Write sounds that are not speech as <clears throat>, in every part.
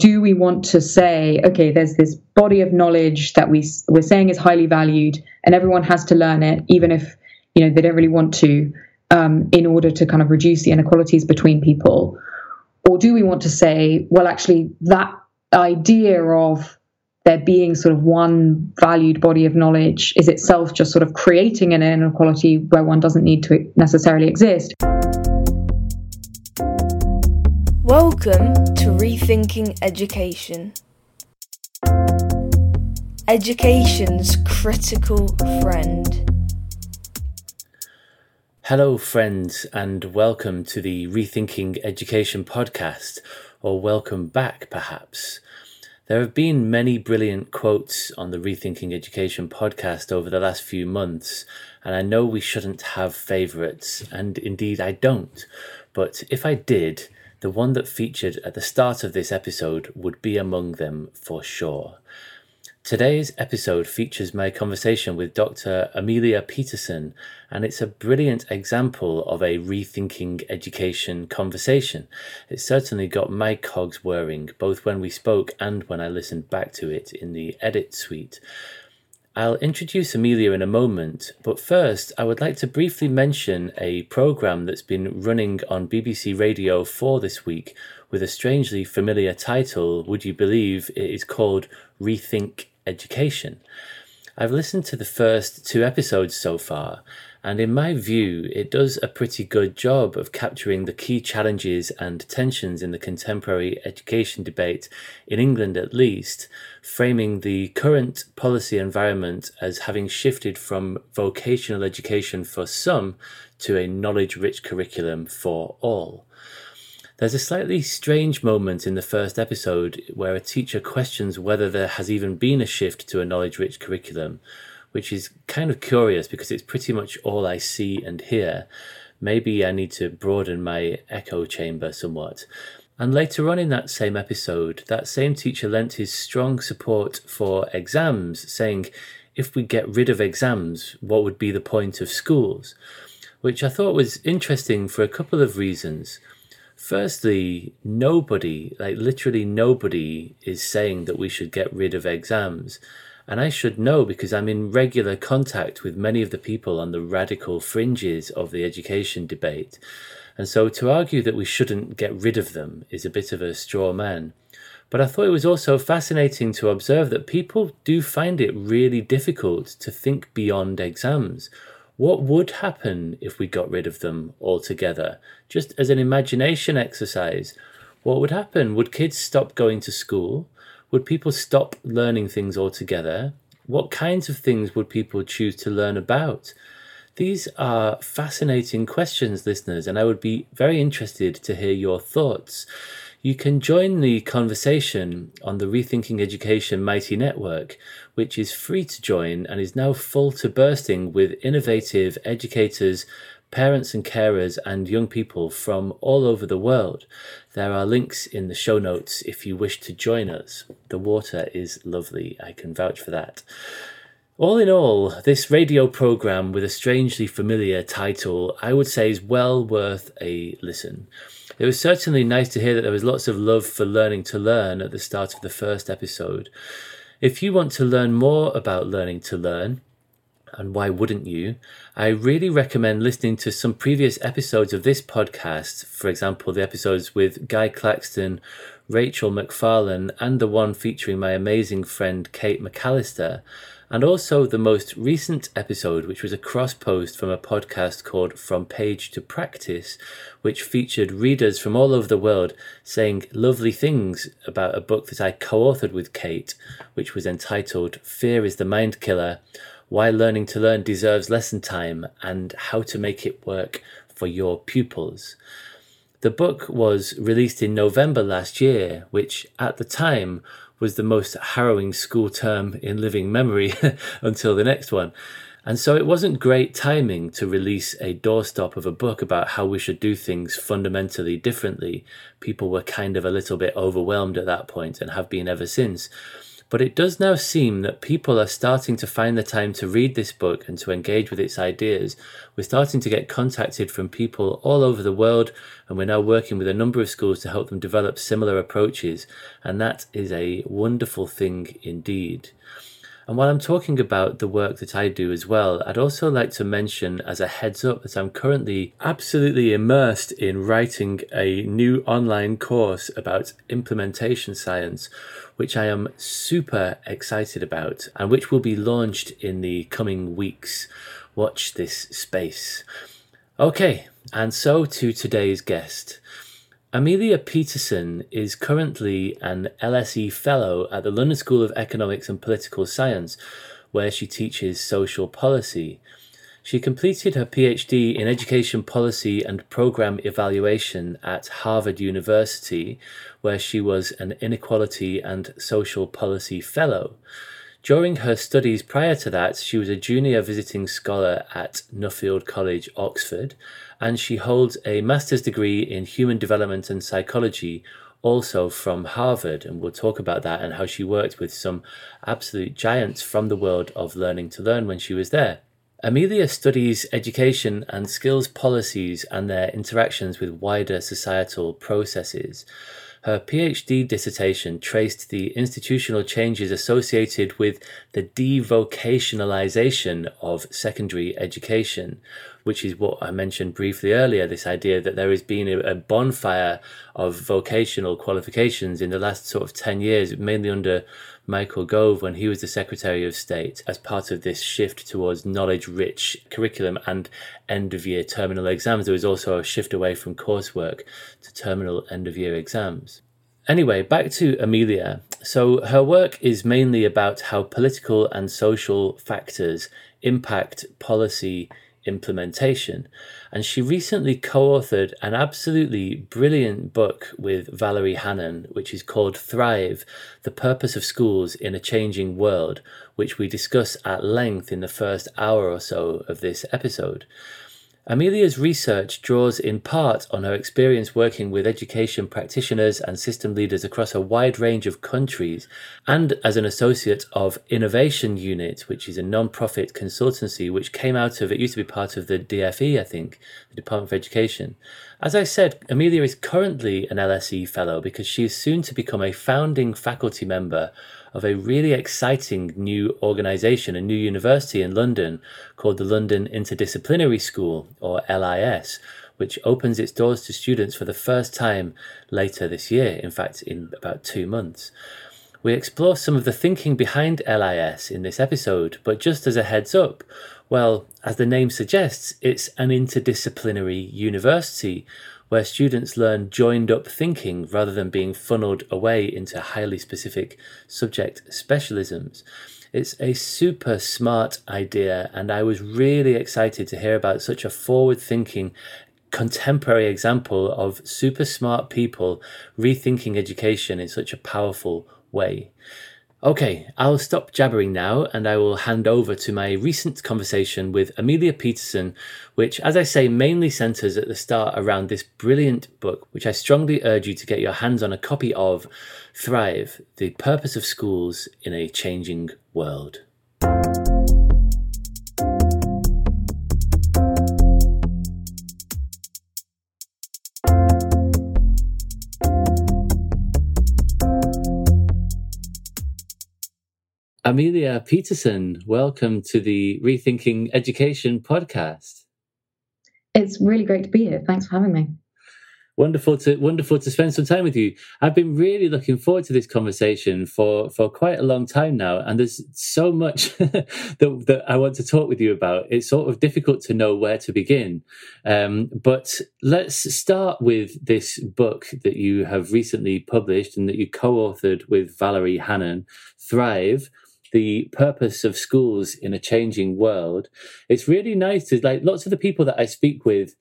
do we want to say, okay, there's this body of knowledge that we we're saying is highly valued, and everyone has to learn it, even if you know they don't really want to, um, in order to kind of reduce the inequalities between people, or do we want to say, well, actually, that idea of there being sort of one valued body of knowledge is itself just sort of creating an inequality where one doesn't need to necessarily exist. Welcome to Rethinking Education. Education's critical friend. Hello, friends, and welcome to the Rethinking Education podcast, or welcome back, perhaps. There have been many brilliant quotes on the Rethinking Education podcast over the last few months, and I know we shouldn't have favourites, and indeed I don't. But if I did, the one that featured at the start of this episode would be among them for sure. Today's episode features my conversation with Dr. Amelia Peterson, and it's a brilliant example of a rethinking education conversation. It certainly got my cogs whirring, both when we spoke and when I listened back to it in the edit suite. I'll introduce Amelia in a moment, but first I would like to briefly mention a programme that's been running on BBC Radio 4 this week with a strangely familiar title. Would you believe it is called Rethink Education? I've listened to the first two episodes so far, and in my view, it does a pretty good job of capturing the key challenges and tensions in the contemporary education debate, in England at least, framing the current policy environment as having shifted from vocational education for some to a knowledge rich curriculum for all. There's a slightly strange moment in the first episode where a teacher questions whether there has even been a shift to a knowledge rich curriculum which is kind of curious because it's pretty much all I see and hear. Maybe I need to broaden my echo chamber somewhat. And later on in that same episode, that same teacher lent his strong support for exams, saying, if we get rid of exams, what would be the point of schools? Which I thought was interesting for a couple of reasons. Firstly, nobody, like literally nobody, is saying that we should get rid of exams. And I should know because I'm in regular contact with many of the people on the radical fringes of the education debate. And so to argue that we shouldn't get rid of them is a bit of a straw man. But I thought it was also fascinating to observe that people do find it really difficult to think beyond exams. What would happen if we got rid of them altogether? Just as an imagination exercise, what would happen? Would kids stop going to school? Would people stop learning things altogether? What kinds of things would people choose to learn about? These are fascinating questions, listeners, and I would be very interested to hear your thoughts. You can join the conversation on the Rethinking Education Mighty Network, which is free to join and is now full to bursting with innovative educators, parents and carers, and young people from all over the world. There are links in the show notes if you wish to join us. The water is lovely, I can vouch for that. All in all, this radio program with a strangely familiar title, I would say, is well worth a listen. It was certainly nice to hear that there was lots of love for learning to learn at the start of the first episode. If you want to learn more about learning to learn, and why wouldn't you? I really recommend listening to some previous episodes of this podcast, for example, the episodes with Guy Claxton, Rachel McFarlane, and the one featuring my amazing friend Kate McAllister, and also the most recent episode, which was a cross post from a podcast called From Page to Practice, which featured readers from all over the world saying lovely things about a book that I co authored with Kate, which was entitled Fear is the Mind Killer why learning to learn deserves lesson time, and how to make it work for your pupils. The book was released in November last year, which at the time was the most harrowing school term in living memory <laughs> until the next one. And so it wasn't great timing to release a doorstop of a book about how we should do things fundamentally differently. People were kind of a little bit overwhelmed at that point and have been ever since. But it does now seem that people are starting to find the time to read this book and to engage with its ideas. We're starting to get contacted from people all over the world, and we're now working with a number of schools to help them develop similar approaches. And that is a wonderful thing indeed. And while I'm talking about the work that I do as well, I'd also like to mention as a heads up that I'm currently absolutely immersed in writing a new online course about implementation science, which I am super excited about and which will be launched in the coming weeks. Watch this space. Okay, and so to today's guest. Amelia Peterson is currently an LSE Fellow at the London School of Economics and Political Science, where she teaches social policy. She completed her PhD in Education Policy and Program Evaluation at Harvard University, where she was an Inequality and Social Policy Fellow. During her studies prior to that, she was a junior visiting scholar at Nuffield College, Oxford, and she holds a master's degree in human development and psychology, also from Harvard. And we'll talk about that and how she worked with some absolute giants from the world of learning to learn when she was there. Amelia studies education and skills policies and their interactions with wider societal processes. Her PhD dissertation traced the institutional changes associated with the devocationalization of secondary education, which is what I mentioned briefly earlier this idea that there has been a bonfire of vocational qualifications in the last sort of 10 years, mainly under Michael Gove when he was the Secretary of State as part of this shift towards knowledge rich curriculum and end of year terminal exams. There was also a shift away from coursework to terminal end of year exams. Anyway, back to Amelia. So, her work is mainly about how political and social factors impact policy implementation. And she recently co authored an absolutely brilliant book with Valerie Hannon, which is called Thrive The Purpose of Schools in a Changing World, which we discuss at length in the first hour or so of this episode. Amelia's research draws in part on her experience working with education practitioners and system leaders across a wide range of countries, and as an associate of Innovation Unit, which is a non-profit consultancy which came out of it used to be part of the DFE, I think, the Department of Education. As I said, Amelia is currently an LSE fellow because she is soon to become a founding faculty member of a really exciting new organisation, a new university in London called the London Interdisciplinary School, or LIS, which opens its doors to students for the first time later this year, in fact, in about two months. We explore some of the thinking behind LIS in this episode, but just as a heads up, well, as the name suggests, it's an interdisciplinary university where students learn joined up thinking rather than being funneled away into highly specific subject specialisms. It's a super smart idea, and I was really excited to hear about such a forward thinking contemporary example of super smart people rethinking education in such a powerful way. Okay, I'll stop jabbering now and I will hand over to my recent conversation with Amelia Peterson, which, as I say, mainly centres at the start around this brilliant book, which I strongly urge you to get your hands on a copy of Thrive The Purpose of Schools in a Changing World. Amelia Peterson, welcome to the Rethinking Education podcast. It's really great to be here. Thanks for having me. Wonderful to wonderful to spend some time with you. I've been really looking forward to this conversation for for quite a long time now, and there's so much <laughs> that, that I want to talk with you about. It's sort of difficult to know where to begin, um, but let's start with this book that you have recently published and that you co-authored with Valerie Hannon, Thrive the purpose of schools in a changing world, it's really nice to like lots of the people that I speak with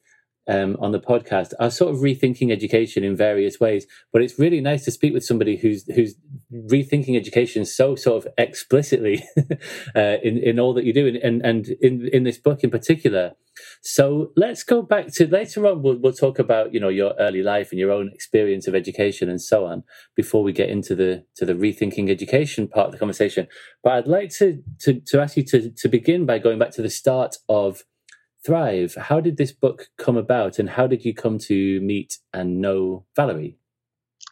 um, on the podcast are sort of rethinking education in various ways. But it's really nice to speak with somebody who's who's rethinking education so sort of explicitly <laughs> uh, in in all that you do, and and in in this book in particular. So let's go back to later on. We'll we'll talk about you know your early life and your own experience of education and so on before we get into the to the rethinking education part of the conversation. But I'd like to to to ask you to to begin by going back to the start of Thrive. How did this book come about, and how did you come to meet and know Valerie?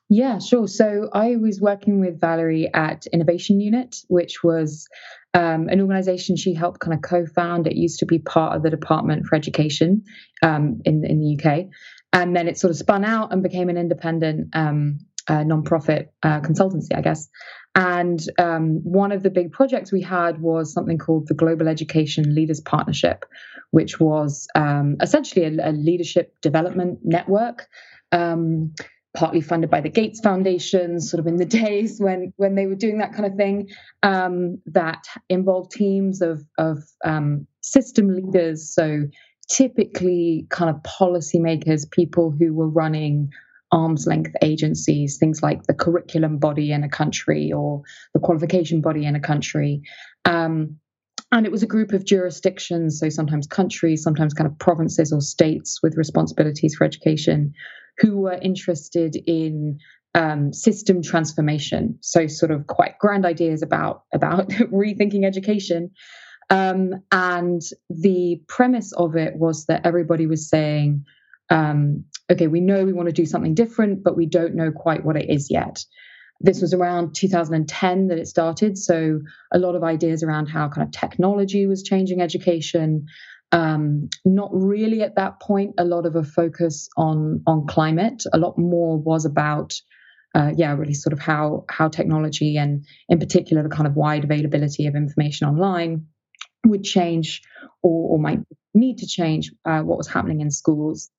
Yeah, sure. So I was working with Valerie at Innovation Unit, which was um, an organization she helped kind of co-found. It used to be part of the Department for Education um, in in the UK, and then it sort of spun out and became an independent um, uh, nonprofit uh, consultancy, I guess. And um, one of the big projects we had was something called the Global Education Leaders Partnership, which was um, essentially a, a, leadership development network. Um, partly funded by the Gates Foundation, sort of in the <laughs> days when when they were doing that kind of thing, um, that involved teams of of um, system leaders. So typically, kind of policymakers, people who were running arm's length agencies, things like the curriculum body in a country or the qualification body in a country. Um, and it was a group of jurisdictions, so sometimes countries, sometimes kind of provinces or states with responsibilities for education, who were interested in um, system transformation. So, sort of quite grand ideas about about <laughs> rethinking education. Um, and the premise of it was that everybody was saying, um, "Okay, we know we want to do something different, but we don't know quite what it is yet." This was around 2010 that it started. So, a lot of ideas around how kind of technology was changing education. Um, not really at that point a lot of a focus on on climate. A lot more was about uh, yeah, really sort of how how technology and in particular the kind of wide availability of information online would change or, or might need to change uh, what was happening in schools.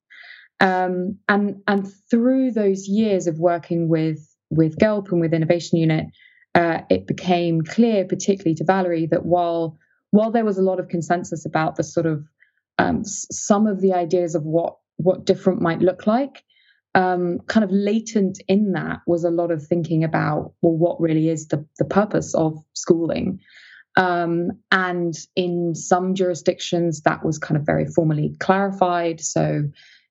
Um, and and through those years of working with with GELP and with Innovation Unit, uh, it became clear, particularly to Valerie, that while while there was a lot of consensus about the sort of um, some of the ideas of what what different might look like, um, kind of latent in that was a lot of thinking about well, what really is the the purpose of schooling. Um, and in some jurisdictions, that was kind of very formally clarified. So,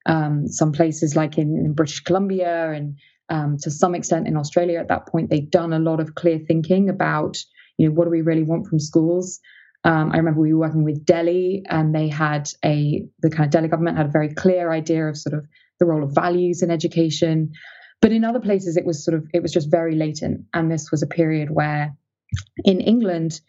um, some places like in, in British Columbia and um, to some extent in Australia at that point, they'd done a lot of clear thinking about, you know, what do we really want from schools? Um, I remember we were working with Delhi, and they had a the kind of Delhi government had a very clear idea of sort of the role of values in education. But in other places, it was sort of it was just very latent, and this was a period where, in England,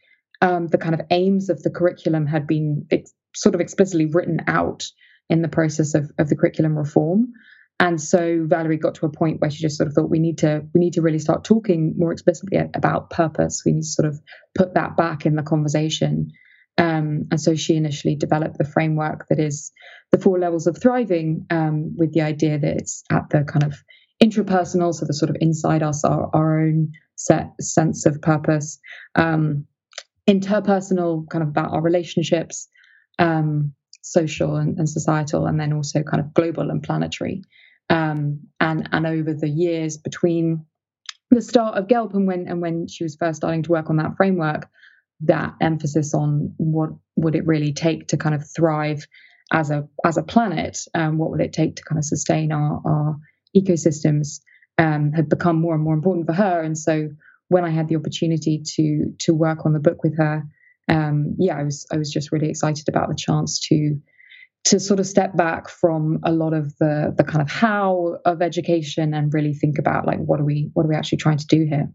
um, the kind of aims of the curriculum had been ex- sort of explicitly written out in the process of, of the curriculum reform. And so Valerie got to a point where she just sort of thought we need to we need to really start talking more explicitly about purpose. We need to sort of put that back in the conversation. Um, and so she initially developed the framework that is the four levels of thriving, um, with the idea that it's at the kind of intrapersonal, so the sort of inside us, our, our own set sense of purpose, um, interpersonal, kind of about our relationships, um, social and, and societal, and then also kind of global and planetary. Um, and and over the years between the start of GELP and when and when she was first starting to work on that framework, that emphasis on what would it really take to kind of thrive as a as a planet, um, what would it take to kind of sustain our our ecosystems, um, had become more and more important for her. And so when I had the opportunity to to work on the book with her, um, yeah, I was I was just really excited about the chance to to sort of step back from a lot of the the kind of how of education and really think about like what are we what are we actually trying to do here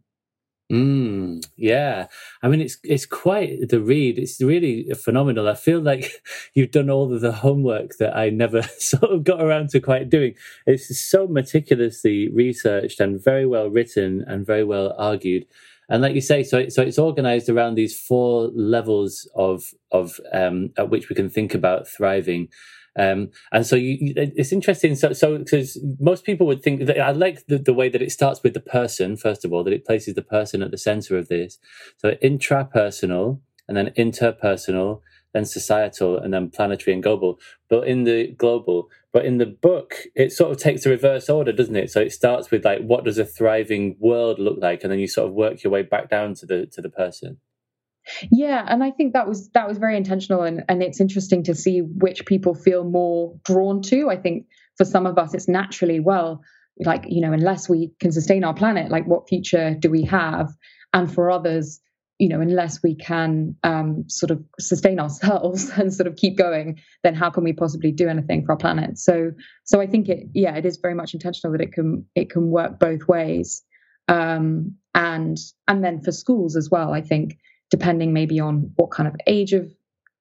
Mm, yeah, I mean it's it's quite the read. It's really phenomenal. I feel like <laughs> you've done all of the homework that I never <laughs> sort of got around to quite doing. It's so meticulously researched and very well written and very well argued and like you say, so so it's organized around these four levels of of um, at which we can think about thriving. Um, and so you, it's interesting. So, so because most people would think that I like the, the way that it starts with the person first of all, that it places the person at the center of this. So intrapersonal, and then interpersonal, then societal, and then planetary and global. But in the global, but in the book, it sort of takes a reverse order, doesn't it? So it starts with like, what does a thriving world look like, and then you sort of work your way back down to the to the person. Yeah, and I think that was that was very intentional, and and it's interesting to see which people feel more drawn to. I think for some of us, it's naturally well, like you know, unless we can sustain our planet, like what future do we have? And for others, you know, unless we can um, sort of sustain ourselves <laughs> and sort of keep going, then how can we possibly do anything for our planet? So, so I think it, yeah, it is very much intentional that it can it can work both ways, um, and and then for schools as well. I think depending maybe on what kind of age of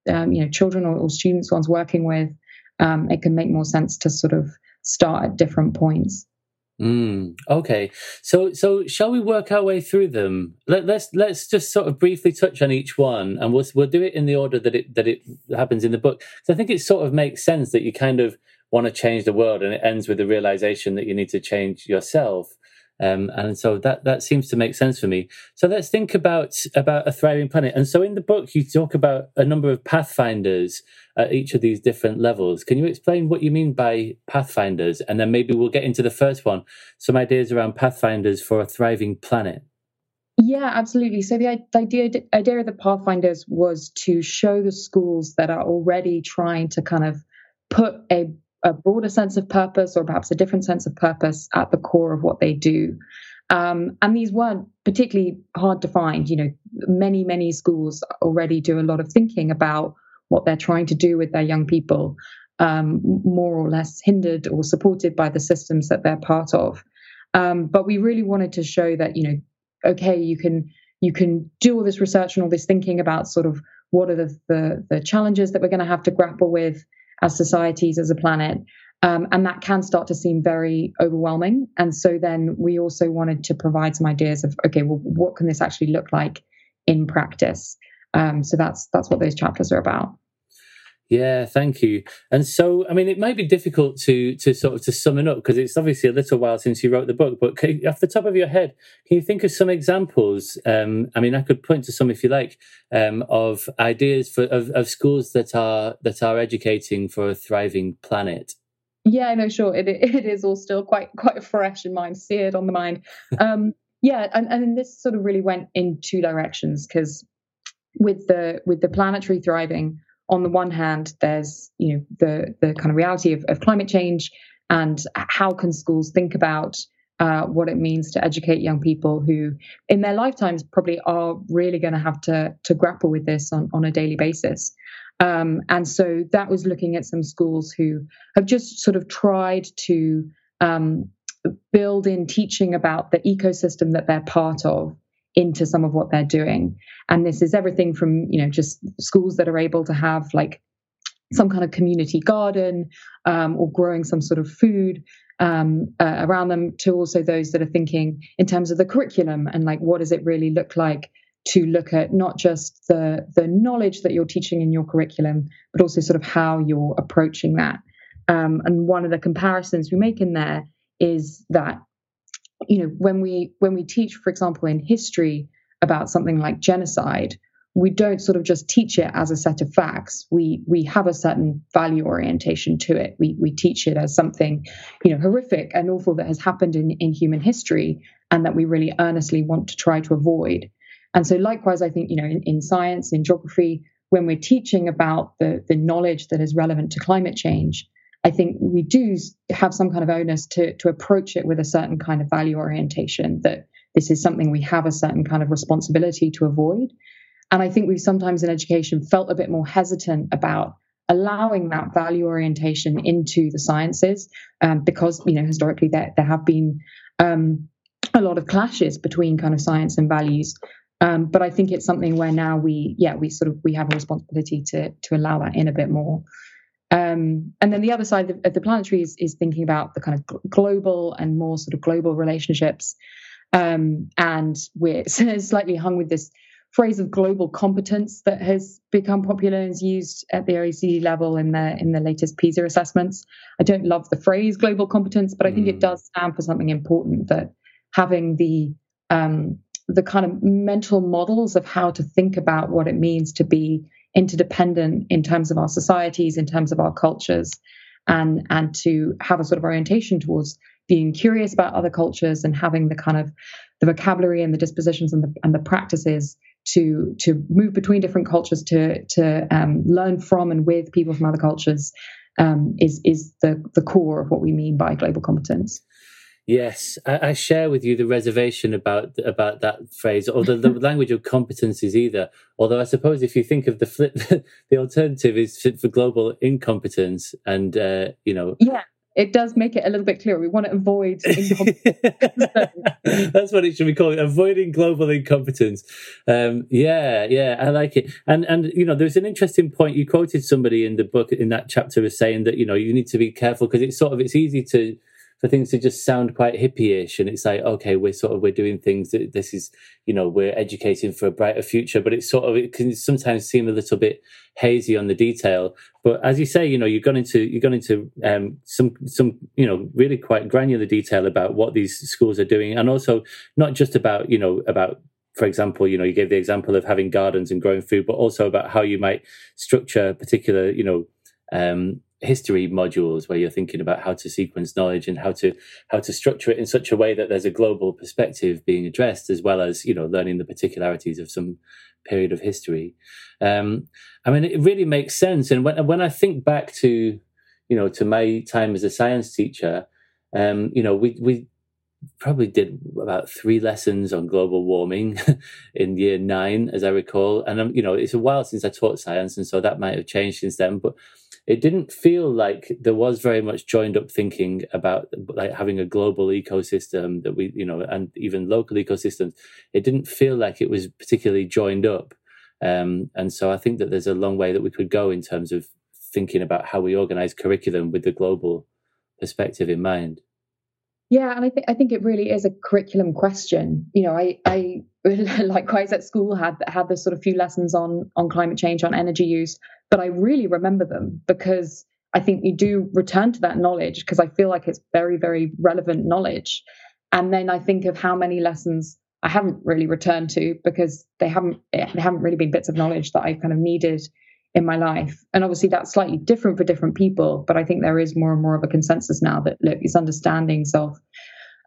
um, you know children or, or, students one's working with, um, it can make more sense to sort of start at different points. Mm, okay, so so shall we work our way through them? Let, let's let's just sort of briefly touch on each one, and we'll we'll do it in the order that it that it happens in the book. So I think it sort of makes sense that you kind of want to change the world, and it ends with the realization that you need to change yourself. Um, and so that that seems to make sense for me. So let's think about about a thriving planet. And so in the book, you talk about a number of pathfinders at each of these different levels. Can you explain what you mean by pathfinders? And then maybe we'll get into the first one, some ideas around pathfinders for a thriving planet. Yeah, absolutely. So the, the idea idea of the pathfinders was to show the schools that are already trying to kind of put a a broader sense of purpose or perhaps a different sense of purpose at the core of what they do. Um, and these weren't particularly hard to find. You know, many, many schools already do a lot of thinking about what they're trying to do with their young people, um, more or less hindered or supported by the systems that they're part of. Um, but we really wanted to show that, you know, okay, you can you can do all this research and all this thinking about sort of what are the the, the challenges that we're going to have to grapple with as societies, as a planet. Um, and that can start to seem very overwhelming. And so then we also wanted to provide some ideas of, okay, well, what can this actually look like in practice? Um, so that's that's what those chapters are about. Yeah, thank you. And so, I mean, it might be difficult to to sort of to sum it up because it's obviously a little while since you wrote the book. But you, off the top of your head, can you think of some examples? Um, I mean, I could point to some if you like um, of ideas for of, of schools that are that are educating for a thriving planet. Yeah, no, sure. It it is all still quite quite fresh in mind, seared on the mind. Um, yeah, and and this sort of really went in two directions because with the with the planetary thriving on the one hand, there's you know the the kind of reality of, of climate change and how can schools think about uh, what it means to educate young people who, in their lifetimes, probably are really going to have to to grapple with this on on a daily basis. Um, and so that was looking at some schools who have just sort of tried to um, build in teaching about the ecosystem that they're part of into some of what they're doing. And this is everything from, you know, just schools that are able to have like some kind of community garden um, or growing some sort of food um, uh, around them to also those that are thinking in terms of the curriculum and like what does it really look like to look at not just the the knowledge that you're teaching in your curriculum but also sort of how you're approaching that um, and one of the comparisons we make in there is that you know when we when we teach for example in history about something like genocide we don't sort of just teach it as a set of facts. We we have a certain value orientation to it. We we teach it as something you know horrific and awful that has happened in in human history and that we really earnestly want to try to avoid. And so likewise i think you know in, in science in geography when we're teaching about the the knowledge that is relevant to climate change I think we do have some kind of onus to to approach it with a certain kind of value orientation that this is something we have a certain kind of responsibility to avoid. And I think we've sometimes in education felt a bit more hesitant about allowing that value orientation into the sciences um, because you know historically there there have been um, a lot of clashes between kind of science and values. Um, but I think it's something where now we yeah we sort of we have a responsibility to to allow that in a bit more. Um, and then the other side of the planetary is, is thinking about the kind of global and more sort of global relationships. Um, and we're <laughs> slightly hung with this phrase of global competence that has become popular and is used at the OECD level in the in the latest PISA assessments. I don't love the phrase global competence, but I think mm. it does stand for something important that having the um, the kind of mental models of how to think about what it means to be interdependent in terms of our societies, in terms of our cultures, and and to have a sort of orientation towards being curious about other cultures and having the kind of the vocabulary and the dispositions and the and the practices to to move between different cultures to to um, learn from and with people from other cultures um, is is the the core of what we mean by global competence. Yes, I, I, share with you the reservation about about that phrase, or the, the <laughs> language of competences either. Although I suppose if you think of the flip, <laughs> the alternative is for global incompetence, and uh, you know, yeah, it does make it a little bit clearer. We want to avoid <laughs> That's what it should be called: avoiding global incompetence. Um, yeah, yeah, I like it. And and you know, there's an interesting point. You quoted somebody in the book in that chapter as saying that you know you need to be careful because it's sort of it's easy to for things to just sound quite hippie-ish and it's like okay we're sort of we're doing things that this is you know we're educating for a brighter future but it's sort of it can sometimes seem a little bit hazy on the detail. But as you say you know you've gone into you've gone into um, some some you know really quite granular detail about what these schools are doing and also not just about you know about for example, you know, you gave the example of having gardens and growing food, but also about how you might structure particular, you know, um, history modules where you're thinking about how to sequence knowledge and how to how to structure it in such a way that there's a global perspective being addressed as well as you know learning the particularities of some period of history um, i mean it really makes sense and when when i think back to you know to my time as a science teacher um, you know we we probably did about three lessons on global warming <laughs> in year nine, as I recall. And, um, you know, it's a while since I taught science, and so that might have changed since then. But it didn't feel like there was very much joined up thinking about like having a global ecosystem that we you know and even local ecosystems. It didn't feel like it was particularly joined up. Um, and so i think that there's a long way that we could go in terms of thinking about how we organize curriculum with the global perspective in mind yeah, and I think I think it really is a curriculum question. You know, I I <laughs> likewise at school had had the sort of few lessons on on climate change, on energy use, but I really remember them because I think you do return to that knowledge because I feel like it's very very relevant knowledge. And then I think of how many lessons I haven't really returned to because they haven't they haven't really been bits of knowledge that I've kind of needed in my life. And obviously that's slightly different for different people, but I think there is more and more of a consensus now that look, these understandings of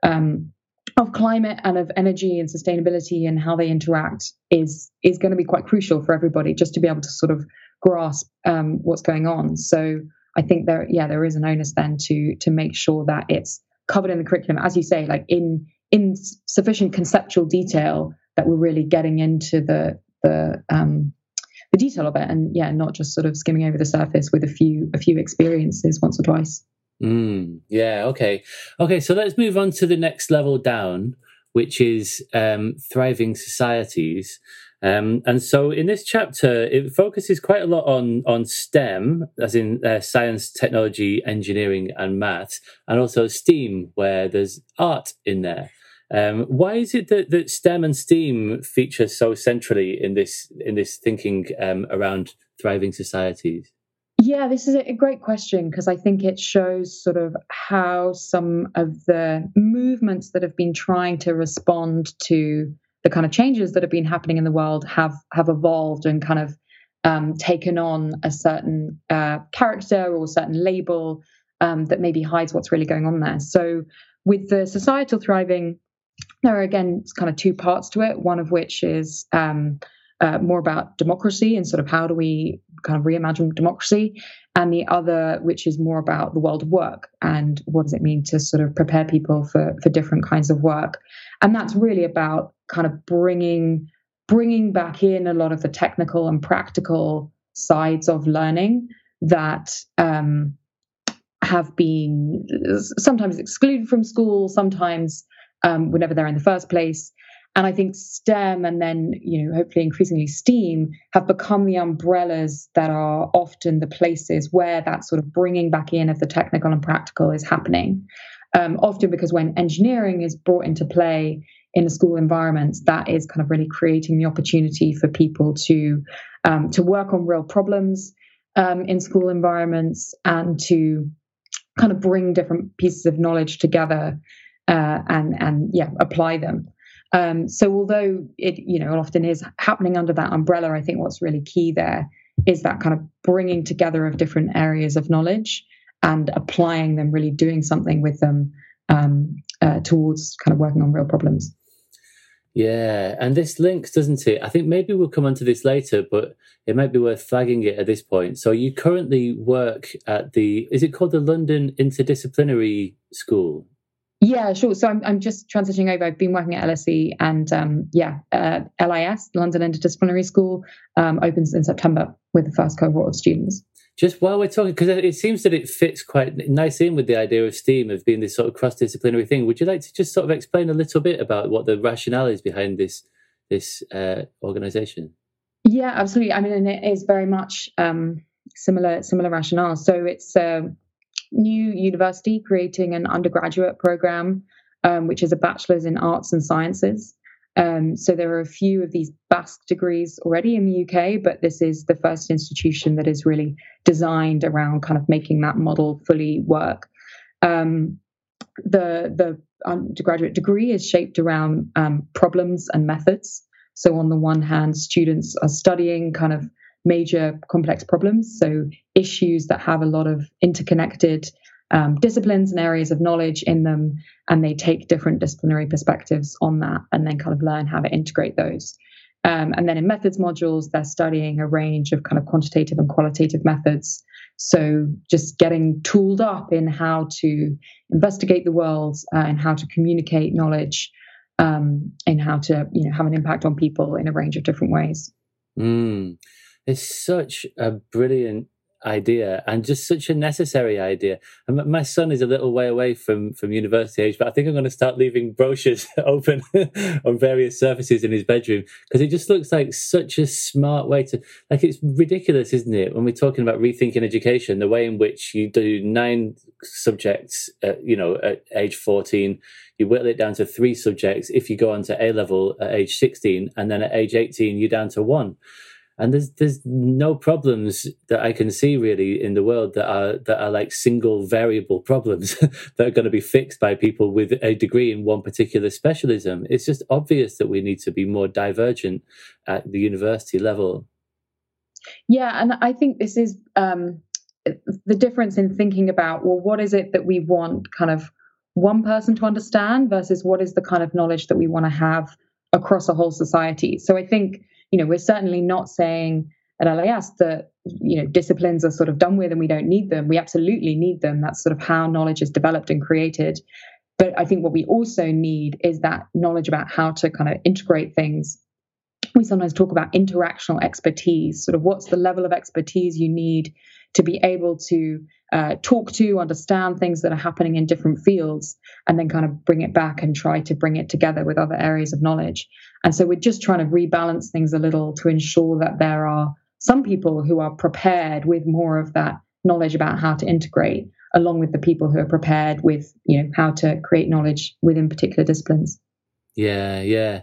um, of climate and of energy and sustainability and how they interact is is going to be quite crucial for everybody just to be able to sort of grasp um, what's going on. So I think there, yeah, there is an onus then to to make sure that it's covered in the curriculum, as you say, like in in sufficient conceptual detail that we're really getting into the the um, the detail of it and yeah not just sort of skimming over the surface with a few a few experiences once or twice. Mm, yeah okay. Okay so let's move on to the next level down which is um, thriving societies. Um, and so in this chapter it focuses quite a lot on on stem as in uh, science technology engineering and maths and also steam where there's art in there um, why is it that, that STEM and STEAM feature so centrally in this in this thinking um, around thriving societies? Yeah, this is a great question because I think it shows sort of how some of the movements that have been trying to respond to the kind of changes that have been happening in the world have have evolved and kind of um, taken on a certain uh, character or certain label um, that maybe hides what's really going on there. So, with the societal thriving there are again kind of two parts to it. One of which is um, uh, more about democracy and sort of how do we kind of reimagine democracy, and the other which is more about the world of work and what does it mean to sort of prepare people for for different kinds of work, and that's really about kind of bringing bringing back in a lot of the technical and practical sides of learning that um, have been sometimes excluded from school, sometimes um, were never there in the first place. And I think STEM and then, you know, hopefully increasingly STEAM have become the umbrellas that are often the places where that sort of bringing back in of the technical and practical is happening. Um, often because when engineering is brought into play in a school environment, that is kind of really creating the opportunity for people to um, to work on real problems um, in school environments and to kind of bring different pieces of knowledge together uh, and and yeah, apply them. Um, so although it you know often is happening under that umbrella, I think what's really key there is that kind of bringing together of different areas of knowledge and applying them, really doing something with them um, uh, towards kind of working on real problems. Yeah, and this links, doesn't it? I think maybe we'll come onto this later, but it might be worth flagging it at this point. So you currently work at the is it called the London Interdisciplinary School? Yeah, sure. So I'm I'm just transitioning over. I've been working at LSE and um, yeah, uh, LIS, London Interdisciplinary School, um, opens in September with the first cohort of students just while we're talking, because it seems that it fits quite nicely in with the idea of STEAM of being this sort of cross-disciplinary thing. Would you like to just sort of explain a little bit about what the rationale is behind this this uh, organization? Yeah, absolutely. I mean, and it is very much um, similar similar rationale. So it's a new university creating an undergraduate program, um, which is a bachelor's in arts and sciences. Um, so there are a few of these BASC degrees already in the UK, but this is the first institution that is really designed around kind of making that model fully work. Um, the the undergraduate degree is shaped around um, problems and methods. So on the one hand, students are studying kind of major complex problems, so issues that have a lot of interconnected um, disciplines and areas of knowledge in them, and they take different disciplinary perspectives on that and then kind of learn how to integrate those. Um, and then in methods modules, they're studying a range of kind of quantitative and qualitative methods. So just getting tooled up in how to investigate the world uh, and how to communicate knowledge um, and how to you know have an impact on people in a range of different ways. Mm. It's such a brilliant idea and just such a necessary idea. And my son is a little way away from from university age, but I think I'm going to start leaving brochures <laughs> open on various surfaces in his bedroom because it just looks like such a smart way to like it's ridiculous, isn't it? When we're talking about rethinking education, the way in which you do nine subjects, at, you know, at age 14, you whittle it down to three subjects. If you go on to A level at age 16, and then at age 18, you're down to one and there's there's no problems that I can see really in the world that are that are like single variable problems <laughs> that are going to be fixed by people with a degree in one particular specialism. It's just obvious that we need to be more divergent at the university level. Yeah, and I think this is um, the difference in thinking about well, what is it that we want kind of one person to understand versus what is the kind of knowledge that we want to have across a whole society. So I think you know, we're certainly not saying at LIS that you know disciplines are sort of done with and we don't need them. We absolutely need them. That's sort of how knowledge is developed and created. But I think what we also need is that knowledge about how to kind of integrate things. We sometimes talk about interactional expertise, sort of what's the level of expertise you need to be able to uh, talk to, understand things that are happening in different fields, and then kind of bring it back and try to bring it together with other areas of knowledge. And so we're just trying to rebalance things a little to ensure that there are some people who are prepared with more of that knowledge about how to integrate, along with the people who are prepared with you know how to create knowledge within particular disciplines. Yeah, yeah.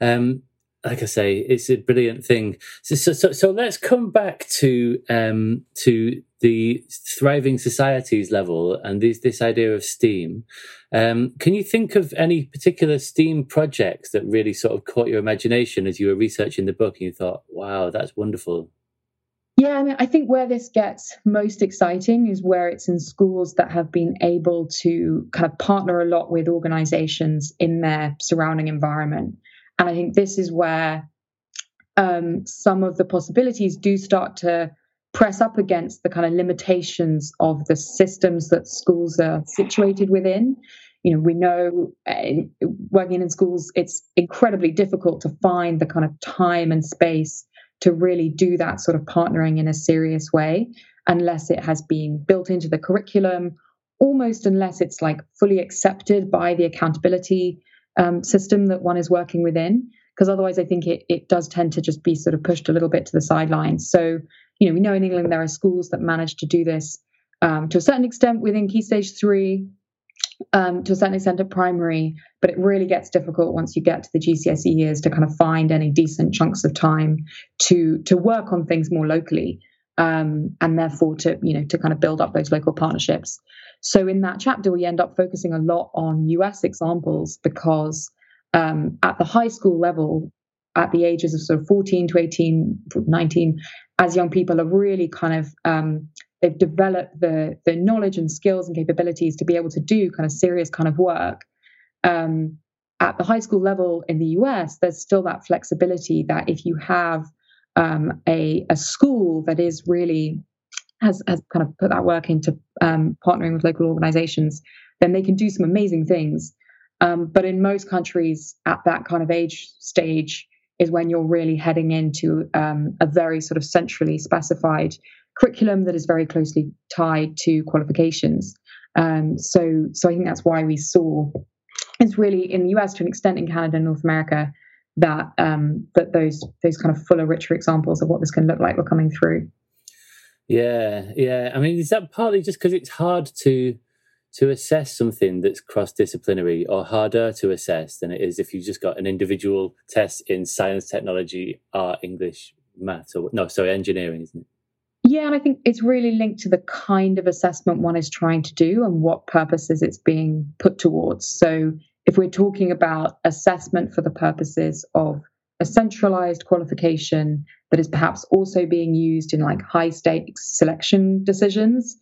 Um, like I say, it's a brilliant thing. So, so, so, so let's come back to um, to the thriving societies level and this this idea of STEAM. Um, can you think of any particular STEAM projects that really sort of caught your imagination as you were researching the book and you thought, "Wow, that's wonderful." Yeah, I mean, I think where this gets most exciting is where it's in schools that have been able to kind of partner a lot with organizations in their surrounding environment. And I think this is where um, some of the possibilities do start to press up against the kind of limitations of the systems that schools are situated within. You know, we know uh, working in schools, it's incredibly difficult to find the kind of time and space to really do that sort of partnering in a serious way unless it has been built into the curriculum, almost unless it's like fully accepted by the accountability um, system that one is working within because otherwise I think it, it does tend to just be sort of pushed a little bit to the sidelines. So, you know, we know in England there are schools that manage to do this um, to a certain extent within Key Stage 3, um, to a certain extent at primary, but it really gets difficult once you get to the GCSE years to kind of find any decent chunks of time to to work on things more locally. Um, and therefore to you know to kind of build up those local partnerships. So in that chapter, we end up focusing a lot on US examples because um, at the high school level, at the ages of sort of 14 to 18, 19, as young people are really kind of um, they've developed the the knowledge and skills and capabilities to be able to do kind of serious kind of work. Um, at the high school level in the US, there's still that flexibility that if you have um, a, a school that is really has, has kind of put that work into um, partnering with local organizations, then they can do some amazing things. Um, but in most countries, at that kind of age stage, is when you're really heading into um, a very sort of centrally specified curriculum that is very closely tied to qualifications. Um, so, so I think that's why we saw it's really in the US to an extent in Canada and North America that um, that those those kind of fuller, richer examples of what this can look like were coming through. Yeah, yeah. I mean, is that partly just because it's hard to to assess something that's cross disciplinary or harder to assess than it is if you've just got an individual test in science, technology, art, English, maths, or no, sorry, engineering, isn't it? Yeah, and I think it's really linked to the kind of assessment one is trying to do and what purposes it's being put towards. So, if we're talking about assessment for the purposes of a centralized qualification that is perhaps also being used in like high stakes selection decisions,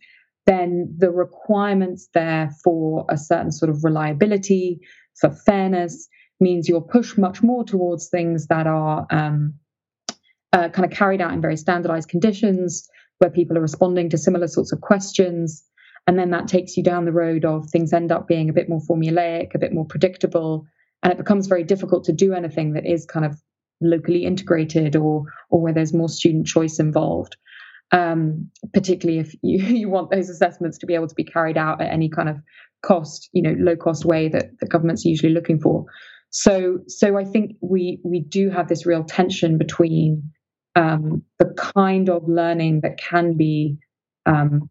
then the requirements there for a certain sort of reliability, for fairness, means you're pushed much more towards things that are um, uh, kind of carried out in very standardized conditions where people are responding to similar sorts of questions. And then that takes you down the road of things end up being a bit more formulaic, a bit more predictable, and it becomes very difficult to do anything that is kind of locally integrated or or where there's more student choice involved um, particularly if you, <laughs> you want those assessments to be able to be carried out at any kind of cost, you know, low cost way that the government's usually looking for. So, so I think we we do have this real tension between um, the kind of learning that can be um,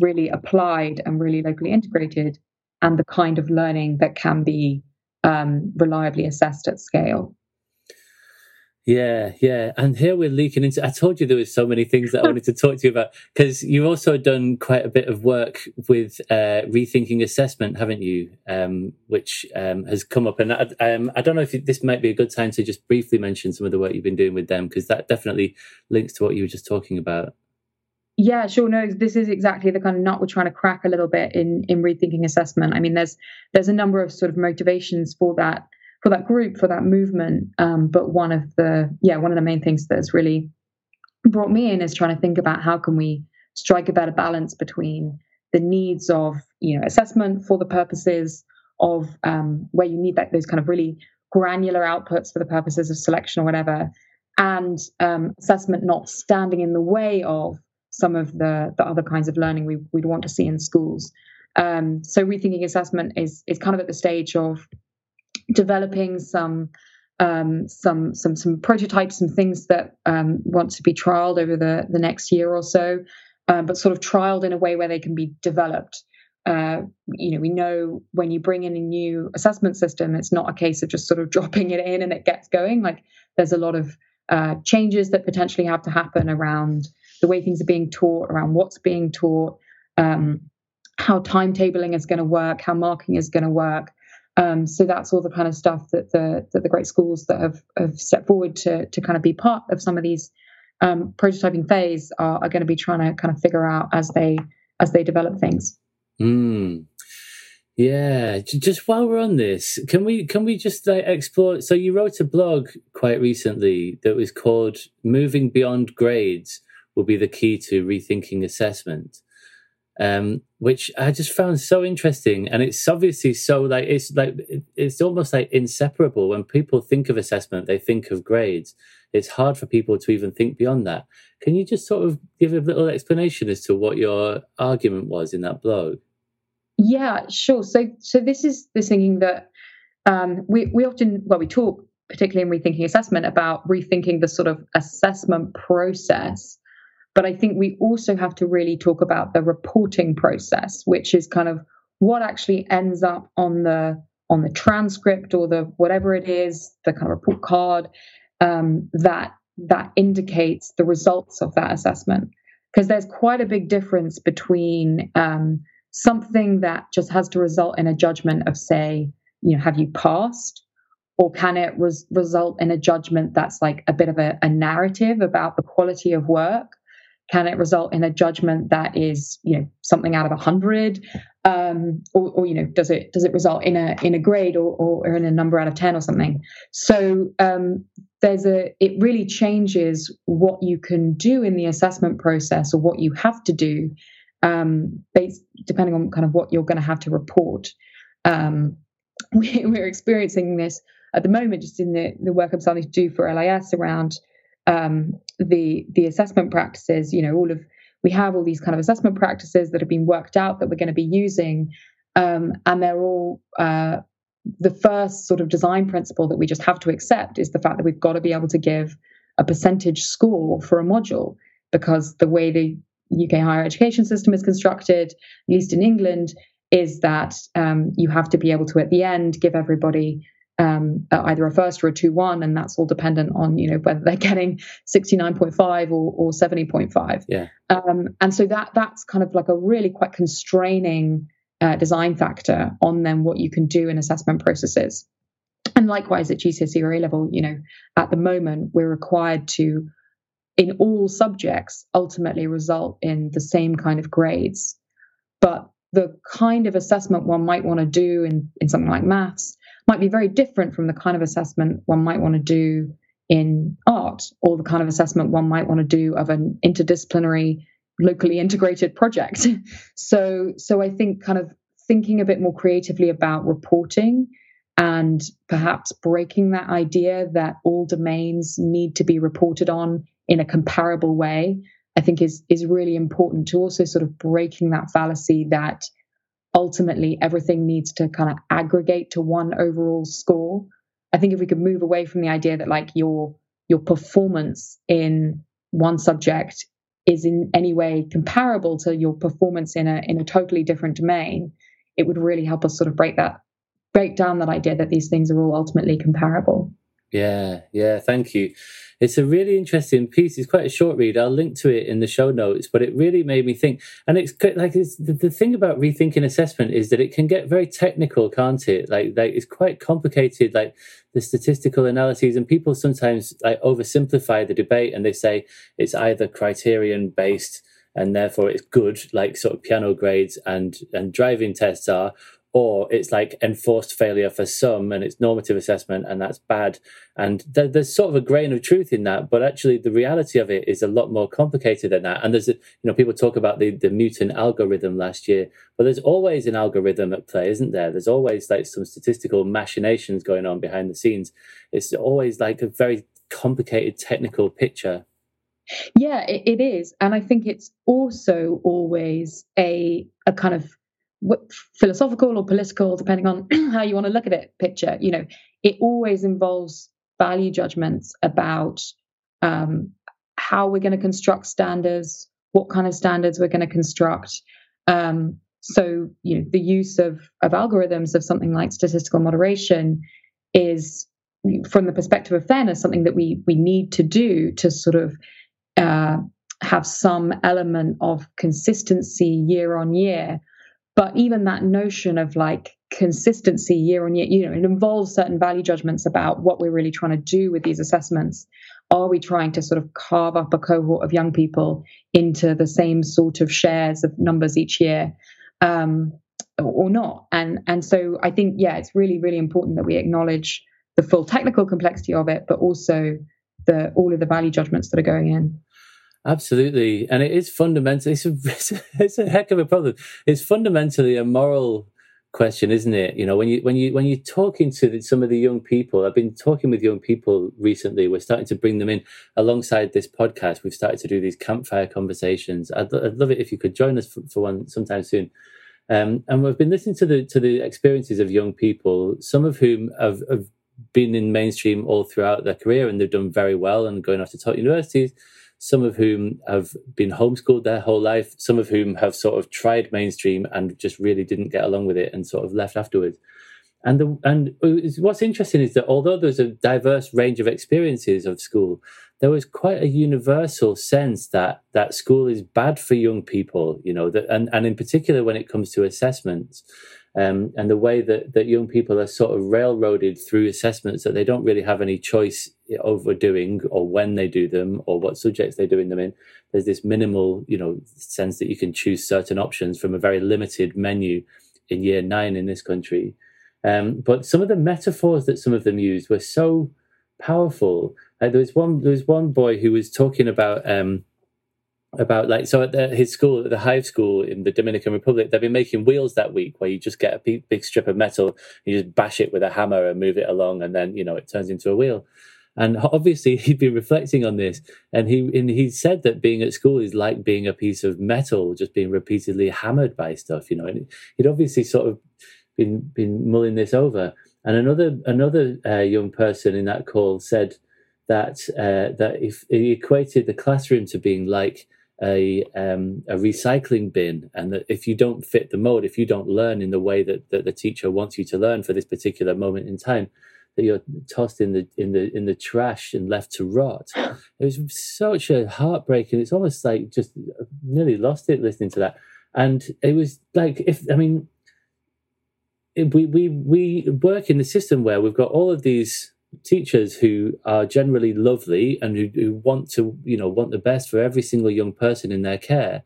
really applied and really locally integrated, and the kind of learning that can be um, reliably assessed at scale. Yeah, yeah. And here we're leaking into. I told you there was so many things that I wanted to talk to you about because you've also done quite a bit of work with uh, rethinking assessment, haven't you? Um, which um, has come up, and I, um, I don't know if this might be a good time to just briefly mention some of the work you've been doing with them because that definitely links to what you were just talking about. Yeah, sure. No, this is exactly the kind of nut we're trying to crack a little bit in in rethinking assessment. I mean, there's there's a number of sort of motivations for that for that group, for that movement. Um, but one of the yeah, one of the main things that's really brought me in is trying to think about how can we strike a better balance between the needs of you know assessment for the purposes of um, where you need that those kind of really granular outputs for the purposes of selection or whatever, and um, assessment not standing in the way of some of the the other kinds of learning we, would want to see in schools. Um, so rethinking assessment is is kind of at the stage of developing some um, some some some prototypes, some things that um, want to be trialed over the the next year or so, um, but sort of trialed in a way where they can be developed. Uh, you know, we know when you bring in a new assessment system, it's not a case of just sort of <laughs> dropping it in and it gets going. Like there's a lot of uh, changes that potentially have to happen around the way things are being taught, around what's being taught, um, how timetabling is going to work, how marking is going to work. Um, so that's all the kind of stuff that the that the great schools that have, have stepped forward to to kind of be part of some of these um, prototyping phase are, are going to be trying to kind of figure out as they as they develop things. Mm. Yeah, just while we're on this, can we can we just like explore? So you wrote a blog quite recently that was called "Moving Beyond Grades Will Be the Key to Rethinking Assessment." Um, which I just found so interesting. And it's obviously so like it's like it's almost like inseparable. When people think of assessment, they think of grades. It's hard for people to even think beyond that. Can you just sort of give a little explanation as to what your argument was in that blog? Yeah, sure. So so this is the thinking that um, we we often well we talk particularly in rethinking assessment about rethinking the sort of assessment process but I think we also have to really talk about the reporting process, which is kind of what actually ends up on the on the transcript or the whatever it is, the kind of report card um, that that indicates the results of that assessment. Because there's quite a big difference between um, something that just has to result in a judgment of, say, you know, have you passed, or can it res- result in a judgment that's like a bit of a, a narrative about the quality of work? Can it result in a judgment that is, you know, something out of a hundred, um, or, or, you know, does it does it result in a in a grade or, or, or in a number out of ten or something? So um, there's a it really changes what you can do in the assessment process or what you have to do, um, based depending on kind of what you're going to have to report. Um, <laughs> we, we're experiencing this at the moment, just in the, the work I'm starting to do for LIS around um, the the assessment practices. You know, all of we have all these kind of assessment practices that have been worked out that we're going to be using, um, and they're all uh, the first sort of design principle that we just have to accept is the fact that we've got to be able to give a percentage score for a module because the way the UK higher education system is constructed, at least in England, is that um, you have to be able to at the end give everybody um, either a first or a 2-1 and that's all dependent on you know whether they're getting 69.5 or, or 70.5 yeah. Um, and so that that's kind of like a really quite constraining uh, design factor on then what you can do in assessment processes. And likewise at GCSE or A level you know at the moment we're required to in all subjects ultimately result in the same kind of grades. But the kind of assessment one might want to do in, in something like maths might be very different from the kind of assessment one might want to do in art or the kind of assessment one might want to do of an interdisciplinary locally integrated project. <laughs> So so i think kind of thinking a bit more creatively about reporting and perhaps breaking that idea that all domains need to be reported on in a comparable way i think is is really important to also sort of breaking that fallacy that ultimately everything needs to kind of aggregate to one overall score. I think if we could move away from the idea that like your your performance in one subject is in any way comparable to your performance in a in a totally different domain, it would really help us sort of break that break down that idea that these things are all ultimately comparable. Yeah, yeah, thank you. It's a really interesting piece. It's quite a short read. I'll link to it in the show notes, but it really made me think. And it's like it's, the, the thing about rethinking assessment is that it can get very technical, can't it? Like, like it's quite complicated, like the statistical analyses, and people sometimes like oversimplify the debate and they say it's either criterion based and therefore it's good, like sort of piano grades and and driving tests are, or it's like enforced failure for some and it's normative assessment and that's bad. And th- there's sort of a grain of truth in that but actually the reality of it is a lot more complicated than that. And there's a, you know people talk about the, the Newton algorithm last year but there's always an algorithm at play isn't there? There's always like some statistical machinations going on behind the scenes. It's always like a very complicated technical picture. Yeah it, it is. And i think it's also always a a kind of philosophical or political, depending on <clears throat> how you want to look at it, picture. You know, it always involves value judgments about um, how we're going to construct standards, what kind of standards we're going to construct. Um, so, you know, the use of of algorithms of something like statistical moderation is, from the perspective of fairness, something that we we need to do to sort of uh, have some element of consistency year on year but even that notion of like consistency year on year, you know, it involves certain value judgments about what we're really trying to do with these assessments. Are we trying to sort of carve up a cohort of young people into the same sort of shares of numbers each year? Um, or not and and so i think yeah it's really really important that we acknowledge the full technical complexity of it but also the all of the value judgments that are going in Absolutely, and it is fundamentally <laughs> it's a, it's a, heck of a problem. It's fundamentally a moral question, isn't it? You know, when you when you when you're talking to the, some of the young people, I've been talking with young people recently. We're starting to bring them in alongside this podcast. We've started to do these campfire conversations. I'd, I'd love it if you could join us for, for one sometime soon. Um, and we've been listening to the to the experiences of young people, some of whom have, have been in mainstream all throughout their career, and they've done very well and going off to top universities some of whom have been homeschooled their whole life, some of whom have sort of tried mainstream and just really didn't get along with it and sort of left afterwards. And the, and what's interesting is that although there's a diverse range of experiences of school, there was quite a universal sense that that school is bad for young people, you know, that, and, and in particular when it comes to assessments. Um, and the way that, that young people are sort of railroaded through assessments that they don't really have any choice over doing or when they do them or what subjects they're doing them in. There's this minimal, you know, sense that you can choose certain options from a very limited menu in year nine in this country. Um, but some of the metaphors that some of them used were so powerful. Uh, there was one there was one boy who was talking about um, about like so at the, his school at the hive school in the dominican republic they've been making wheels that week where you just get a big, big strip of metal you just bash it with a hammer and move it along and then you know it turns into a wheel. And obviously <laughs> he'd been reflecting on this and he and he said that being at school is like being a piece of metal just being repeatedly hammered by stuff you know and he'd obviously sort of been been mulling this over. And another another uh, young person in that call said that uh, that if he equated the classroom to being like a um, a recycling bin, and that if you don't fit the mode, if you don't learn in the way that, that the teacher wants you to learn for this particular moment in time, that you're tossed in the in the in the trash and left to rot. It was such a heartbreaking. It's almost like just nearly lost it listening to that. And it was like if I mean, we we we work in the system where we've got all of these teachers who are generally lovely and who, who want to you know want the best for every single young person in their care.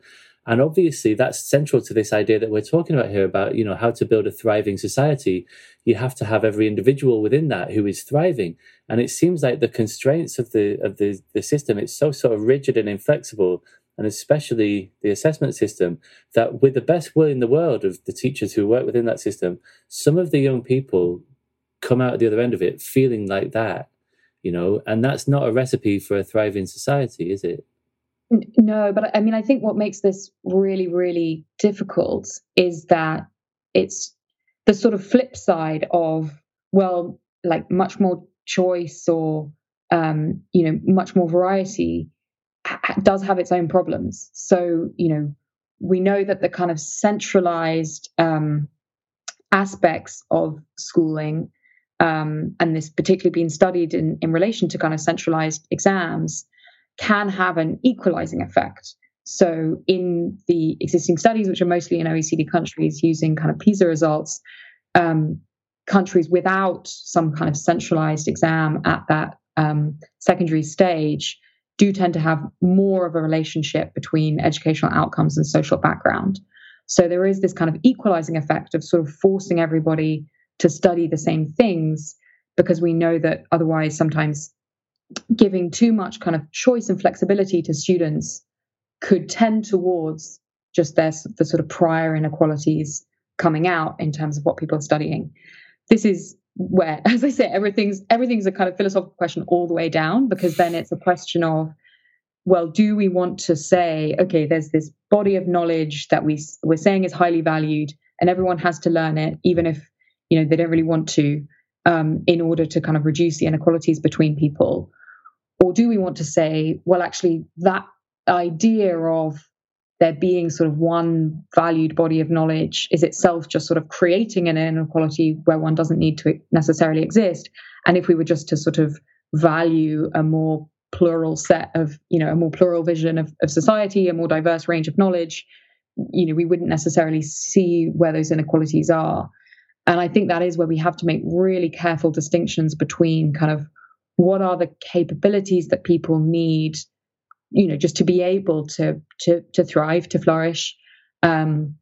And obviously that's central to this idea that we're talking about here about you know how to build a thriving society. You have to have every individual within that who is thriving. And it seems like the constraints of the of the, the system it's so sort of rigid and inflexible and especially the assessment system that with the best will in the world of the teachers who work within that system some of the young people come out at the other end of it feeling like that, you know, and that's not a recipe for a thriving society, is it? No, but I mean, I think what makes this really, really difficult is that it's the sort of flip side of, well, like much more choice or, um, you know, much more variety does have its own problems. So, you know, we know that the kind of centralized um, aspects of schooling um, and this particularly being studied in, in relation to kind of centralized exams, can have an equalizing effect. So, in the existing studies, which are mostly in OECD countries using kind of PISA results, um, countries without some kind of centralized exam at that um, secondary stage do tend to have more of a relationship between educational outcomes and social background. So, there is this kind of equalizing effect of sort of forcing everybody to study the same things because we know that otherwise sometimes giving too much kind of choice and flexibility to students could tend towards just their the sort of prior inequalities coming out in terms of what people are studying. This is where, <laughs> as I say, everything's everything's a kind of philosophical question all the way down because then it's a question of, well, do we want to say, okay, there's this body of knowledge that we we're saying is highly valued and everyone has to learn it, even if you know they don't really want to um, in order to kind of reduce the inequalities between people? Or do we want to say well actually that idea of there being sort of one valued body of knowledge is itself just sort of creating an inequality where one doesn't need to necessarily exist? And if we were just to sort of value a more plural set of you know a more plural vision of, of society a more diverse range of knowledge you know we wouldn't necessarily see where those inequalities are and I think that is where we have to make really careful distinctions between kind of what are the capabilities that people need, you know, just to be able to to to thrive, to flourish. Um,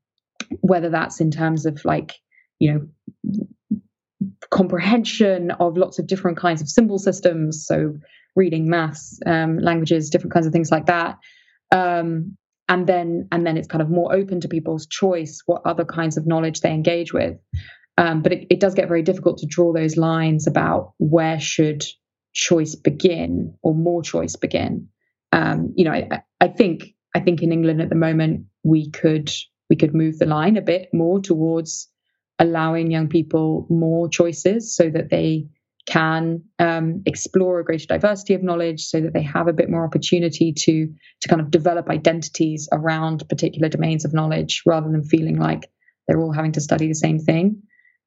whether that's in terms of like, you know, comprehension of lots of different kinds of symbol systems, so reading, maths, um, languages, different kinds of things like that. Um, and then and then it's kind of more open to people's choice what other kinds of knowledge they engage with um, but it, it does get very difficult to draw those lines about where should choice begin or more choice begin. Um, you know, I, I think I think in England at the moment we could we could move the line a bit more towards allowing young people more choices so that they can um, explore a greater diversity of knowledge so that they have a bit more opportunity to to kind of develop identities around particular domains of knowledge rather than feeling like they're all having to study the same thing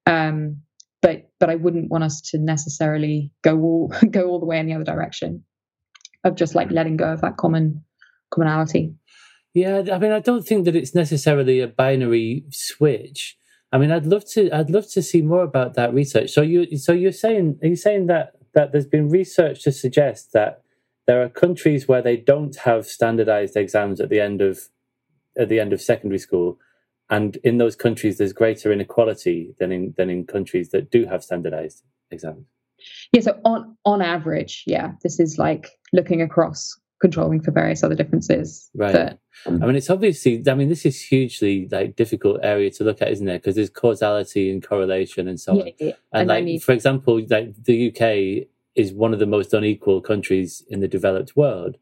um, but but I wouldn't want us to necessarily go all <laughs> go all the way in the other direction of just like letting go of that common commonality. Yeah, I mean, I don't think that it's necessarily a binary switch. I mean, I'd love to. I'd love to see more about that research. So you, so you're saying, are you saying that that there's been research to suggest that there are countries where they don't have standardized exams at the end of at the end of secondary school, and in those countries there's greater inequality than in than in countries that do have standardized exams. Yeah. So on on average, yeah, this is like looking across controlling for various other differences. Right. That, um, I mean, it's obviously. I mean, this is hugely like difficult area to look at, isn't it? Because there's causality and correlation and so yeah, on. yeah. And, And like, I mean- for example, like the UK is one of the most unequal countries in the developed world,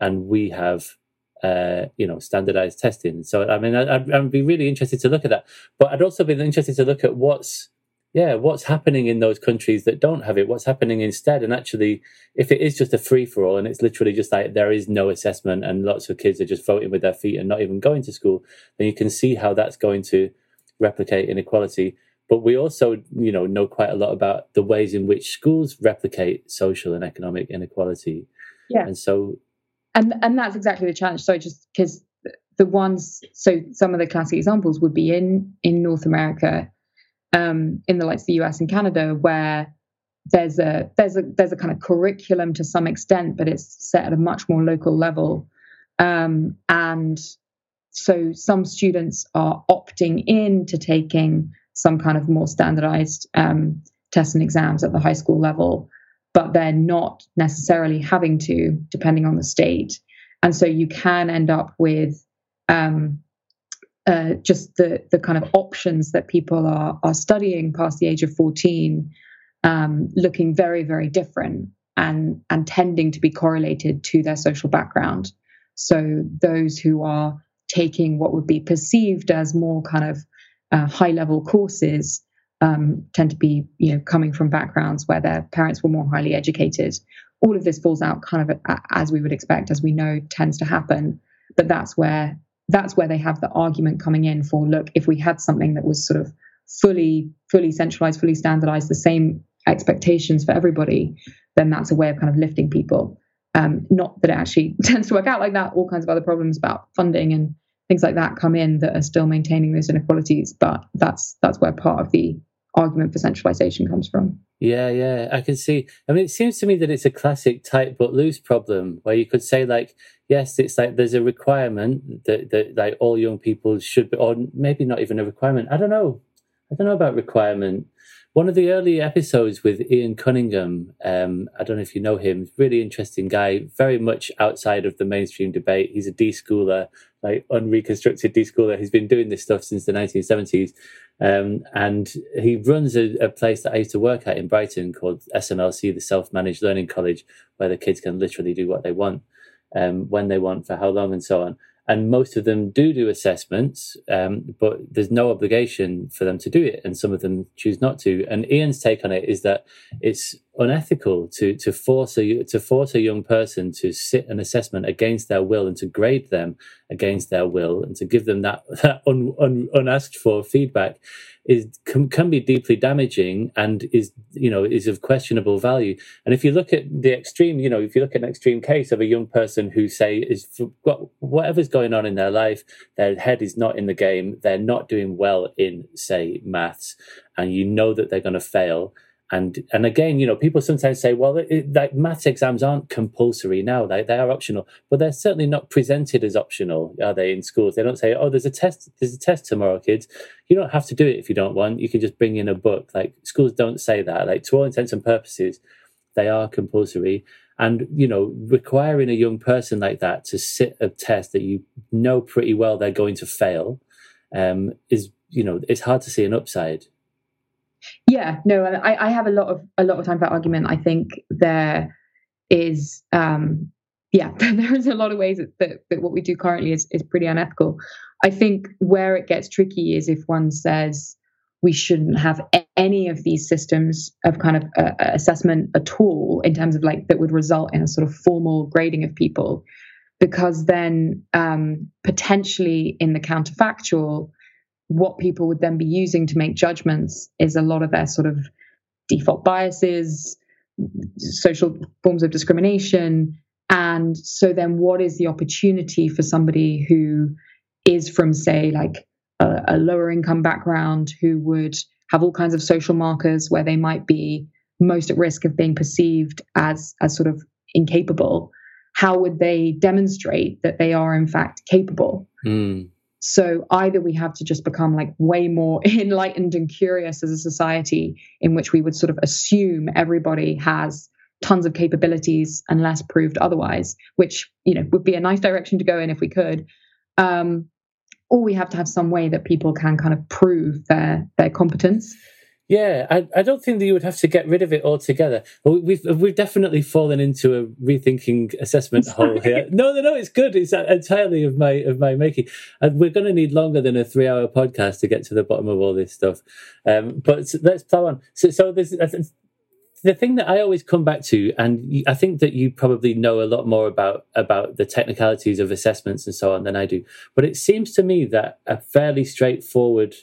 and we have, uh, you know, standardized testing. So, I mean, I'd, I'd be really interested to look at that. But I'd also be interested to look at what's, yeah, what's happening in those countries that don't have it. What's happening instead? And actually, if it is just a free for all, and it's literally just like there is no assessment, and lots of kids are just voting with their feet and not even going to school, then you can see how that's going to replicate inequality but we also you know know quite a lot about the ways in which schools replicate social and economic inequality Yeah. and so and and that's exactly the challenge. So just because the ones, so some of the classic examples would be in in North America, um, in the likes of the US and Canada, where there's a there's a there's a kind of curriculum to some extent, but it's set at a much more local level, um, and so some students are opting in to taking some kind of more standardized um, tests and exams at the high school level but they're not necessarily having to, depending on the state. And so you can end up with um, uh, just the the kind of options that people are are studying past the age of fourteen, um, looking very very different and and tending to be correlated to their social background. So those who are taking what would be perceived as more kind of uh, high level courses um, tend to be, you know, coming from backgrounds where their parents were more highly educated. All of this falls out kind of as we would expect, as we know tends to happen. But that's where that's where they have the argument coming in for look, if we had something that was sort of fully fully centralized, fully standardized, the same expectations for everybody, then that's a way of kind of lifting people. Um, not that it actually <laughs> tends to work out like that. All kinds of other problems about funding and things like that come in that are still maintaining those inequalities. But that's that's where part of the argument for centralization comes from. yeah yeah i can see i mean it seems to me that it's a classic tight but loose problem where you could say like yes it's like there's a requirement that, that like all young people should be or maybe not even a requirement i don't know i don't know about requirement one of the early episodes with Ian Cunningham, um, I don't know if you know him, really interesting guy, very much outside of the mainstream debate. He's a deschooler, like unreconstructed deschooler. He's been doing this stuff since the 1970s. Um, and he runs a, a place that I used to work at in Brighton called SMLC, the Self-Managed Learning College, where the kids can literally do what they want, um, when they want, for how long, and so on. And most of them do do assessments, um, but there's no obligation for them to do it, and some of them choose not to. And Ian's take on it is that it's unethical to to force a to force a young person to sit an assessment against their will and to grade them against their will and to give them that, <laughs> that un, un, unasked for feedback is can, can be deeply damaging and is you know is of questionable value. And if you look at the extreme you know if you look at an extreme case of a young person who say is whatever's going on in their life their head is not in the game they're not doing well in say maths and you know that they're going to fail and and again, you know, people sometimes say, well, it, like maths exams aren't compulsory now; they they are optional, but they're certainly not presented as optional, are they? In schools, they don't say, oh, there's a test, there's a test tomorrow, kids. You don't have to do it if you don't want. You can just bring in a book. Like schools don't say that. Like to all intents and purposes, they are compulsory. And you know, requiring a young person like that to sit a test that you know pretty well they're going to fail um, is, you know, it's hard to see an upside. Yeah, no, I, I have a lot of a lot of time for argument. I think there is, um, yeah, <laughs> there is a lot of ways that, that, that what we do currently is is pretty unethical. I think where it gets tricky is if one says we shouldn't have any of these systems of kind of uh, assessment at all in terms of like that would result in a sort of formal grading of people, because then um, potentially in the counterfactual what people would then be using to make judgments is a lot of their sort of default biases, social forms of discrimination. And so then what is the opportunity for somebody who is from, say, like a, a lower income background who would have all kinds of social markers where they might be most at risk of being perceived as as sort of incapable how would they demonstrate that they are in fact capable Mm. So either we have to just become like way more <laughs> enlightened and curious as a society in which we would sort of assume everybody has tons of capabilities unless proved otherwise, which you know would be a nice direction to go in if we could. Um, or we have to have some way that people can kind of prove their their competence. Yeah, I, I don't think that you would have to get rid of it altogether. We've we've definitely fallen into a rethinking assessment <laughs> hole here. No, no, no, it's good. It's entirely of my of my making. And we're going to need longer than a three hour podcast to get to the bottom of all this stuff. Um, but let's plow on. So, so this the thing that I always come back to, and I think that you probably know a lot more about about the technicalities of assessments and so on than I do. But it seems to me that a fairly straightforward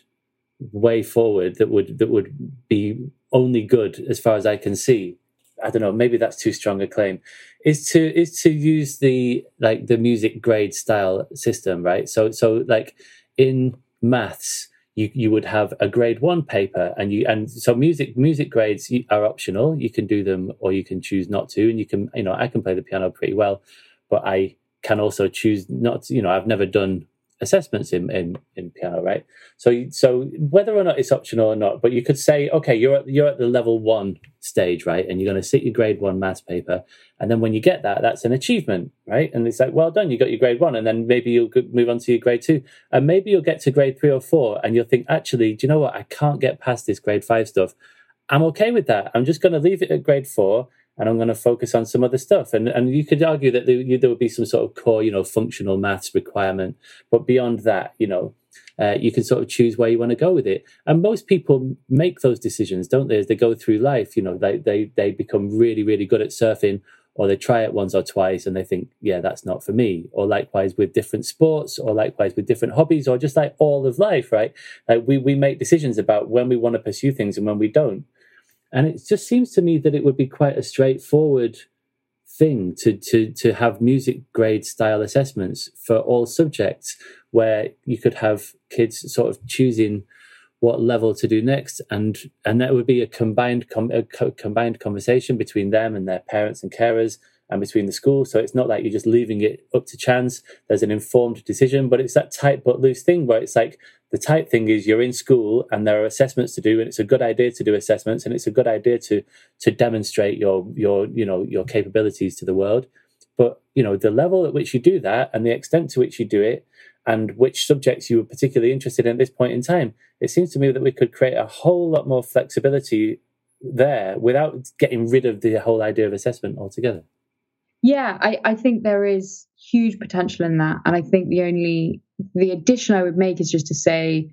way forward that would that would be only good as far as I can see. I don't know, maybe that's too strong a claim. Is to is to use the like the music grade style system, right? So so like in maths, you you would have a grade one paper, and you and so music music grades are optional. You can do them, or you can choose not to, and you can you know I can play the piano pretty well, but I can also choose not to. You know, I've never done assessments in, in, in piano, right? So so whether or not it's optional or not, but you could say, okay, you're at you're at the level one stage, right? And you're going to sit your grade one maths paper, and then when you get that, that's an achievement, right? And it's like, well done, you got your grade one, and then maybe you'll move on to your grade two, and maybe you'll get to grade three or four, and you'll think, actually, do you know what? I can't get past this grade five stuff. I'm okay with that. I'm just going to leave it at grade four and I'm going to focus on some other stuff. And and you could argue that there, there would be some sort of core, you know, functional maths requirement, but beyond that, you know, uh, you can sort of choose where you want to go with it. And most people make those decisions, don't they? As they go through life, you know, they they they become really really good at surfing. Or they try it once or twice and they think, yeah, that's not for me. Or likewise with different sports, or likewise with different hobbies, or just like all of life, right? Like we, we make decisions about when we want to pursue things and when we don't. And it just seems to me that it would be quite a straightforward thing to to to have music grade style assessments for all subjects where you could have kids sort of choosing what level to do next and and that would be a combined com- a co- combined conversation between them and their parents and carers and between the school. So it's not like you're just leaving it up to chance. There's an informed decision, but it's that tight but loose thing where it's like the tight thing is you're in school and there are assessments to do, and it's a good idea to do assessments, and it's a good idea to to demonstrate your your you know your capabilities to the world. But you know the level at which you do that and the extent to which you do it, and which subjects you were particularly interested in at this point in time, it seems to me that we could create a whole lot more flexibility there without getting rid of the whole idea of assessment altogether. Yeah, I, I think there is huge potential in that. And I think the only the addition I would make is just to say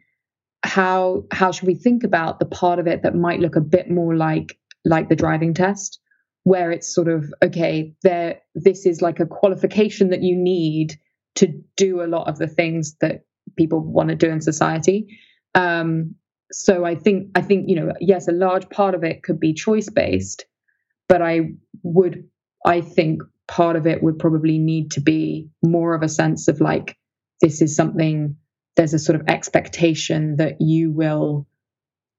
how how should we think about the part of it that might look a bit more like like the driving test, where it's sort of, okay, there this is like a qualification that you need to do a lot of the things that people want to do in society. Um, so I think I think, you know, yes, a large part of it could be choice based, but I would I think part of it would probably need to be more of a sense of like, this is something, there's a sort of expectation that you will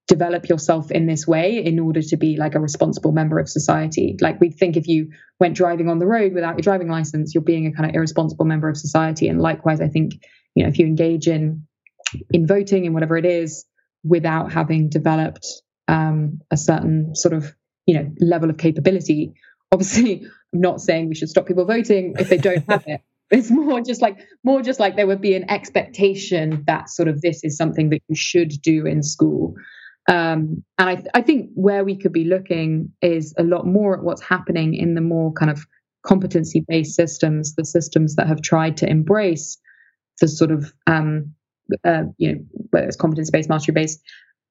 develop yourself in this way in order to be like a responsible member of society. Like we think if you went driving on the road without your driving license, you're being a kind of irresponsible member of society. And likewise, I think, you know, if you engage in in voting and whatever it is without having developed um, a certain sort of you know level of capability obviously <laughs> I'm not saying we should stop people voting if they don't have it. It's more just like more just like there would be an expectation that sort of this is something that you should do in school. Um, and I, th- I think where we could be looking is a lot more at what's happening in the more kind of competency based systems, the systems that have tried to embrace the sort of um, uh, you know whether it's competency based, mastery based,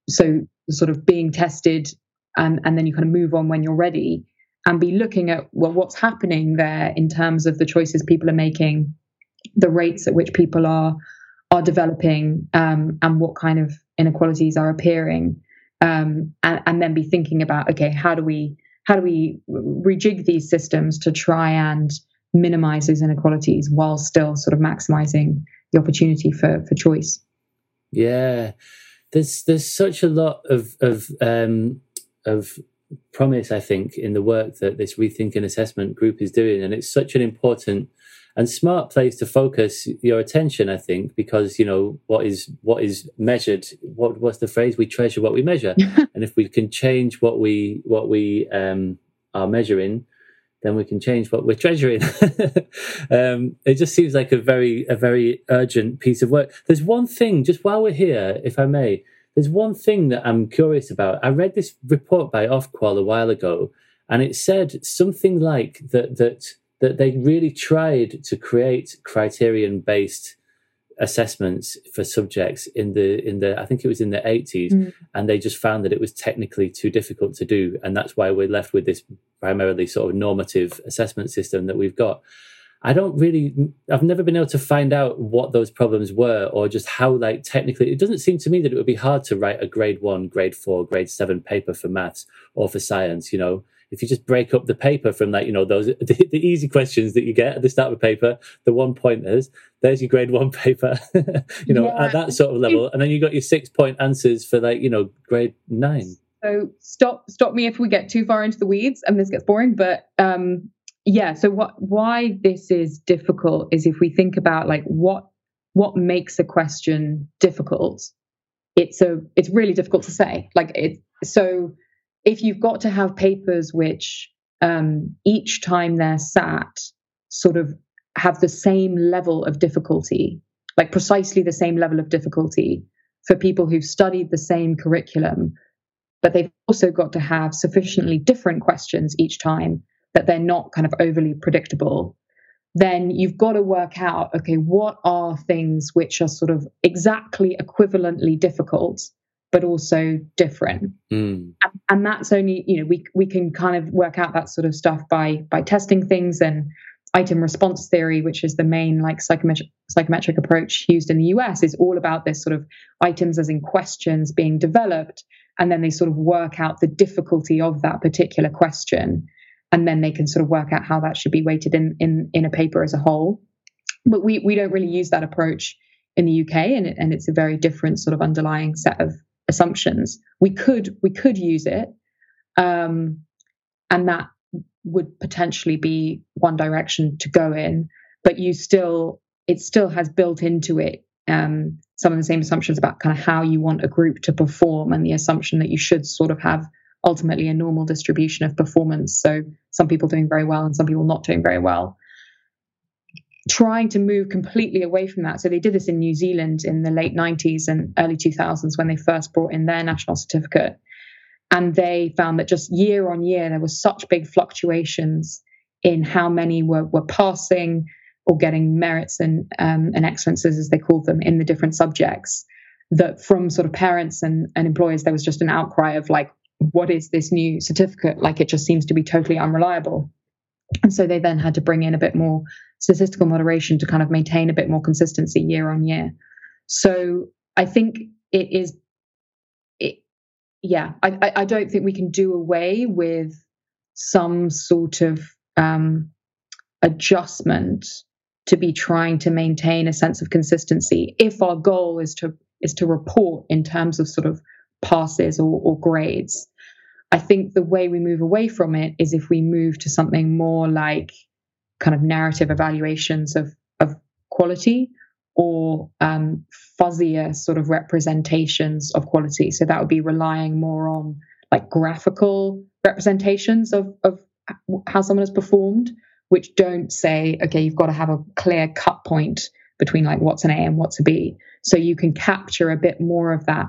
so sort of being tested and and then you kind of move on when you're ready and be looking at well what's happening there in terms of the choices people are making the rates at which people are are developing um, and what kind of inequalities are appearing um, and, and then be thinking about okay how do we how do we rejig these systems to try and minimize those inequalities while still sort of maximizing the opportunity for for choice? Yeah, there's there's such a lot of of um, of promise, I think, in the work that this rethinking assessment group is doing, and it's such an important and smart place to focus your attention. I think because you know what is what is measured. What what's the phrase? We treasure what we measure, <laughs> and if we can change what we what we um, are measuring, then we can change what we're treasuring. <laughs> um, it just seems like a very a very urgent piece of work. There's one thing, just while we're here, if I may, there's one thing that I'm curious about. I read this report by Ofqual a while ago, and it said something like that that that they really tried to create criterion based assessments for subjects in the in the I think it was in the 80s mm. and they just found that it was technically too difficult to do and that's why we're left with this primarily sort of normative assessment system that we've got I don't really I've never been able to find out what those problems were or just how like technically it doesn't seem to me that it would be hard to write a grade 1 grade 4 grade 7 paper for maths or for science you know? If you just break up the paper from like you know those <laughs> the, the, easy questions that you get at the start of a paper the one pointers there's your grade one paper <laughs> you know yeah. at that sort of level. And then you got your six point answers for like you know grade nine. So stop stop me if we get too far into the weeds and this gets boring but um yeah so what why this is difficult is if we think about like what what makes a question difficult it's a it's really difficult to say. Like it so if you've got to have papers which um, each time they're sat sort of have the same level of difficulty, like precisely the same level of difficulty for people who've studied the same curriculum, but they've also got to have sufficiently different questions each time that they're not kind of overly predictable, then you've got to work out okay, what are things which are sort of exactly equivalently difficult but also different. Mm. And, and, that's only, you know, we we can kind of work out that sort of stuff by by testing things and item response theory, which is the main like psychometric psychometric approach used in the US, is all about this sort of items as in questions being developed, and then they sort of work out the difficulty of that particular question, and then they can sort of work out how that should be weighted in in in a paper as a whole. But we we don't really use that approach in the UK, and it, and it's a very different sort of underlying set of assumptions. We could we could use it, um, and that would potentially be one direction to go in. But you still it still has built into it um, some of the same assumptions about kind of how you want a group to perform and the assumption that you should sort of have ultimately a normal distribution of performance. So some people doing very well and some people not doing very well trying to move completely away from that. So they did this in New Zealand in the late 90s and early 2000s when they first brought in their national certificate. And they found that just year on year, there were such big fluctuations in how many were, were passing or getting merits and, um, and excellences, as they called them, in the different subjects. That from sort of parents and, and employers, there was just an outcry of like, what is this new certificate? Like, it just seems to be totally unreliable. And so they then had to bring in a bit more statistical moderation to kind of maintain a bit more consistency year on year. So I think it is, it, yeah, I, I don't think we can do away with some sort of um, adjustment to be trying to maintain a sense of consistency if our goal is to is to report in terms of sort of passes or, or grades I think the way we move away from it is if we move to something more like kind of narrative evaluations of, of quality or um, fuzzier sort of representations of quality. So that would be relying more on like graphical representations of, of how someone has performed, which don't say, okay, you've got to have a clear cut point between like what's an A and what's a B. So you can capture a bit more of that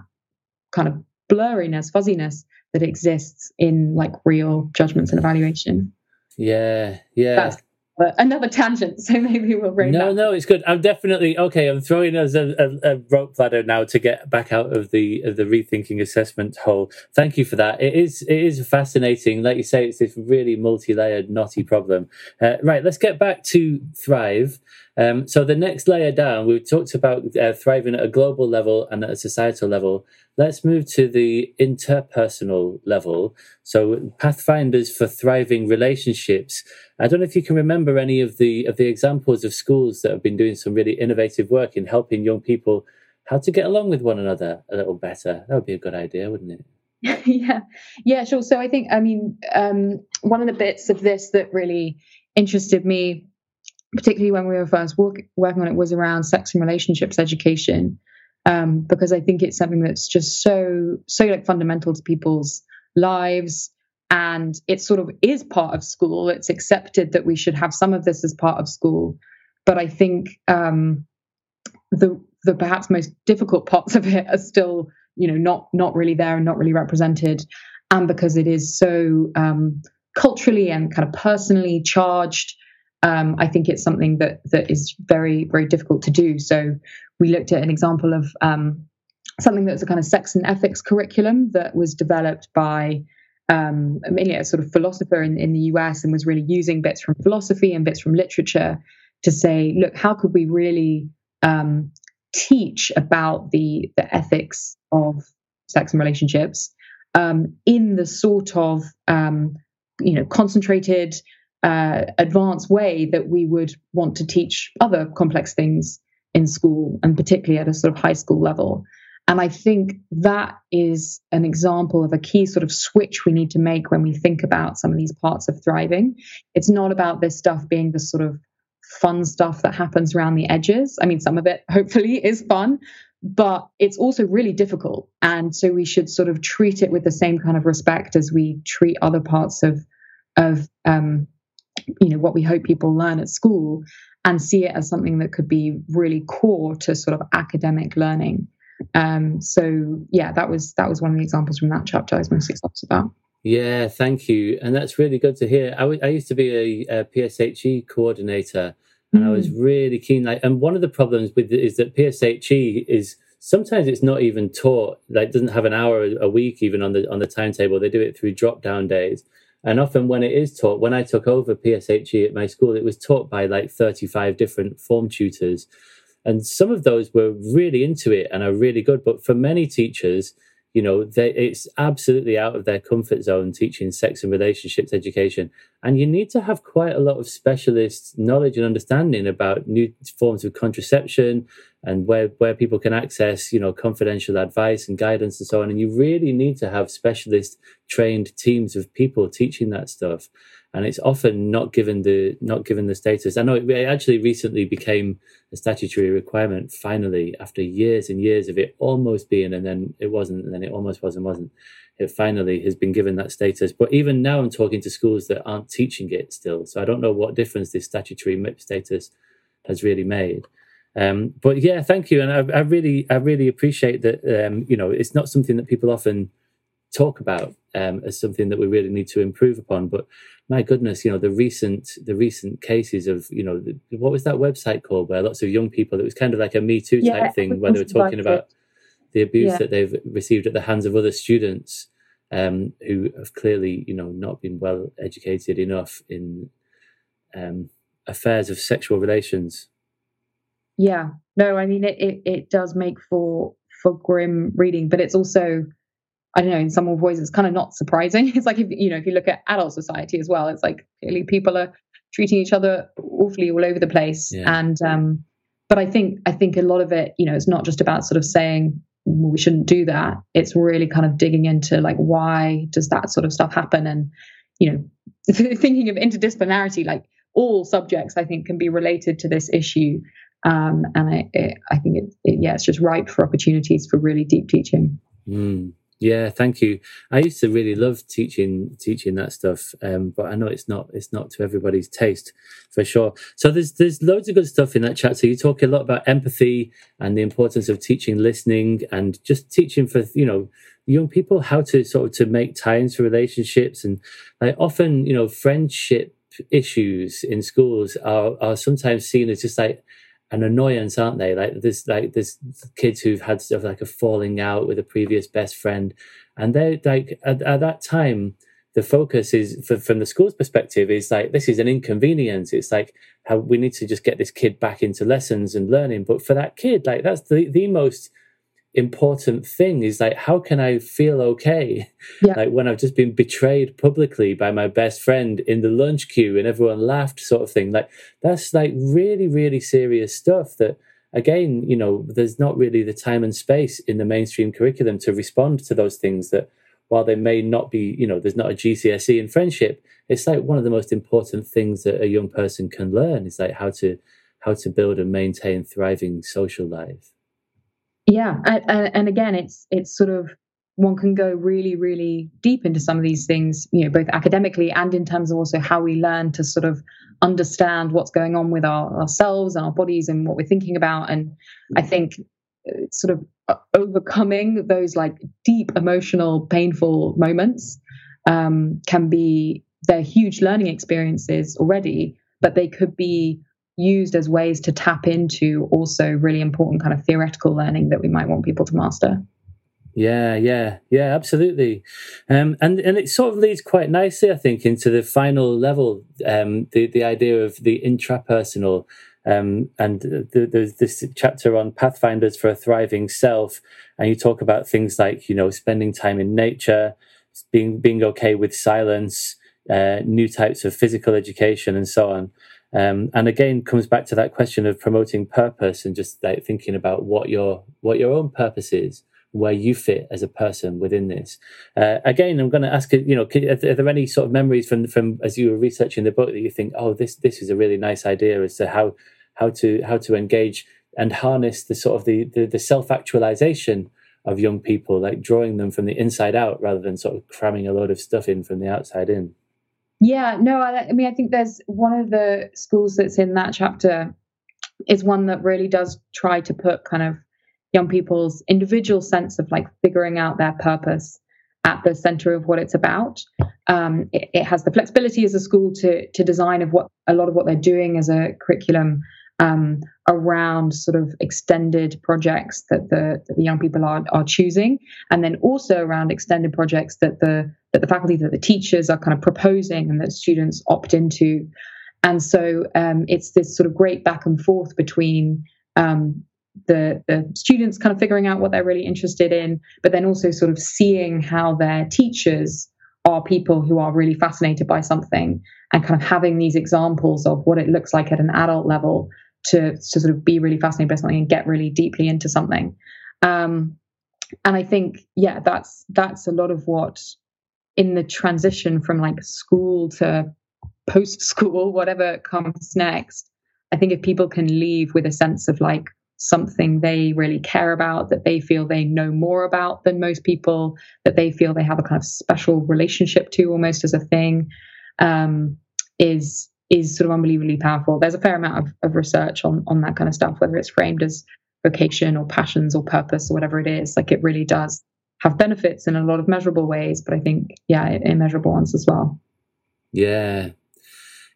kind of blurriness, fuzziness that exists in like real judgments and evaluation. Yeah, yeah. That's another tangent, <laughs> so maybe we'll bring. No, no, it's good. I'm definitely okay. I'm throwing us a, a, a, rope ladder now to get back out of the of the rethinking assessment hole. Thank you for that. It is it is fascinating. Like you say, it's this really multi layered, knotty problem. Uh, right, let's get back to Thrive. Um, so the next layer down, we've talked about uh, thriving at a global level and at a societal level. Let's move to the interpersonal level. So pathfinders for thriving relationships. I don't know if you can remember any of the of the examples of schools that have been doing some really innovative work in helping young people how to get along with one another a little better. That would be a good idea, wouldn't it? <laughs> yeah, yeah, sure. So I think, I mean, um, one of the bits of this that really interested me, particularly when we were first work, working on it, was around sex and relationships education, um, because I think it's something that's just so so like fundamental to people's lives, and it sort of is part of school. It's accepted that we should have some of this as part of school, but I think um, the the perhaps most difficult parts of it are still you know not not really there and not really represented. And because it is so um, culturally and kind of personally charged um, i think it's something that that is very very difficult to do. So we looked at an example of um, something that's a kind of sex and ethics curriculum that was developed by um, mainly a sort of philosopher in, in the us and was really using bits from philosophy and bits from literature to say look how could we really um, teach about the the ethics of sex and relationships um, in the sort of um, you know concentrated uh, advanced way that we would want to teach other complex things in school and particularly at a sort of high school level and i think that is an example of a key sort of switch we need to make when we think about some of these parts of thriving it's not about this stuff being the sort of fun stuff that happens around the edges. I mean, some of it hopefully <laughs> is fun, but it's also really difficult. And so we should sort of treat it with the same kind of respect as we treat other parts of of um, you know what we hope people learn at school and see it as something that could be really core to sort of academic learning. Um, so yeah, that was that was one of the examples from that chapter I was most excited about. Yeah, thank you. And that's really good to hear. I, w- I used to be a, a PSHE coordinator and mm. I was mm. really keen. Like, and one of the problems with it is that PSHE is sometimes it's not even taught. Like, doesn't have an hour a week even on the on the timetable. They do it through drop down days. And often when it is taught, when I took over PSHE at my school, it was taught by like 35 different form tutors. And some of those were really into it and are really good. But for many teachers, you know they, it's absolutely out of their comfort zone teaching sex and relationships education. And you need to have quite a lot of specialist knowledge and understanding about new forms of contraception and where where people can access you know confidential advice and guidance and so on. And you really need to have specialist trained teams of people teaching that stuff and it's often not given the not given the status. I know it actually recently became a statutory requirement. Finally, after years and years of it almost being, and then it wasn't, and then it almost was and wasn't. It finally has been given that status. But even now, I'm talking to schools that aren't teaching it still. So I don't know what difference this statutory MIP status has really made. Um, but yeah, thank you, and I, I really, I really appreciate that. Um, you know, it's not something that people often talk about um, as something that we really need to improve upon. But my goodness, you know, the recent the recent cases of, you know, the, what was that website called where lots of young people, it was kind of like a Me Too type yeah, thing where they were talking about the abuse yeah. that they've received at the hands of other students um, who have clearly, you know, not been well educated enough in um, affairs of sexual relations. Yeah, no, I mean it, it, it does make for for grim reading, but it's also I don't know, in some ways it's kind of not surprising. <laughs> It's like if you know, if you look at adult society as well, it's like clearly people are treating each other awfully all over the place. Yeah. And um, but I think I think a lot of it, you know, it's not just about sort of saying well, we shouldn't do that. It's really kind of digging into like why does that sort of stuff happen, and you know, <laughs> thinking of interdisciplinarity, like all subjects, I think can be related to this issue. Um, and I, it, I think it, it, yeah, it's just ripe for opportunities for really deep teaching. Mm. Yeah, thank you. I used to really love teaching teaching that stuff, um, but I know it's not it's not to everybody's taste for sure. So there's there's loads of good stuff in that chat. So you talk a lot about empathy and the importance of teaching listening and just teaching for you know young people how to sort of to make times for relationships and like often you know friendship issues in schools are are sometimes seen as just like an annoyance, aren't they? Like this, like this kids who've had stuff like a falling out with a previous best friend, and they're like at, at that time the focus is for, from the school's perspective is like this is an inconvenience it's like how we need to just get this kid back into lessons and learning but for that kid like that's the, the most important thing is like how can i feel okay yeah. like when i've just been betrayed publicly by my best friend in the lunch queue and everyone laughed sort of thing like that's like really really serious stuff that again, you know, there's not really the time and space in the mainstream curriculum to respond to those things that while they may not be, you know, there's not a GCSE in friendship, it's like one of the most important things that a young person can learn is like how to how to build and maintain thriving social life. Yeah, and, and again, it's it's sort of one can go really, really deep into some of these things, you know, both academically and in terms of also how we learn to sort of understand what's going on with our, ourselves and our bodies and what we're thinking about. And I think uh, sort of uh, overcoming those like deep emotional, painful moments um, can be, they're huge learning experiences already, but they could be used as ways to tap into also really important kind of theoretical learning that we might want people to master. Yeah, yeah, yeah, absolutely, um, and and it sort of leads quite nicely, I think, into the final level, um, the the idea of the intrapersonal, um, and the, there's this chapter on pathfinders for a thriving self, and you talk about things like you know spending time in nature, being being okay with silence, uh, new types of physical education, and so on. Um, and again, comes back to that question of promoting purpose and just like thinking about what your what your own purpose is where you fit as a person within this. Uh, again, I'm going to ask you know, are there any sort of memories from from as you were researching the book that you think, oh, this this is a really nice idea as to how how to how to engage and harness the sort of the the, the self actualization of young people, like drawing them from the inside out rather than sort of cramming a load of stuff in from the outside in. Yeah, no, I, I mean, I think there's one of the schools that's in that chapter is one that really does try to put kind of young people's individual sense of like figuring out their purpose at the center of what it's about. Um, it, it, has the flexibility as a school to to design of what a lot of what they're doing as a curriculum um, around sort of extended projects that the that the young people are are choosing, and then also around extended projects that the that the faculty that the teachers are kind of proposing and that students opt into. And so um, it's this sort of great back and forth between um, the, the students kind of figuring out what they're really interested in, but then also sort of seeing how their teachers are people who are really fascinated by something and kind of having these examples of what it looks like at an adult level to, to sort of be really fascinated by something and get really deeply into something. Um, and I think, yeah, that's that's a lot of what in the transition from like school to post school, <laughs> whatever comes next. I think if people can leave with a sense of like something they really care about, that they feel they know more about than most people, that they feel they have a kind of special relationship to almost as a thing, um, is is sort of unbelievably powerful. There's a fair amount of, of research on on that kind of stuff, whether it's framed as vocation or passions or purpose or whatever it is. Like it really does have benefits in a lot of measurable ways, but I think yeah, immeasurable ones as well. Yeah,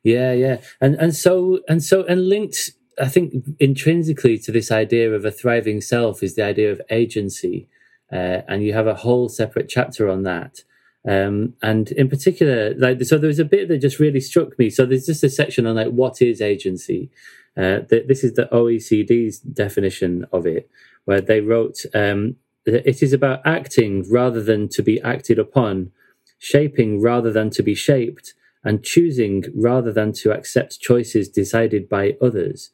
yeah, yeah, and and so and so and linked I think intrinsically to this idea of a thriving self is the idea of agency, uh, and you have a whole separate chapter on that. Um, and in particular, like so, there was a bit that just really struck me. So there's just a section on like what is agency. Uh, this is the OECD's definition of it, where they wrote um, it is about acting rather than to be acted upon, shaping rather than to be shaped, and choosing rather than to accept choices decided by others.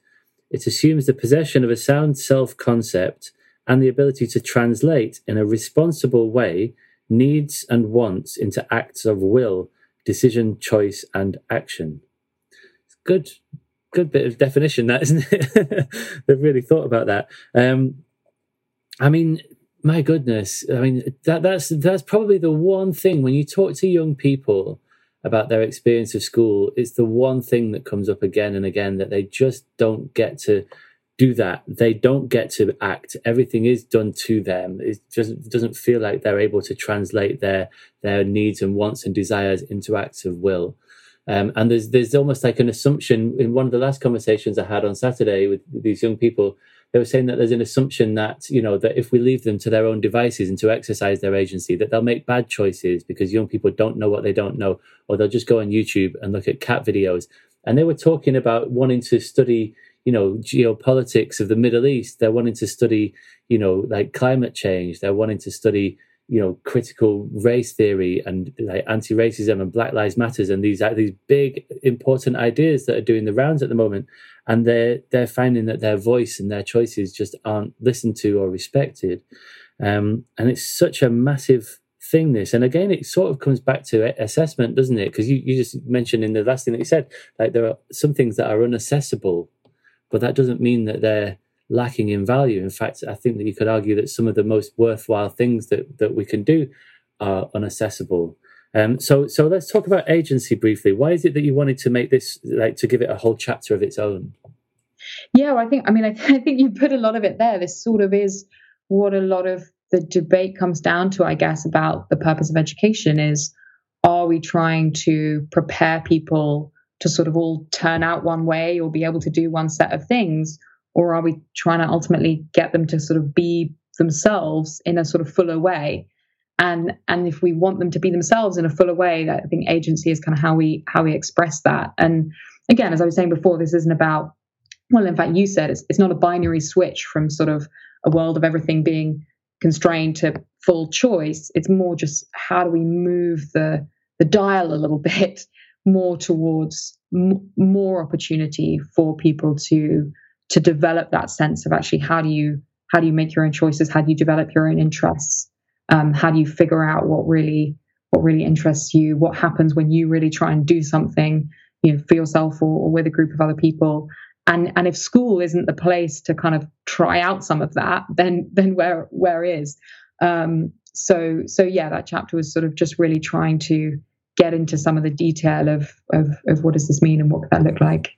It assumes the possession of a sound self concept and the ability to translate in a responsible way needs and wants into acts of will, decision, choice, and action. Good, good bit of definition, that isn't it? <laughs> They've really thought about that. Um, I mean, my goodness, I mean that that's that's probably the one thing when you talk to young people about their experience of school, it's the one thing that comes up again and again that they just don't get to do that. They don't get to act. Everything is done to them. It doesn't doesn't feel like they're able to translate their their needs and wants and desires into acts of will. Um, and there's there's almost like an assumption in one of the last conversations I had on Saturday with these young people they were saying that there's an assumption that you know that if we leave them to their own devices and to exercise their agency that they'll make bad choices because young people don't know what they don't know or they'll just go on youtube and look at cat videos and they were talking about wanting to study you know geopolitics of the middle east. They're wanting to study you know like climate change. They're wanting to study you know critical race theory and like anti-racism and black lives matters and these these big important ideas that are doing the rounds at the moment. And they're they're finding that their voice and their choices just aren't listened to or respected. Um, and it's such a massive thing this. And again it sort of comes back to assessment doesn't it? Because you, you just mentioned in the last thing that you said like there are some things that are unaccessible but that doesn't mean that they're lacking in value. In fact, I think that you could argue that some of the most worthwhile things that, that we can do are unaccessible. Um, so, so let's talk about agency briefly. Why is it that you wanted to make this, like, to give it a whole chapter of its own? Yeah, well, I think, I mean, I, th- <laughs> I think you put a lot of it there. This sort of is what a lot of the debate comes down to, I guess, about the purpose of education is are we trying to prepare people to sort of all turn out one way or be able to do one set of things? or are we trying to ultimately get them to sort of be themselves in a sort of fuller way? And and if we want them to be themselves in a fuller way i think agency is kind of how we how we express that. And again as i was saying before this isn't about well in fact you said it's, it's not a binary switch from sort of a world of everything being constrained to full choice. It's more just how do we move the the dial a little <laughs> bit more towards m- more opportunity for people to to develop that sense of actually how do you how do you make your own choices? How do you develop your own interests? Um, how do you figure out what really what really interests you? What happens when you really try and do something you know for yourself or, or with a group of other people? And and if school isn't the place to kind of try out some of that then then where where is? Um, so so yeah that chapter was sort of just really trying to get into some of the detail of of, of what does this mean and what could that look like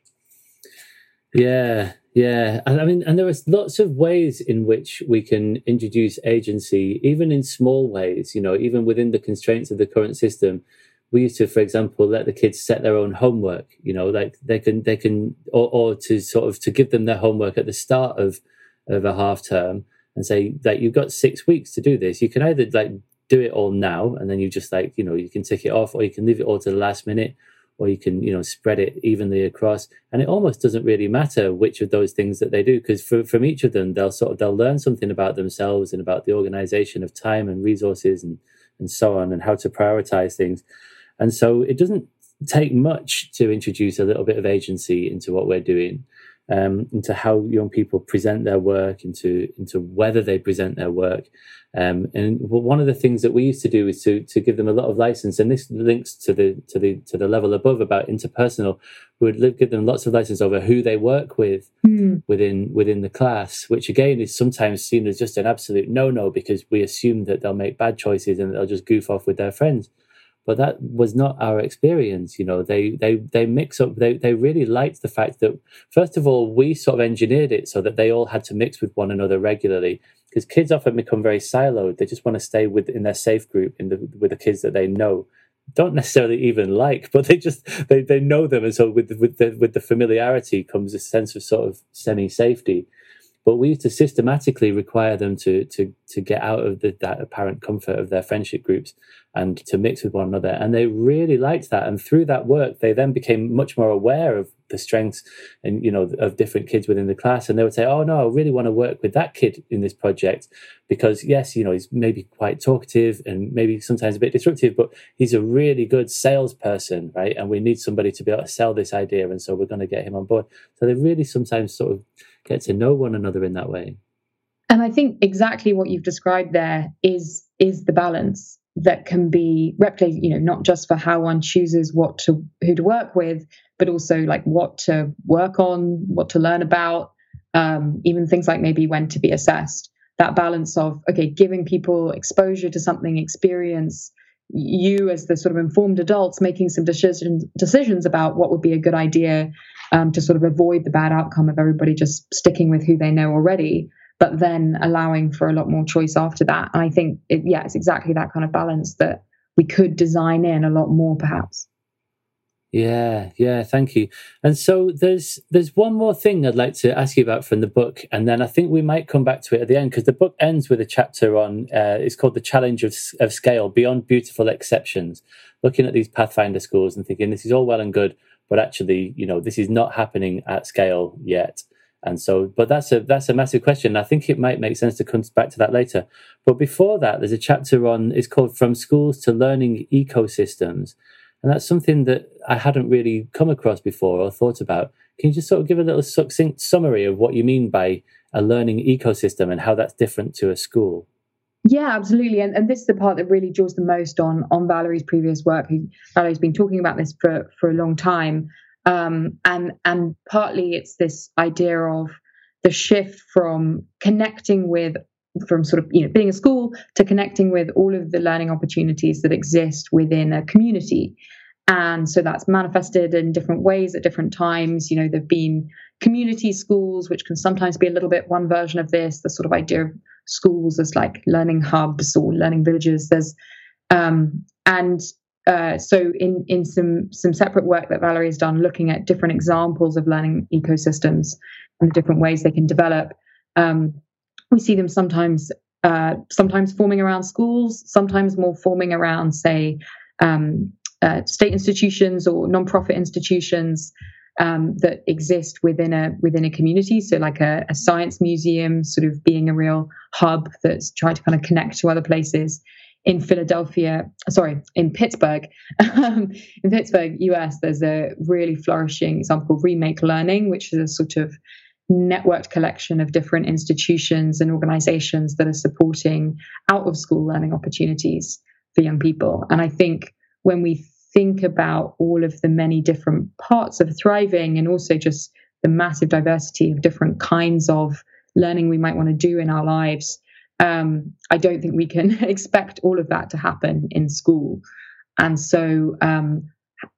yeah yeah, I mean, and there are lots of ways in which we can introduce agency, even in small ways. You know, even within the constraints of the current system, we used to, for example, let the kids set their own homework. You know, like they can, they can, or, or to sort of to give them their homework at the start of of a half term and say that you've got six weeks to do this. You can either like do it all now and then you just like you know you can tick it off, or you can leave it all to the last minute or you can you know spread it evenly across and it almost doesn't really matter which of those things that they do because from each of them they'll sort of they'll learn something about themselves and about the organization of time and resources and and so on and how to prioritize things and so it doesn't take much to introduce a little bit of agency into what we're doing um, into how young people present their work, into into whether they present their work. Um, and one of the things that we used to do is to to give them a lot of license, and this links to the to the to the level above about interpersonal. We would give them lots of license over who they work with mm. within within the class, which again is sometimes seen as just an absolute no no because we assume that they'll make bad choices and they'll just goof off with their friends but that was not our experience you know. They they they mix up they they really liked the fact that first of all we sort of engineered it so that they all had to mix with one another regularly because kids often become very siloed. They just want to stay with in their safe group in the with the kids that they know. Don't necessarily even like <laughs> but they just they, they know them and so with with the with the familiarity comes a sense of sort of semi safety but we used to systematically require them to to to get out of the, that apparent comfort of their friendship groups and to mix with one another. And they really liked that. And through that work, they then became much more aware of the strengths and you know of different kids within the class. And they would say, "Oh no, I really want to work with that kid in this project because yes, you know he's maybe quite talkative and maybe sometimes a bit disruptive, but he's a really good salesperson, right? And we need somebody to be able to sell this idea, and so we're going to get him on board." So they really sometimes sort of get to know one another in that way. And I think exactly what you've described there is is the balance that can be replicated, you know, not just for how one chooses what to who to work with, but also like what to work on, what to learn about, um, even things like maybe when to be assessed. That balance of okay, giving people exposure to something, experience, you as the sort of informed adults making some decisions decisions about what would be a good idea um, to sort of avoid the bad outcome of everybody just sticking with who they know already, but then allowing for a lot more choice after that. And I think, it, yeah, it's exactly that kind of balance that we could design in a lot more, perhaps. Yeah, yeah, thank you. And so there's there's one more thing I'd like to ask you about from the book, and then I think we might come back to it at the end because the book ends with a chapter on uh, it's called the challenge of of scale beyond beautiful exceptions, looking at these Pathfinder schools and thinking this is all well and good, but actually, you know, this is not happening at scale yet. And so, but that's a that's a massive question. I think it might make sense to come back to that later. But before that, there's a chapter on it's called "From Schools to Learning Ecosystems," and that's something that I hadn't really come across before or thought about. Can you just sort of give a little succinct summary of what you mean by a learning ecosystem and how that's different to a school? Yeah, absolutely. And, and this is the part that really draws the most on on Valerie's previous work. Valerie's been talking about this for, for a long time. Um, and and partly it's this idea of the shift from connecting with from sort of you know being a school to connecting with all of the learning opportunities that exist within a community. And so that's manifested in different ways at different times. You know there've been community schools which can sometimes be a little bit one version of this. The sort of idea of schools as like learning hubs or learning villages. There's um, and uh, so in in some some separate work that Valerie has done looking at different examples of learning ecosystems and the different ways they can develop um, we see them sometimes uh, sometimes forming around schools sometimes more forming around say um, uh, state institutions or non-profit institutions um, that exist within a within a community. So, like a, a, science museum, sort of being a real hub that's trying to kind of connect to other places. In Philadelphia, sorry, in Pittsburgh, um, in Pittsburgh, US, there's a really flourishing example Remake Learning, which is a sort of networked collection of different institutions and organizations that are supporting out of school learning opportunities for young people. And I think when we think about all of the many different parts of thriving and also just the massive diversity of different kinds of learning we might want to do in our lives, um, I don't think we can <laughs> expect all of that to happen in school. And so, um,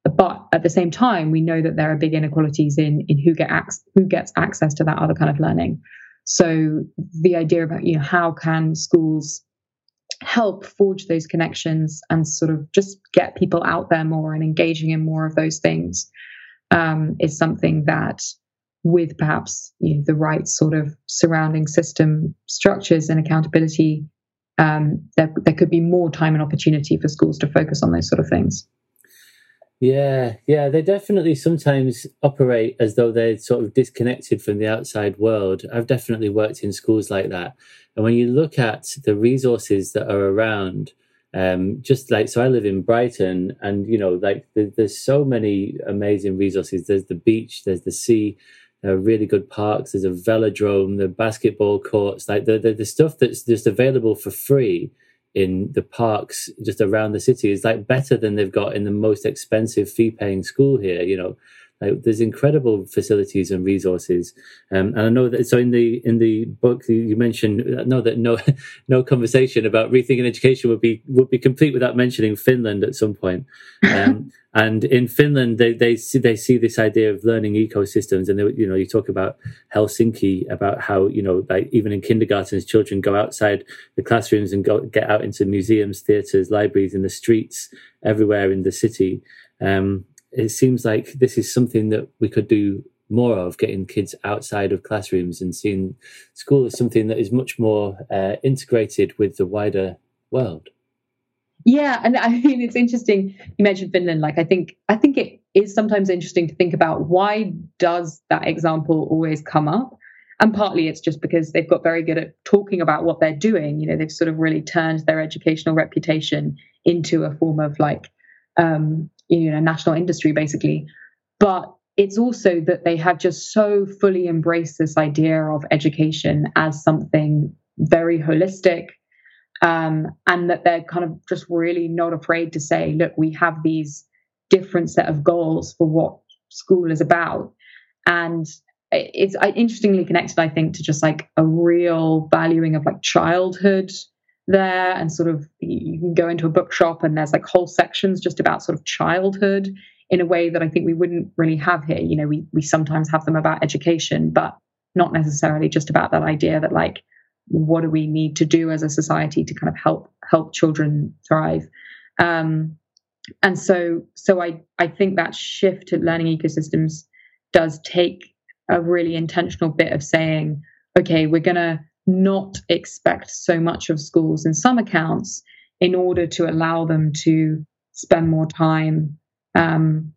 but at the same time, we know that there are big inequalities in in who get ac- who gets access to that other kind of learning. So the idea about you know how can schools help forge those connections and sort of just get people out there more and engaging in more of those things um, is something that with perhaps you know, the right sort of surrounding system structures and accountability um, there, there could be more time and opportunity for schools to focus on those sort of things yeah, yeah, they definitely sometimes operate as though they're sort of disconnected from the outside world. I've definitely worked in schools like that. And when you look at the resources that are around, um, just like, so I live in Brighton and, you know, like the, there's so many amazing resources. There's the beach, there's the sea, there are really good parks, there's a velodrome, the basketball courts, like the, the, the stuff that's just available for free in the parks just around the city is like better than they've got in the most expensive fee paying school here you know like, there's incredible facilities and resources, um, and I know that. So in the in the book you mentioned, I know that no <laughs> no conversation about rethinking education would be would be complete without mentioning Finland at some point. Um, <laughs> and in Finland, they they see they see this idea of learning ecosystems, and they, you know you talk about Helsinki about how you know like even in kindergartens, children go outside the classrooms and go get out into museums, theatres, libraries, in the streets everywhere in the city. Um, it seems like this is something that we could do more of getting kids outside of classrooms and seeing school as something that is much more uh, integrated with the wider world. Yeah and i <laughs> mean it's interesting you mentioned finland like i think i think it is sometimes interesting to think about why does that example always come up? And partly it's just because they've got very good at talking about what they're doing you know they've sort of really turned their educational reputation into a form of like um, you know national industry basically. But it's also that they have just so fully embraced this idea of education as something very holistic um, and that they're kind of just really not afraid to say look we have these different set of goals for what school is about. And it's interestingly connected i think to just like a real valuing of like childhood there and sort of you can go into a bookshop and there's like whole sections just about sort of childhood in a way that I think we wouldn't really have here. You know, we we sometimes have them about education, but not necessarily just about that idea that like what do we need to do as a society to kind of help help children thrive. Um, and so so I I think that shift to learning ecosystems does take a really intentional bit of saying, okay, we're gonna not expect so much of schools in some accounts in order to allow them to spend more time um,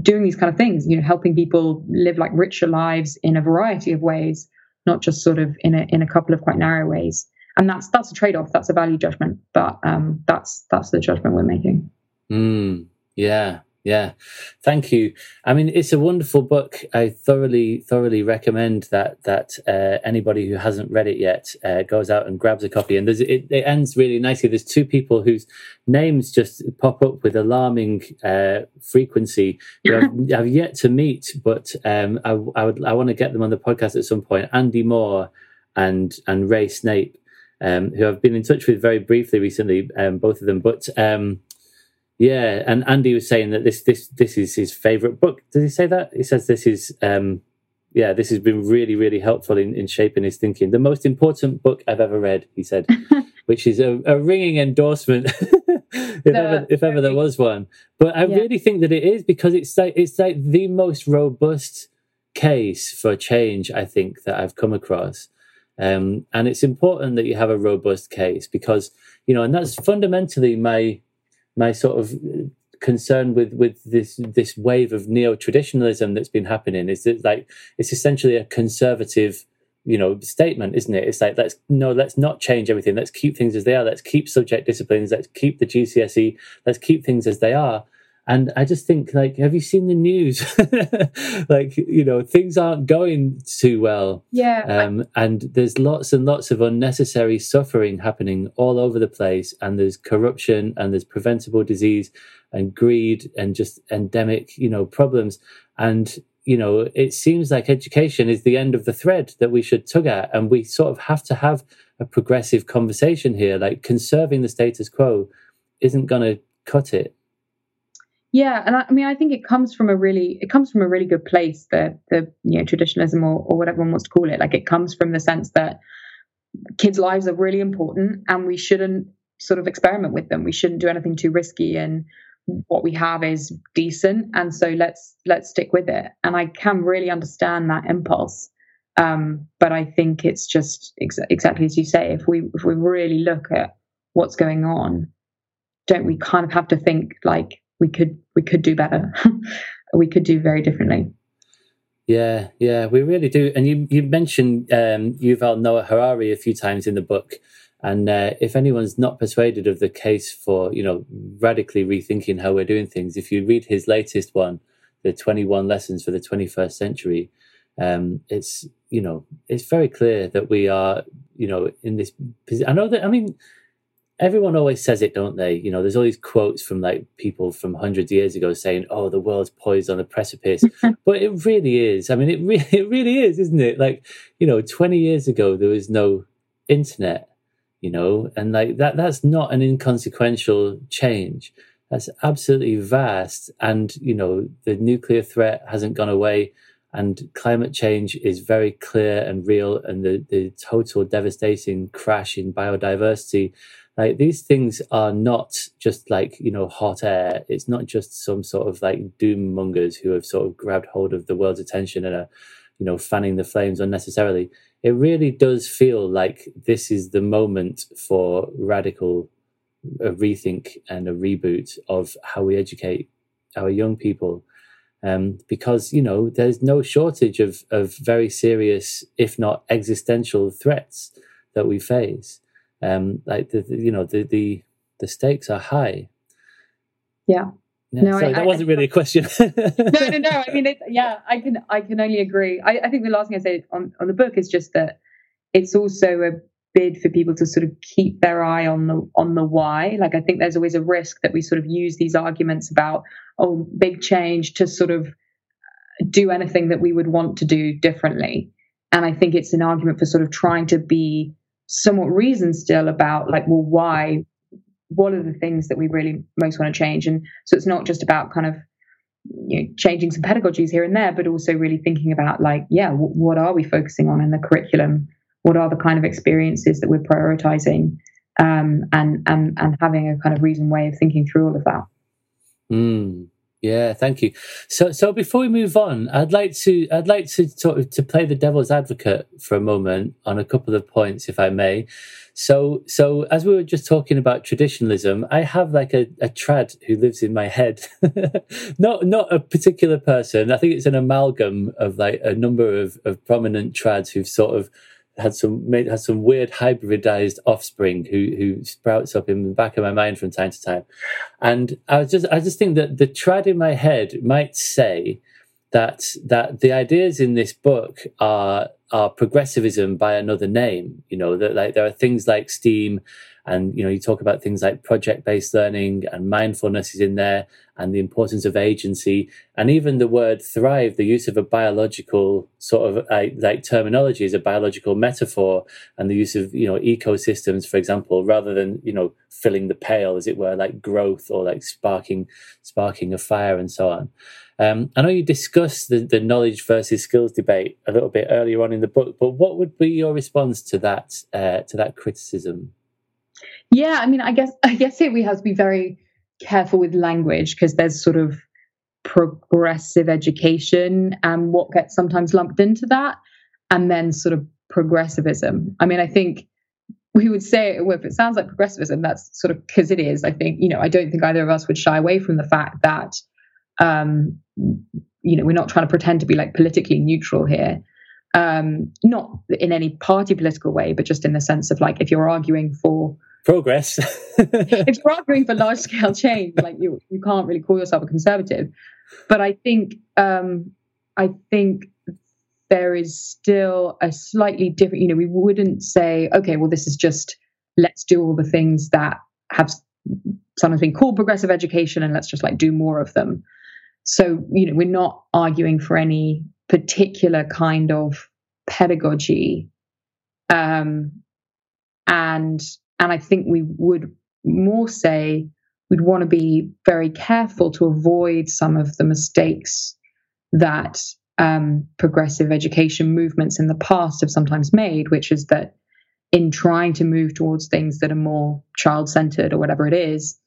doing these kind of things, you know, helping people live like richer lives in a variety of ways, not just sort of in a in a couple of quite narrow ways. And that's that's a trade off. That's a value judgment, but um, that's that's the judgment we're making. Mm, yeah, yeah, thank you. I mean, it's a wonderful book. I thoroughly, thoroughly recommend that that uh, anybody who hasn't read it yet uh, goes out and grabs a copy. And it, it, ends really nicely. There's two people whose names just pop up with alarming uh, frequency <laughs> who I've, I've, yet to meet, but um, I, I, would I want to get them on the podcast at some point. Andy Moore and and Rae Snape, um, who I've been in touch with very briefly recently, um, both of them, but. Yeah, and Andy was saying that this this this is his favorite book. Did he say that? He says this is um yeah, this has been really, really helpful in, in shaping his thinking. The most important book I've ever read, he said, <laughs> which is a, a ringing endorsement, <laughs> if, ever, if ever there was one. But I yeah. really think that it is because it's like it's like the most robust case for change I think that I've come across. Um, and it's important that you have a robust case because you know, and that's fundamentally my my sort of concern with with this this wave of neo traditionalism that's been happening is that like it's essentially a conservative you know statement isn't it? It's like let's no let's not change everything. Let's keep things as they are. Let's keep subject disciplines. Let's keep the gcse let's keep things as they are and I just think, like, have you seen the news? <laughs> like, you know, things aren't going too well. Yeah. Um, and there's lots and lots of unnecessary suffering happening all over the place. And there's corruption and there's preventable disease and greed and just endemic, you know, problems. And, you know, it seems like education is the end of the thread that we should tug at. And we sort of have to have a progressive conversation here. Like, conserving the status quo isn't going to cut it yeah, and I, I, mean, I think it comes from a really, it comes from a really good place. The the you know traditionalism or or whatever one wants to call it, like it comes from the sense that kids' lives are really important, and we shouldn't sort of experiment with them. We shouldn't do anything too risky, and what we have is decent, and so let's let's stick with it. And I can really understand that impulse, um, but I think it's just ex- exactly as you say. If we if we really look at what's going on, don't we kind of have to think like we could we could do better. <laughs> we could do very differently. Yeah, yeah, we really do. And you you mentioned um, Yuval Noah Harari a few times in the book, and uh, if anyone's not persuaded of the case for you know radically rethinking how we're doing things, if you read his latest one, the Twenty One Lessons for the Twenty First Century, um, it's you know it's very clear that we are you know in this. I know that I mean everyone always says it, don't they? You know, there's all these quotes from like people from hundreds of years ago saying, "Oh, the world's poised on a precipice," <laughs> but it really is. I mean, it really, <laughs> it really is, isn't it? Like, you know, 20 years ago there was no internet, you know, and like that, that's not an inconsequential change. That's absolutely vast, and you know, the nuclear threat hasn't gone away. And climate change is very clear and real, and the, the total devastating crash in biodiversity these things are not just like you know hot air. It's not just some sort of like doom mongers who have sort of grabbed hold of the world's attention and are you know fanning the flames unnecessarily. It really does feel like this is the moment for radical a rethink and a reboot of how we educate our young people. Um, because you know there's no shortage of of very serious if not existential threats that we face um, like the, the, you know the the the stakes are high. Yeah. Yeah, no, sorry, I, that wasn't I, really a question. no, no, no. I <laughs> mean, yeah, I can, I can only agree. I, I think the last thing I say on, on the book is just that it's also a bid for people to sort of keep their eye on the on the why. Like, I think there's always a risk that we sort of use these arguments about oh, big change to sort of do anything that we would want to do differently. And I think it's an argument for sort of trying to be somewhat reason still about like, well, why? What are the things that we really most want to change? And so it's not just about kind of you know, changing some pedagogies here and there, but also really thinking about like, yeah, w- what are we focusing on in the curriculum? What are the kind of experiences that we're prioritizing? Um, and and and having a kind of reason way of thinking through all of that. Mm, Yeah, thank you. So, so before we move on, I'd like to, I'd like to sort of to play the devil's advocate for a moment on a couple of points, if I may. So, so as we were just talking about traditionalism, I have like a, a trad who lives in my head. <laughs> not, not a particular person. I think it's an amalgam of like a number of, of prominent trads who've sort of had some made had some weird hybridized offspring who who sprouts up in the back of my mind from time to time. And I was just I just think that the trad in my head might say that that the ideas in this book are are progressivism by another name. You know, that like there are things like STEAM and you know, you talk about things like project-based learning and mindfulness is in there and the importance of agency and even the word thrive, the use of a biological sort of like, like terminology is a biological metaphor and the use of, you know, ecosystems, for example, rather than, you know, filling the pail, as it were, like growth or like sparking, sparking a fire and so on. Um, I know you discussed the, the knowledge versus skills debate a little bit earlier on in the book, but what would be your response to that uh, to that criticism? Yeah, I mean, I guess I guess here we have to be very careful with language because there's sort of progressive education and what gets sometimes lumped into that, and then sort of progressivism. I mean, I think we would say well, if it sounds like progressivism, that's sort of because it is. I think you know, I don't think either of us would shy away from the fact that um, you know, we're not trying to pretend to be like politically neutral here. Um, not in any party political way, but just in the sense of like if you're arguing for progress, <laughs> if you're arguing for large scale change, like you you can't really call yourself a conservative. But I think um, I think there is still a slightly different. You know, we wouldn't say, okay, well, this is just let's do all the things that have sometimes been called progressive education, and let's just like do more of them. So, you know, we're not arguing for any particular kind of pedagogy. Um, and and I think we would more say we'd want to be very careful to avoid some of the mistakes that um, progressive education movements in the past have sometimes made, which is that in trying to move towards things that are more child centered or whatever it is,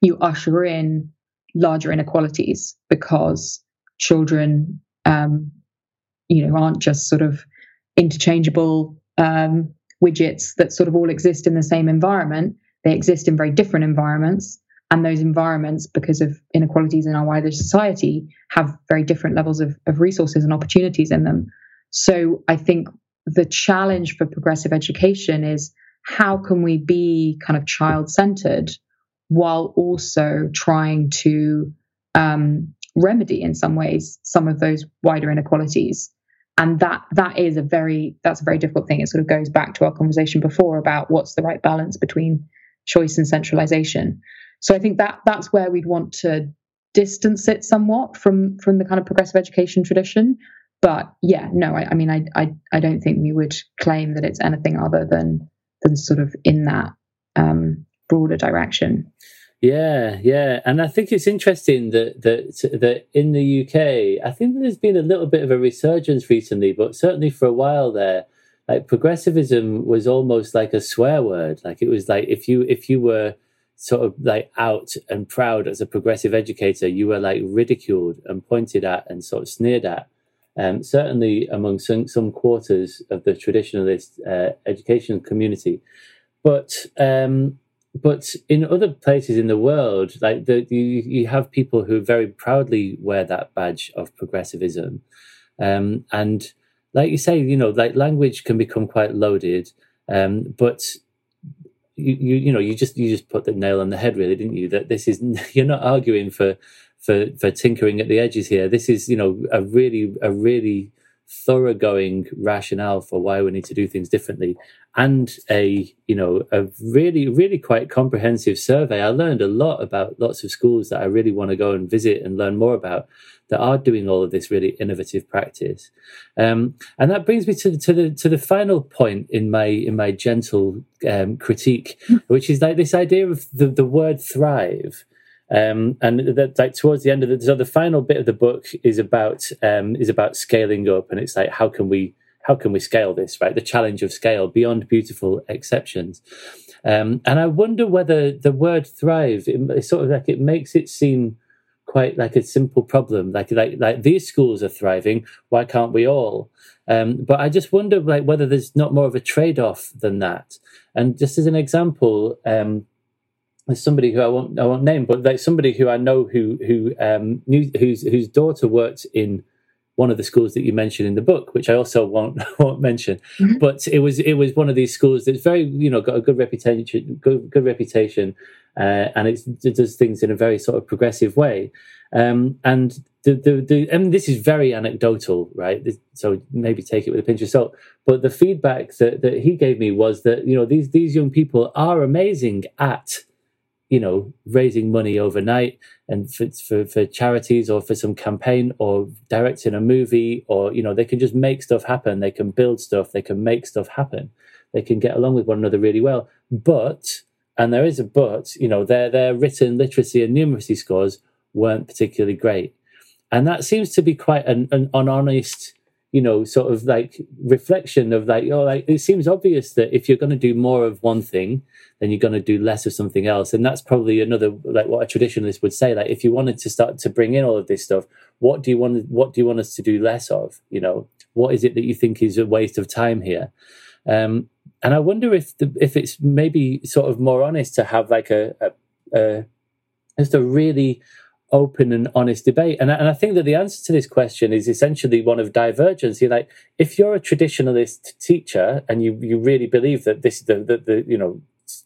you usher in larger inequalities because children, um, you know, aren't just sort of interchangeable um, widgets that sort of all exist in the same environment. They exist in very different environments. And those environments, because of inequalities in our wider society, have very different levels of, of resources and opportunities in them. So I think the challenge for progressive education is how can we be kind of child centered while also trying to um, remedy in some ways some of those wider inequalities and that that is a very that's a very difficult thing. It sort of goes back to our conversation before about what's the right balance between choice and centralization. So i think that that's where we'd want to distance it somewhat from from the kind of progressive education tradition. But yeah no i, I mean I, I i don't think we would claim that it's anything other than than sort of in that um broader direction. Yeah, yeah, and I think it's interesting that that that in the UK, I think there's been a little bit of a resurgence recently, but certainly for a while there, like progressivism was almost like a swear word. Like it was like if you if you were sort of like out and proud as a progressive educator, you were like ridiculed and pointed at and sort of sneered at. Um, certainly among some, some quarters of the traditionalist uh, education community. But um, but in other places in the world, like the, you, you have people who very proudly wear that badge of progressivism, um, and like you say, you know, like language can become quite loaded, um, but you, you you know you just you just put the nail on the head, really, didn't you? That this is <laughs> you're not arguing for for for tinkering at the edges here. This is you know a really a really thoroughgoing rationale for why we need to do things differently. And a you know a really really quite comprehensive survey. I learned a lot about lots of schools that i really want to go and visit and learn more about that are doing all of this really innovative practice. Um, and that brings me to, to the to the final point in my in my gentle um, critique hmm. which is like this idea of the, the word thrive um, and that like towards the end of the so the final bit of the book is about um, is about scaling up, and it's like how can we how can we scale this right? The challenge of scale beyond beautiful exceptions. Um, and I wonder whether the word thrive, it, it's sort of like it makes it seem quite like a simple problem. Like like like these schools are thriving. Why can't we all? Um, but I just wonder like whether there's not more of a trade off than that. And just as an example, um, there's somebody who I won't I won't name, but like somebody who I know who who um, knew, whose whose daughter worked in one of the schools that you mentioned in the book, which I also won't <laughs> won't mention. Mm-hmm. But it was it was one of these schools that's very you know got a good reputation, good, good reputation, uh, and it does things in a very sort of progressive way. Um, and the, the the and this is very anecdotal, right? So maybe take it with a pinch of salt. But the feedback that that he gave me was that you know these these young people are amazing at you know, raising money overnight and for, for, for, charities or for some campaign or directing a movie or, you know, they can just make stuff happen. They can build stuff. They can make stuff happen. They can get along with one another really well. But, and there is a but, you know, their, their written literacy and numeracy scores weren't particularly great. And that seems to be quite an, an, an honest you know, sort of like reflection of like, oh, like it seems obvious that if you're going to do more of one thing, then you're going to do less of something else. And that's probably another, like what a traditionalist would say. Like, if you wanted to start to bring in all of this stuff, what do you want, what do you want us to do less of? You know, what is it that you think is a waste of time here? Um, and I wonder if the, if it's maybe sort of more honest to have like a, a, a just a really open and honest debate. And, and I think that the answer to this question is essentially one of divergence. You're like, if you're a traditionalist teacher and you, you really believe that this, the, the, the, you know,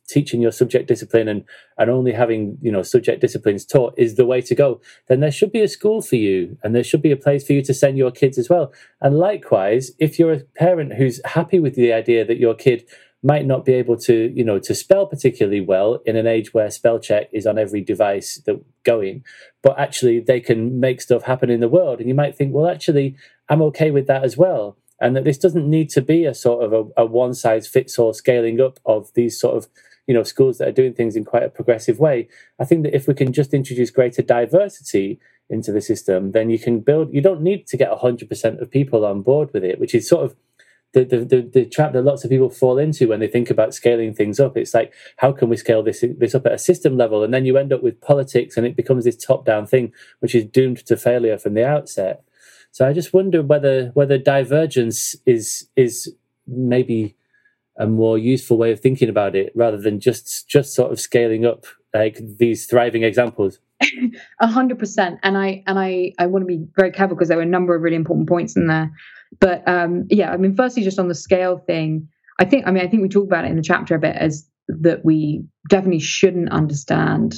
teaching your subject discipline and, and only having, you know, subject disciplines taught is the way to go, then there should be a school for you and there should be a place for you to send your kids as well. And likewise, if you're a parent who's happy with the idea that your kid might not be able to, you know, to spell particularly well in an age where spell check is on every device that going, but actually they can make stuff happen in the world. And you might think, well, actually, I'm okay with that as well. And that this doesn't need to be a sort of a, a one size fits all scaling up of these sort of, you know, schools that are doing things in quite a progressive way. I think that if we can just introduce greater diversity into the system, then you can build, you don't need to get 100% of people on board with it, which is sort of the, the, the, the, trap that lots of people fall into when they think about scaling things up. It's like, how can we scale this, this up at a system level? And then you end up with politics and it becomes this top down thing, which is doomed to failure from the outset. So I just wonder whether, whether divergence is, is maybe a more useful way of thinking about it rather than just, just sort of scaling up like these thriving examples. <laughs> A hundred percent. And I, and I, I want to be very careful because there were a number of really important points in there but um, yeah, I mean, firstly, just on the scale thing, I think, I mean, I think we talk about it in the chapter a bit as that we definitely shouldn't understand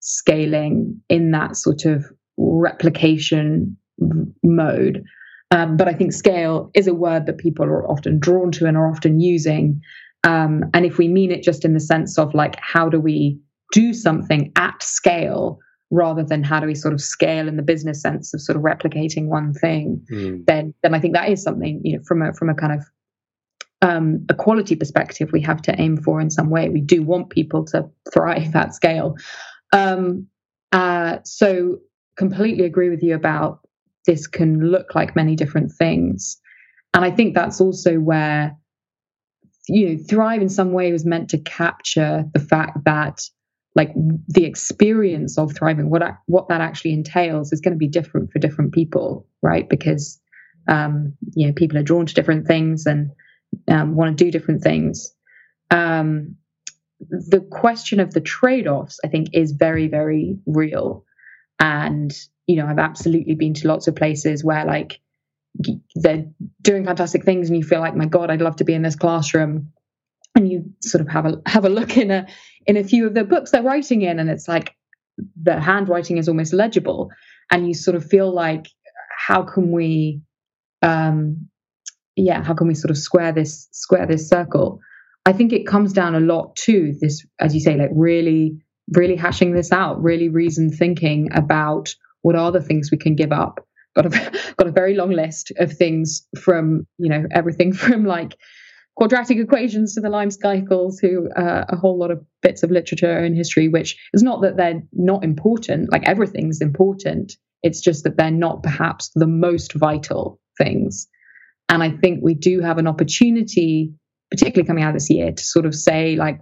scaling in that sort of replication mode. Um, but I think scale is a word that people are often drawn to and are often using. Um, and if we mean it just in the sense of like, how do we do something at scale rather than how do we sort of scale in the business sense of sort of replicating one thing, mm. then then I think that is something you know from a from a kind of um, a quality perspective we have to aim for in some way. We do want people to thrive at scale. Um, uh, so completely agree with you about this can look like many different things, and I think that's also where you know thrive in some way was meant to capture the fact that like the experience of thriving what what that actually entails is going to be different for different people right? Because um, you know people are drawn to different things and um, want to do different things. Um, the question of the trade-offs i think is very very real. And you know i've absolutely been to lots of places where like they're doing fantastic things and you feel like my god i'd love to be in this classroom and you sort of have a have a look in a in a few of the books they're writing in, and it's like the handwriting is almost legible, and you sort of feel like how can we, um, yeah, how can we sort of square this square this circle? I think it comes down a lot to this, as you say, like really, really hashing this out, really reason thinking about what are the things we can give up. Got a <laughs> got a very long list of things from you know everything <laughs> from like quadratic equations to the Lime cycle to uh, a whole lot of bits of literature and history, which is not that they're not important, like everything's important. It's just that they're not perhaps the most vital things. And I think we do have an opportunity, particularly coming out this year, to sort of say, like,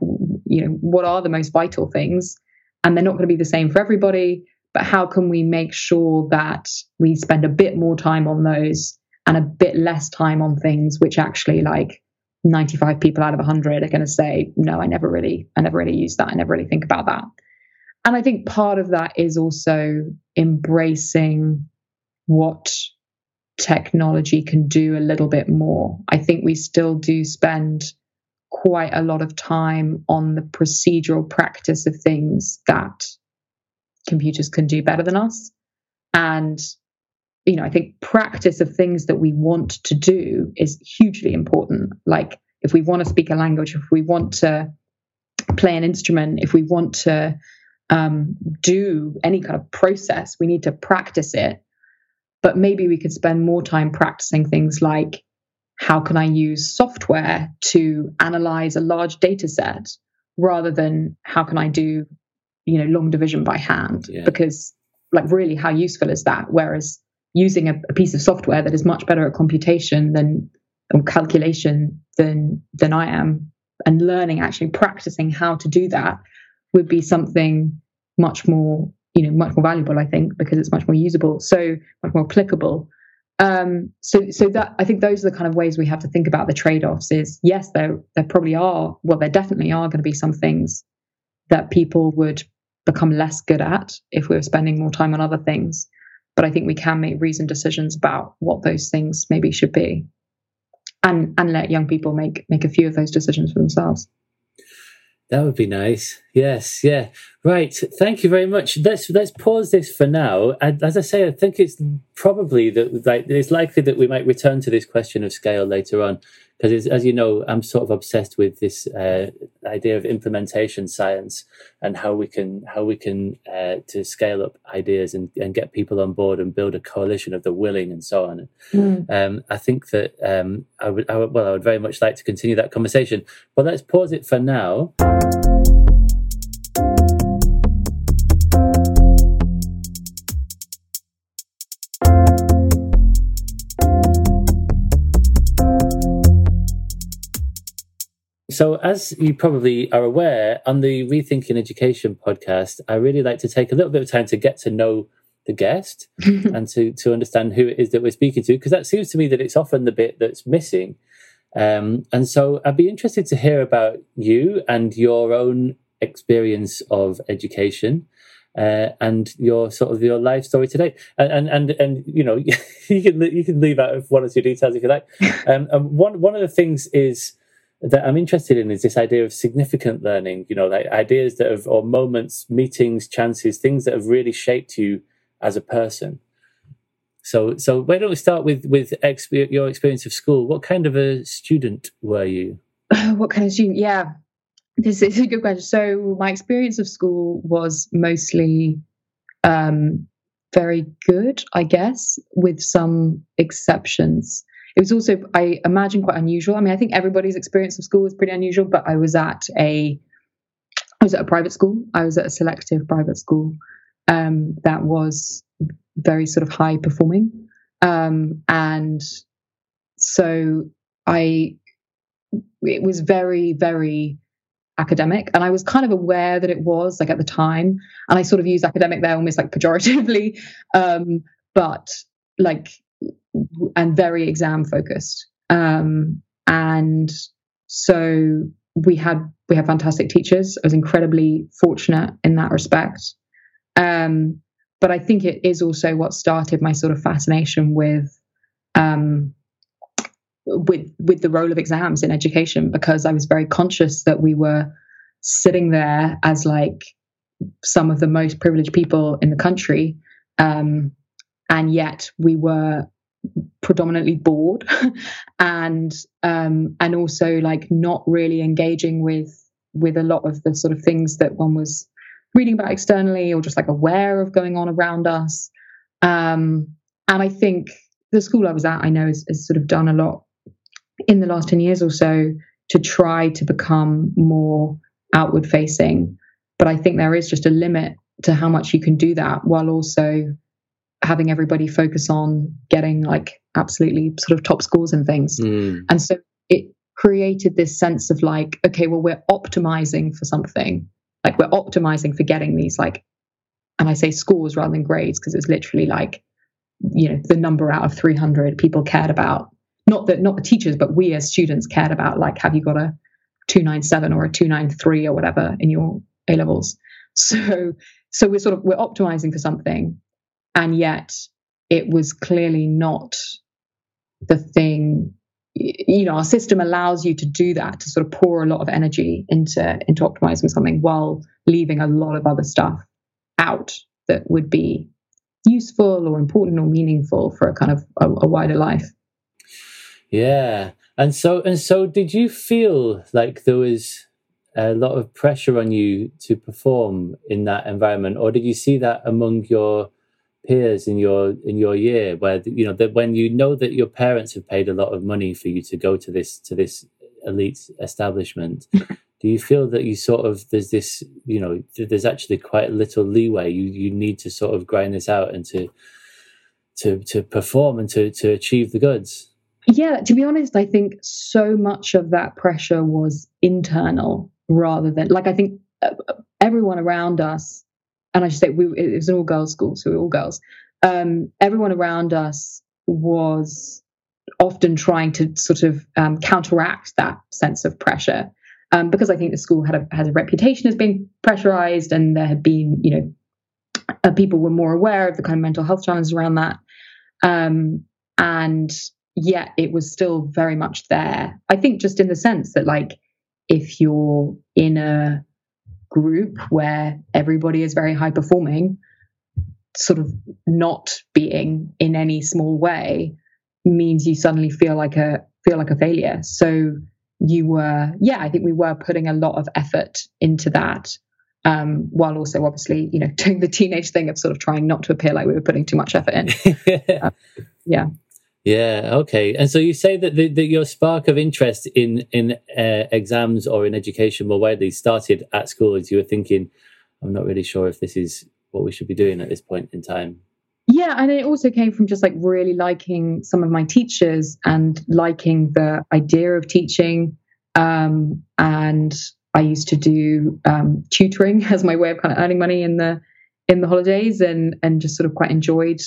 you know, what are the most vital things? And they're not going to be the same for everybody, but how can we make sure that we spend a bit more time on those and a bit less time on things which actually like 95 people out of 100 are going to say no i never really i never really use that. I never really think about that. And i think part of that is also embracing what technology can do a little bit more. I think we still do spend quite a lot of time on the procedural practice of things that computers can do better than us. And you know, I think practice of things that we want to do is hugely important. Like if we want to speak a language, if we want to play an instrument, if we want to um, do any kind of process, we need to practice it. But maybe we could spend more time practicing things like how can I use software to analyze a large data set rather than how can I do, you know, long division by hand? Yeah. Because like really how useful is that? Whereas using a, a, piece of software that is much better at computation than calculation than than I am, and learning actually practicing how to do that would be something much more you know much more valuable I think because it's much more usable so much more applicable. Um, so so that I think those are the kind of ways we have to think about the trade-offs is yes there there probably are well there definitely are going to be some things that people would become less good at if we were spending more time on other things but I think we can make reasoned decisions about what those things maybe should be, and and let young people make make a few of those decisions for themselves. That would be nice. Yes, yeah. Right. Thank you very much. Let's let's pause this for now. And as I say, I think it's probably that like it's likely that we might return to this question of scale later on because as you know, I'm sort of obsessed with this uh, idea of implementation science and how we can how we can uh, to scale up ideas and, and get people on board and build a coalition of the willing and so on. Mm. Um, I think that um, I would, I would well I would very much like to continue that conversation, but let's pause it for now. So, as you probably are aware, on the Rethinking Education podcast, I really like to take a little bit of time to get to know the guest <laughs> and to, to understand who it is that we're speaking to, because that seems to me that it's often the bit that's missing. Um, and so I'd be interested to hear about you and your own experience of education. Uh, and your sort of your life story today, and and and, and you know <laughs> you can you can leave out one or two details if you like. <laughs> Um, and one one of the things is that I'm interested in is this idea of significant learning, you know, like ideas that have, or moments, meetings, chances, things that have really shaped you as a person. So, so why don't we start with with exp- your experience of school? What kind of a student were you? <laughs> what kind of student? Yeah, this is a good question. So, my experience of school was mostly um, very good, I guess, with some exceptions it was also i imagine quite unusual. I mean i think everybody's experience of school was pretty unusual but i was at a i was at a private school. I was at a selective private school um, that was very sort of high performing. Um, and so i it was very very academic. And i was kind of aware that it was like at the time. And i sort of use academic there almost like pejoratively. <laughs> Um, but like and very exam focused. Um, and so we had we had fantastic teachers. I was incredibly fortunate in that respect. Um, but I think it is also what started my sort of fascination with um, with with the role of exams in education because I was very conscious that we were sitting there as like some of the most privileged people in the country, um, and yet we were predominantly bored <laughs> and um and also like not really engaging with with a lot of the sort of things that one was reading about externally or just like aware of going on around us. Um and i think the school i was at i know has, has sort of done a lot in the last 10 years or so to try to become more outward facing but i think there is just a limit to how much you can do that while also having everybody focus on getting like absolutely sort of top scores and things. Mm. And so it created this sense of like, okay, well, we're optimizing for something. Like we're optimizing for getting these like and I say scores rather than grades because it's literally like, you know, the number out of 300 people cared about. Not that not the teachers, but we as students cared about like, have you got a 297 or a 293 or whatever in your A levels? So so we're sort of we're optimizing for something, and yet it was clearly not the thing. You know our system allows you to do that to sort of pour a lot of energy into into optimizing something while leaving a lot of other stuff out that would be useful or important or meaningful for a kind of a, a wider life. Yeah. And so and so did you feel like there was a lot of pressure on you to perform in that environment? Or did you see that among your peers in your in your year where you know that when you know that your parents have paid a lot of money for you to go to this to this elite establishment <laughs> do you feel that you sort of there's this you know there's actually quite little leeway? You you need to sort of grind this out and to to to perform and to to achieve the goods? Yeah to be honest i think so much of that pressure was internal rather than like i think uh, everyone around us and I should say we, it was an all girls school, so we were all girls. Um, everyone around us was often trying to sort of um, counteract that sense of pressure. Um, because I think the school had a, has a reputation as being pressurized, and there had been, you know, uh, people were more aware of the kind of mental health challenges around that. Um, and yet it was still very much there. I think just in the sense that, like, if you're in a group where everybody is very high performing, sort of not being in any small way means you suddenly feel like a feel like a failure. So you were, yeah, I think we were putting a lot of effort into that. Um, while also obviously, you know, <laughs> doing the teenage thing of sort of trying not to appear like we were putting too much effort in. uh, <laughs> yeah. Yeah. Okay. And so you say that, the, that your spark of interest in in uh, exams or in education more widely started at school as you were thinking, I'm not really sure if this is what we should be doing at this point in time. Yeah, and it also came from just like really liking some of my teachers and liking the idea of teaching. Um, and I used to do um, tutoring <laughs> as my way of kind of earning money in the in the holidays, and and just sort of quite enjoyed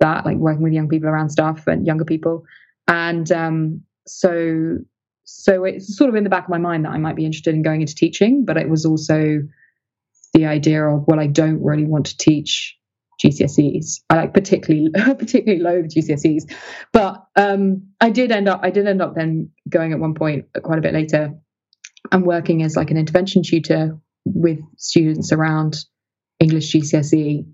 that, like working with young people around stuff and younger people. And um, so, so it's sort of in the back of my mind that I might be interested in going into teaching, but it was also the idea of well, I don't really want to teach GCSEs. I like particularly <laughs> particularly low GCSEs, but um, I did end up I did end up then going at one point quite a bit later and working as like an intervention tutor with students around English GCSE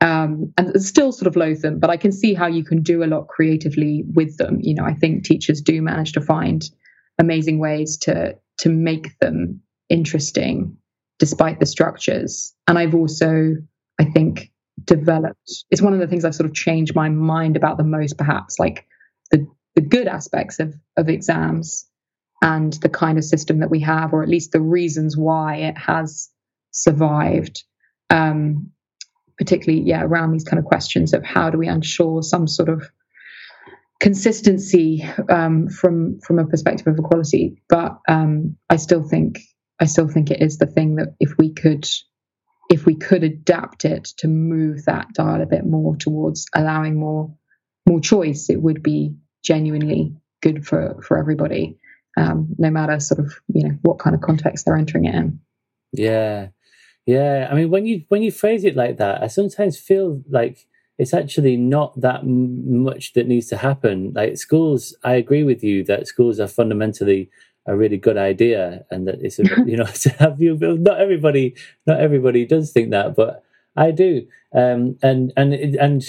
um, and still sort of loathe them, but I can see how you can do a lot creatively with them. You know, I think teachers do manage to find amazing ways to to make them interesting despite the structures. And I've also, I think, developed. It's one of the things I've sort of changed my mind about the most, perhaps, like the the good aspects of of exams and the kind of system that we have, or at least the reasons why it has survived. Um, particularly yeah around these kind of questions of how do we ensure some sort of consistency um, from from a perspective of equality. But um, I still think I still think it is the thing that if we could if we could adapt it to move that dial a bit more towards allowing more more choice, it would be genuinely good for for everybody, um, no matter sort of you know what kind of context they're entering it in. Yeah, yeah, I mean, when you when you phrase it like that, I sometimes feel like it's actually not that much that needs to happen. Like schools, I agree with you that schools are fundamentally a really good idea, and that it's a, <laughs> you know <laughs> to have you. build. Not everybody, not everybody does think that, but I do. Um, and and and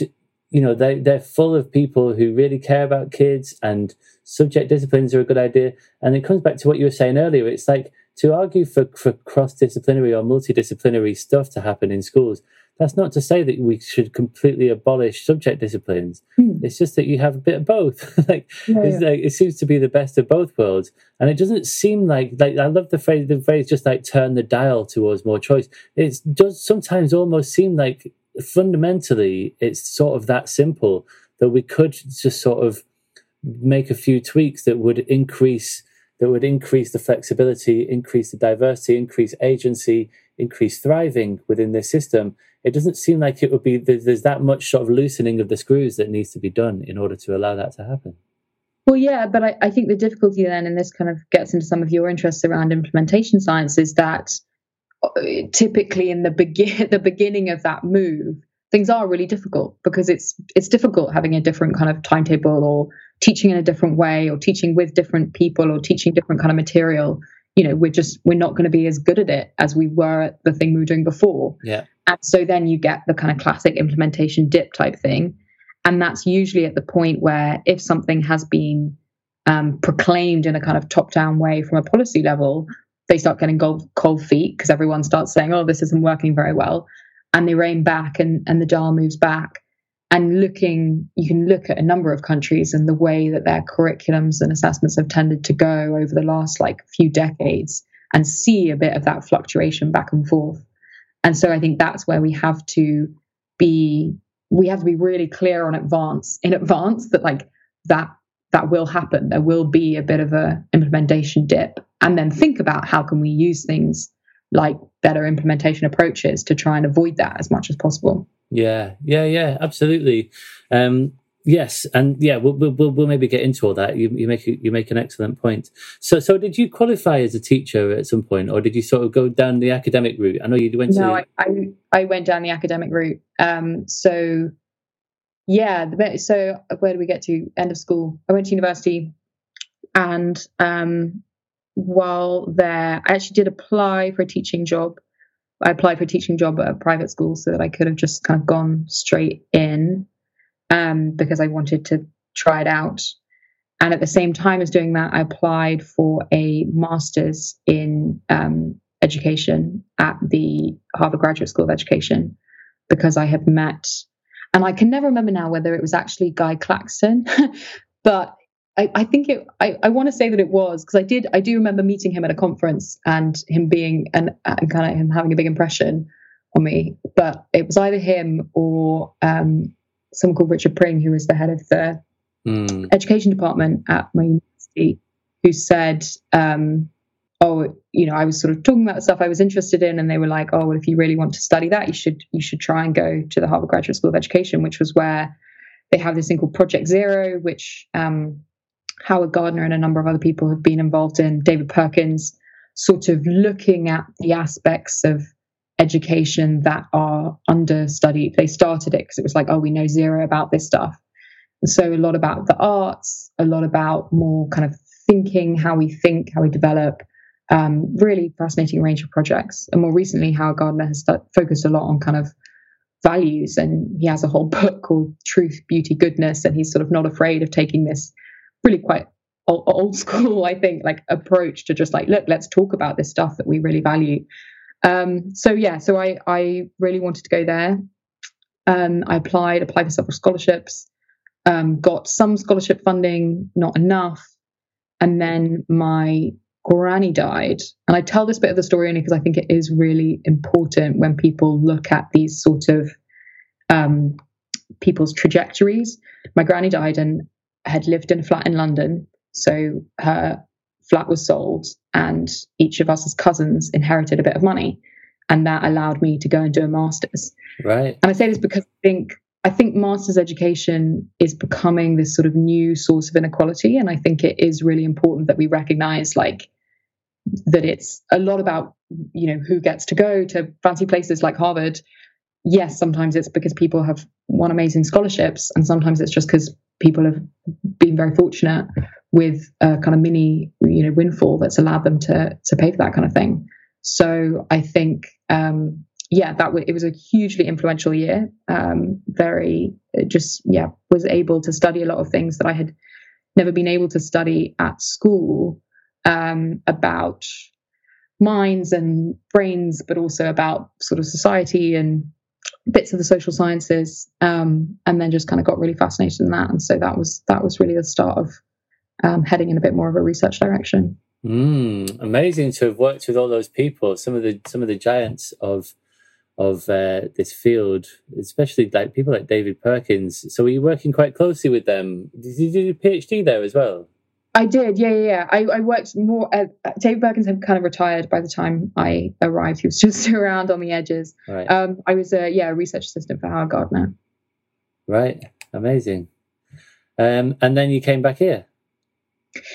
you know they they're full of people who really care about kids, and subject disciplines are a good idea. And it comes back to what you were saying earlier. It's like to argue for, for cross disciplinary or multidisciplinary stuff to happen in schools, that's not to say that we should completely abolish subject disciplines. Mm. It's just that you have a bit of both. <laughs> like, yeah, yeah. like, it seems to be the best of both worlds, and it doesn't seem like like I love the phrase the phrase just like turn the dial towards more choice. It does sometimes almost seem like fundamentally it's sort of that simple that we could just sort of make a few tweaks that would increase that would increase the flexibility, increase the diversity, increase agency, increase thriving within this system, it doesn't seem like it would be there's, that much sort of loosening of the screws that needs to be done in order to allow that to happen. Well, yeah, but I, I think the difficulty then, and this kind of gets into some of your interests around implementation science, is that uh, typically in the begin <laughs> the beginning of that move, things are really difficult because it's it's difficult having a different kind of timetable or teaching in a different way or teaching with different people or teaching different kind of material you know we're just we're not going to be as good at it as we were at the thing we were doing before. Yeah. And so then you get the kind of classic implementation dip type thing. And that's usually at the point where if something has been um, proclaimed in a kind of top down way from a policy level they start getting cold, cold feet because everyone starts saying oh this isn't working very well. And they rein back and, and the dial moves back and looking you can look at a number of countries and the way that their curriculums and assessments have tended to go over the last like few decades and see a bit of that fluctuation back and forth. And so i think that's where we have to be we have to be really clear on advance in advance that like that that will happen. There will be a bit of a implementation dip. And then think about how can we use things like better implementation approaches to try and avoid that as much as possible. Yeah, yeah, yeah, absolutely. Um, yes, and yeah, we'll, we'll, we'll maybe get into all that. You, you make you make an excellent point. So, so did you qualify as a teacher at some point, or did you sort of go down the academic route? I know you went. No, to... I, I, I went down the academic route. Um, so yeah, so where do we get to? End of school. I went to university, and um, while there, I actually did apply for a teaching job. I applied for a teaching job at a private school so that I could have just kind of gone straight in um, because I wanted to try it out. And at the same time as doing that, I applied for a master's in um, education at the Harvard Graduate School of Education because I had met, and I can never remember now whether it was actually Guy Claxton, <laughs> but I, I think it. I, I want to say that it was because I did. I do remember meeting him at a conference and him being and, and kind of him having a big impression on me. But it was either him or um, someone called Richard Pring, who was the head of the mm. education department at my university, who said, um, "Oh, you know, I was sort of talking about stuff I was interested in, and they were like, oh, well, if you really want to study that, you should you should try and go to the Harvard Graduate School of Education, which was where." They have this thing called Project Zero, which um, Howard Gardner and a number of other people have been involved in, David Perkins, sort of looking at the aspects of education that are understudied. They started it because it was like, oh, we know zero about this stuff. So a lot about the arts, a lot about more kind of thinking, how we think, how we develop. Um, really fascinating range of projects. And more recently, Howard Gardner has st- focused a lot on kind of values, and he has a whole <laughs> book called Truth, Beauty, Goodness, and he's sort of not afraid of taking this really quite old, school, <laughs> I think, like approach to just like, look, let's talk about this stuff that we really value. Um, so yeah, so I I really wanted to go there. Um, I applied, applied for several scholarships, um, got some scholarship funding, not enough, and then my granny died. And I tell this bit of the story only because I think it is really important when people look at these sort of um, people's trajectories. My granny died, and had lived in a flat in London. So her flat was sold, and each of us as cousins inherited a bit of money. And that allowed me to go and do a master's. Right. And I say this because I think I think master's education is becoming this sort of new source of inequality. And I think it is really important that we recognize like that it's a lot about, you know, who gets to go to fancy places like Harvard. Yes, sometimes it's because people have won amazing scholarships, and sometimes it's just because people have been very fortunate with a kind of mini, you know, windfall that's allowed them to to pay for that kind of thing. So I think, um, yeah, that w- it was a hugely influential year. Um, very, just yeah, was able to study a lot of things that I had never been able to study at school um, about minds and brains, but also about sort of society and bits of the social sciences, um, and then just kind of got really fascinated in that. And so that was that was really the start of um, heading in a bit more of a research direction. Mm, amazing to have worked with all those people, some of the some of the giants of of uh, this field, especially like people like David Perkins. So were you working quite closely with them? Did you do a PhD there as well? I did, yeah, yeah, yeah. I, I worked more. At, David Perkins had kind of retired by the time I arrived. He was <laughs> just around on the edges. Right. Um, I was a yeah a research assistant for Howard Gardner. Right. Amazing. Um, and then you came back here.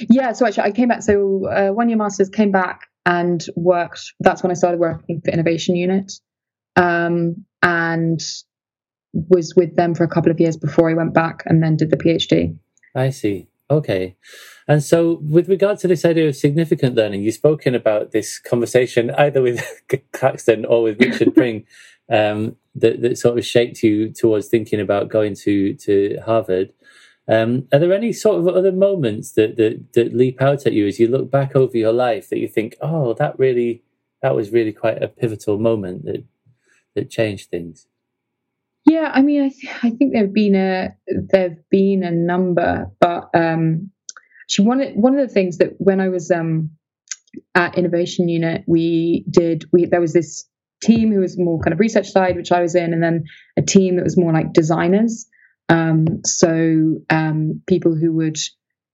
Yeah. So actually, I came back. So uh, one year masters came back and worked. That's when I started working for Innovation Unit, um, and was with them for a couple of years before I went back and then did the PhD. I see. Okay. And so, with regard to this idea of significant learning, you've spoken about this conversation either with <laughs> Claxton or with Richard <laughs> Pring um, that, that sort of shaped you towards thinking about going to, to Harvard. Um, are there any sort of other moments that, that, that leap out at you as you look back over your life that you think, oh, that really, that was really quite a pivotal moment that, that changed things? Yeah, I mean, I, th- I think there've been a there've been a number, but um, actually one one of the things that when I was um, at Innovation Unit, we did we there was this team who was more kind of research side, which I was in, and then a team that was more like designers. Um, so um, people who would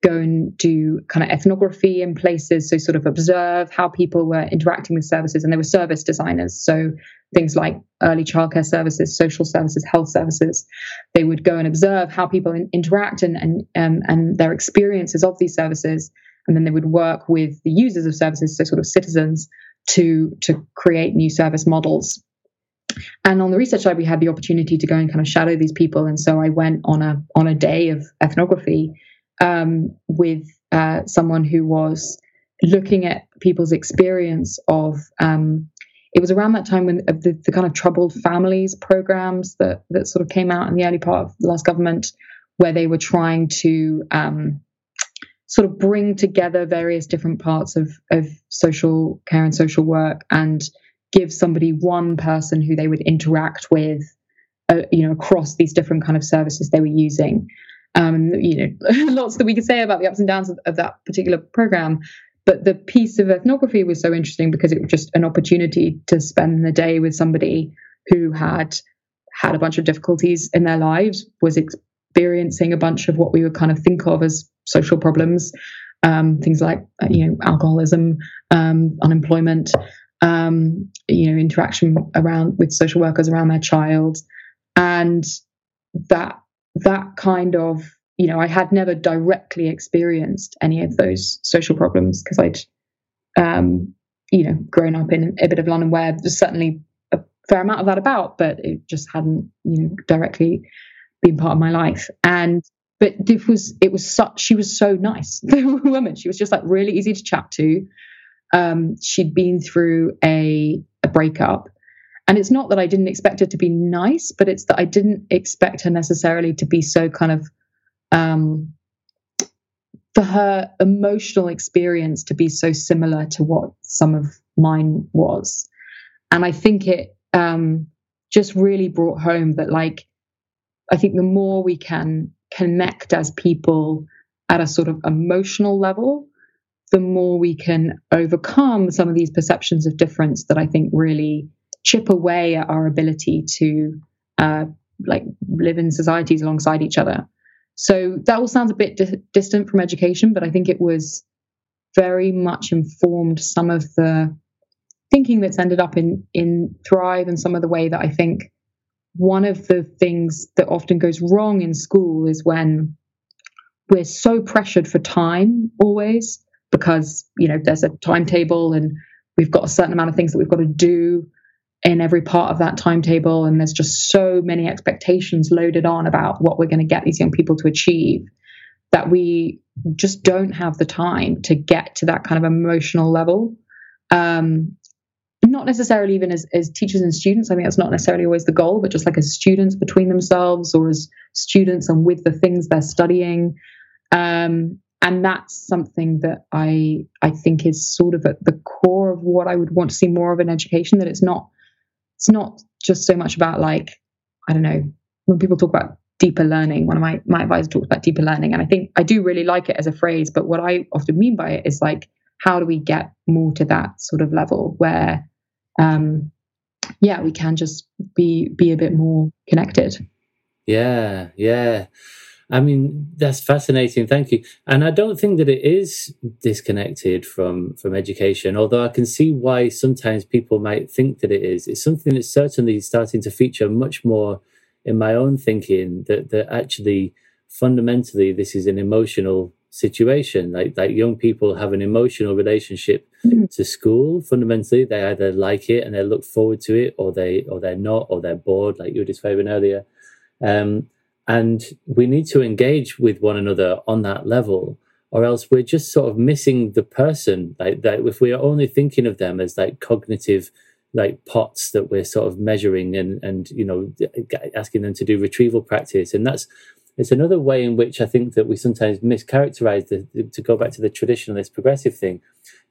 go and do kind of ethnography in places, so sort of observe how people were interacting with services, and they were service designers. So things like early childcare services, social services, health services. They would go and observe how people in, interact and and um, and their experiences of these services, and then they would work with the users of services, so sort of citizens, to to create new service models. And on the research side, we had the opportunity to go and kind of shadow these people, and so I went on a on a day of ethnography um, with uh, someone who was looking at people's experience of um, it was around that time when the, the, kind of troubled families programs that that sort of came out in the early part of the last government, where they were trying to um, sort of bring together various different parts of of social care and social work, and give somebody one person who they would interact with, uh, you know, across these different kind of services they were using. Um, you know, <laughs> lots that we could say about the ups and downs of, of that particular program, but the piece of ethnography was so interesting because it was just an opportunity to spend the day with somebody who had had a bunch of difficulties in their lives, was experiencing a bunch of what we would kind of think of as social problems, um, things like uh, you know alcoholism, um, unemployment, um, you know interaction around with social workers around their child, and that that kind of you know, I had never directly experienced any of those social problems because I'd, um, you know, grown up in a bit of London where there's certainly a fair amount of that about, but it just hadn't, you know, directly been part of my life. And but it was it was such she was so nice <laughs> the woman she was just like really easy to chat to um, she'd been through a, a breakup and it's not that i didn't expect her to be nice but it's that i didn't expect her necessarily to be so kind of um, for her emotional experience to be so similar to what some of mine was. And I think it um, just really brought home that, like, I think the more we can connect as people at a sort of emotional level, the more we can overcome some of these perceptions of difference that I think really chip away at our ability to uh, like live in societies alongside each other. So that all sounds a bit di- distant from education, but I think it was very much informed some of the thinking that's ended up in in Thrive and some of the way that I think one of the things that often goes wrong in school is when we're so pressured for time always because you know there's a timetable and we've got a certain amount of things that we've got to do in every part of that timetable. And there's just so many expectations loaded on about what we're going to get these young people to achieve that we just don't have the time to get to that kind of emotional level. Um, not necessarily even as, as teachers and students. I think that's not necessarily always the goal, but just like as students between themselves or as students and with the things they're studying. Um, and that's something that I I think is sort of at the core of what I would want to see more of in education. That it's not it's not just so much about like i don't know when people talk about deeper learning one of my my advisors talks about deeper learning and i think i do really like it as a phrase but what i often mean by it is like how do we get more to that sort of level where um yeah we can just be be a bit more connected? Yeah yeah I mean, that's fascinating. Thank you. And I don't think that it is disconnected from from education, although I can see why sometimes people might think that it is. It's something that's certainly starting to feature much more in my own thinking that that actually fundamentally this is an emotional situation. Like like young people have an emotional relationship mm-hmm. to school. Fundamentally, they either like it and they look forward to it, or they or they're not, or they're bored, like you were describing earlier. Um, and we need to engage with one another on that level, or else we're just sort of missing the person. Like that, if we are only thinking of them as like cognitive like pots that we're sort of measuring and and you know asking them to do retrieval practice and that's it's another way in which I think that we sometimes mischaracterize the, to go back to the traditionalist progressive thing.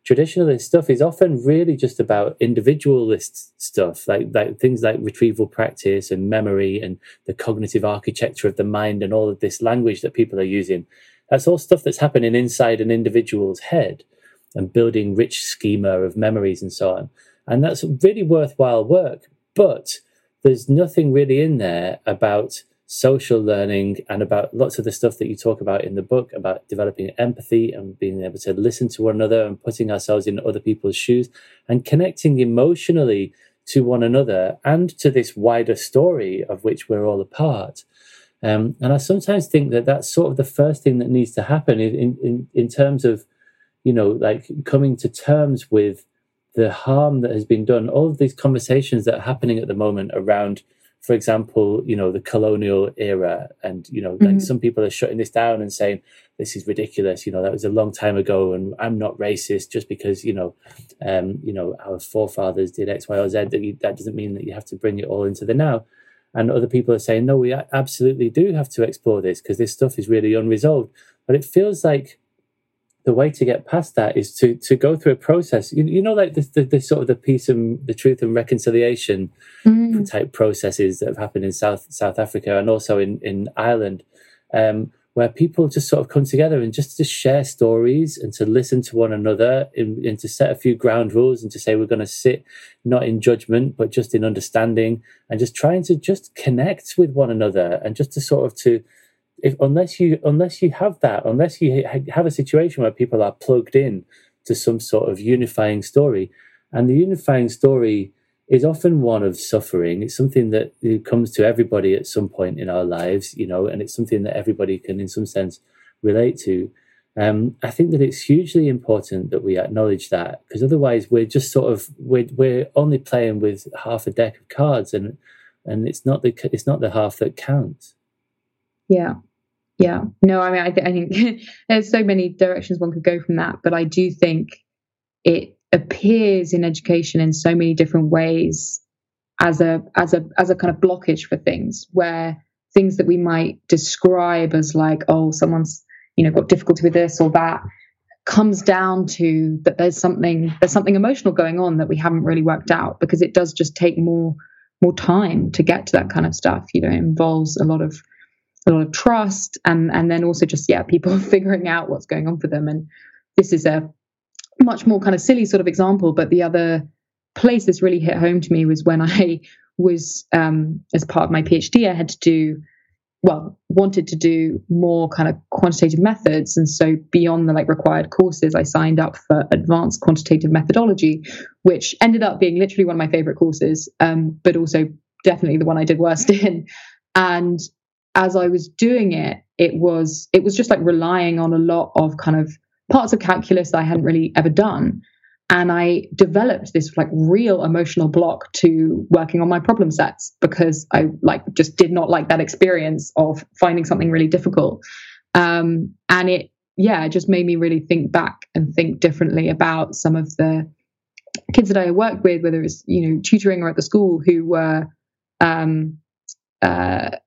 Traditionalist stuff is often really just about individualist stuff, like like things like retrieval practice and memory and the cognitive architecture of the mind and all of this language that people are using. That's all stuff that's happening inside an individual's head and building rich schema of memories and so on. And that's really worthwhile work. But there's nothing really in there about social learning and about lots of the stuff that you talk about in the book about developing empathy and being able to listen to one another and putting ourselves in other people's shoes and connecting emotionally to one another and to this wider story of which we're all a part. Um, and I sometimes think that that's sort of the first thing that needs to happen in, in, in terms of, you know, like coming to terms with the harm that has been done. All of these conversations that are happening at the moment around for example, you know, the colonial era, and you know, like mm-hmm. some people are shutting this down and saying this is ridiculous. You know, that was a long time ago, and I'm not racist just because you know, um, you know, our forefathers did X, Y, or Z. That, you, that doesn't mean that you have to bring it all into the now. And other people are saying, no, we absolutely do have to explore this because this stuff is really unresolved. But it feels like the way to get past that is to to go through a process. You, you know, like the, the, the, sort of the peace and the truth and reconciliation mm. type processes that have happened in South South Africa and also in in Ireland, um, where people just sort of come together and just to share stories and to listen to one another and, and to set a few ground rules and to say we're going to sit not in judgment but just in understanding and just trying to just connect with one another and just to sort of to if unless you unless you have that, unless you have a situation where people are plugged in to some sort of unifying story, and the unifying story is often one of suffering. It's something that comes to everybody at some point in our lives, you know, and it's something that everybody can, in some sense, relate to. Um, I think that it's hugely important that we acknowledge that because otherwise we're just sort of we're we're only playing with half a deck of cards and and it's not the it's not the half that counts. Yeah, yeah no i mean i, th- I think <laughs> there's so many directions one could go from that but i do think it appears in education in so many different ways as a as a as a kind of blockage for things where things that we might describe as like oh someone's you know got difficulty with this or that comes down to that there's something there's something emotional going on that we haven't really worked out because it does just take more more time to get to that kind of stuff you know it involves a lot of a lot of trust and and then also just yeah people <laughs> figuring out what's going on for them. And this is a much more kind of silly sort of example but the other place this really hit home to me was when <laughs> i was um, as part of my phd i had to do well wanted to do more kind of quantitative methods. And so beyond the like required courses i signed up for advanced quantitative methodology which ended up being literally one of my favorite courses um, but also definitely the one i did worst <laughs> in. And as I was doing it, it was it was just like relying on a lot of kind of parts of calculus I hadn't really ever done. And I developed this like real emotional block to working on my problem sets because I like just did not like that experience of finding something really difficult. Um, and it, yeah, just made me really think back and think differently about some of the kids that I worked with, whether it's you know tutoring or at the school, who were um, uh,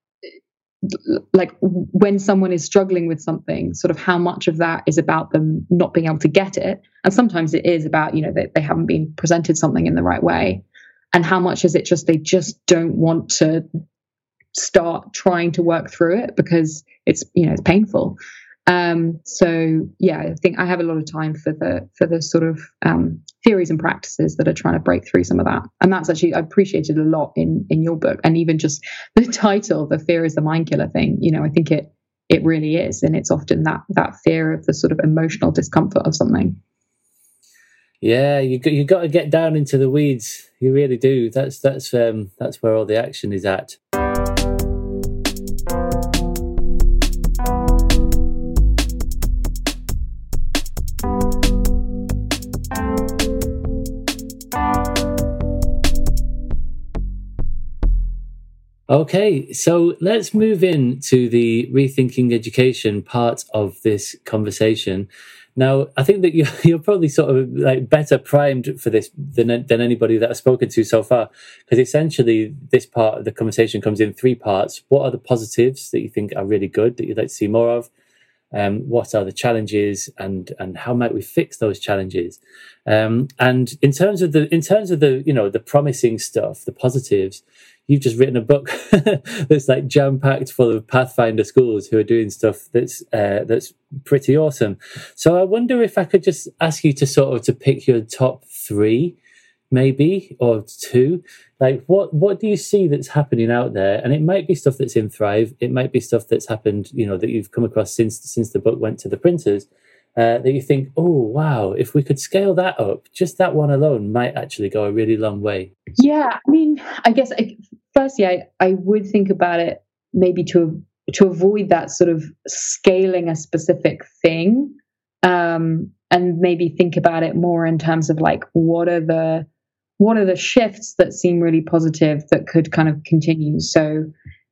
like when someone is struggling with something sort of how much of that is about them not being able to get it? And sometimes it is about you know that they, they haven't been presented something in the right way. And how much is it just they just don't want to start trying to work through it because it's you know it's painful um, so yeah, I think I have a lot of time for the for the sort of um, theories and practices that are trying to break through some of that. And that's actually I appreciated a lot in in your book, and even just <laughs> the title, "The Fear is the Mind Killer" thing. You know, I think it it really is, and it's often that that fear of the sort of emotional discomfort of something. Yeah, you you got to get down into the weeds. You really do. That's that's um that's where all the action is at. Okay, so let's move in to the rethinking education part of this conversation. Now, I think that you're, <laughs> you're probably sort of like better primed for this than than anybody that I've spoken to so far, because essentially this part of the conversation comes in three parts. What are the positives that you think are really good that you'd like to see more of? Um, what are the challenges, and and how might we fix those challenges? Um, and in terms of the in terms of the you know the promising stuff, the positives, you've just written a book <laughs> that's like jam packed full of Pathfinder schools who are doing stuff that's uh, that's pretty awesome. So I wonder if I could just ask you to sort of to pick your top three, maybe or two. Like what what do you see that's happening out there? And it might be stuff that's in Thrive. It might be stuff that's happened, you know, that you've come across since since the book went to the printers. Uh, that you think, oh wow, if we could scale that up, just that one alone might actually go a really long way. Yeah, I mean, I guess I, firstly, I, I would think about it maybe to to avoid that sort of scaling a specific thing, um, and maybe think about it more in terms of like what are the what are the shifts that seem really positive that could kind of continue. So,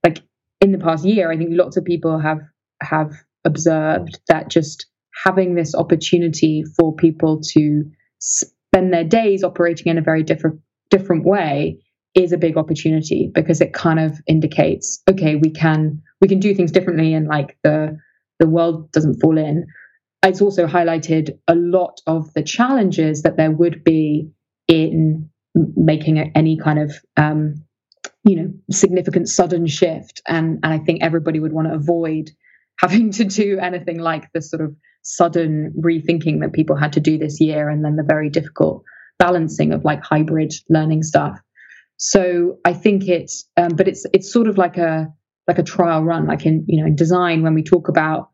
like in the past year, I think lots of people have have observed that just having this opportunity for people to spend their days operating in a very different different way is a big opportunity because it kind of indicates okay we can we can do things differently and like the the world doesn't fall in. It's also highlighted a lot of the challenges that there would be in making any kind of um, you know significant sudden shift. And and i think everybody would want to avoid having <laughs> to do anything like the sort of sudden rethinking that people had to do this year and then the very difficult balancing of like hybrid learning stuff so I think it's, um, but it's it's sort of like a like a trial run, like in you know in design when we talk about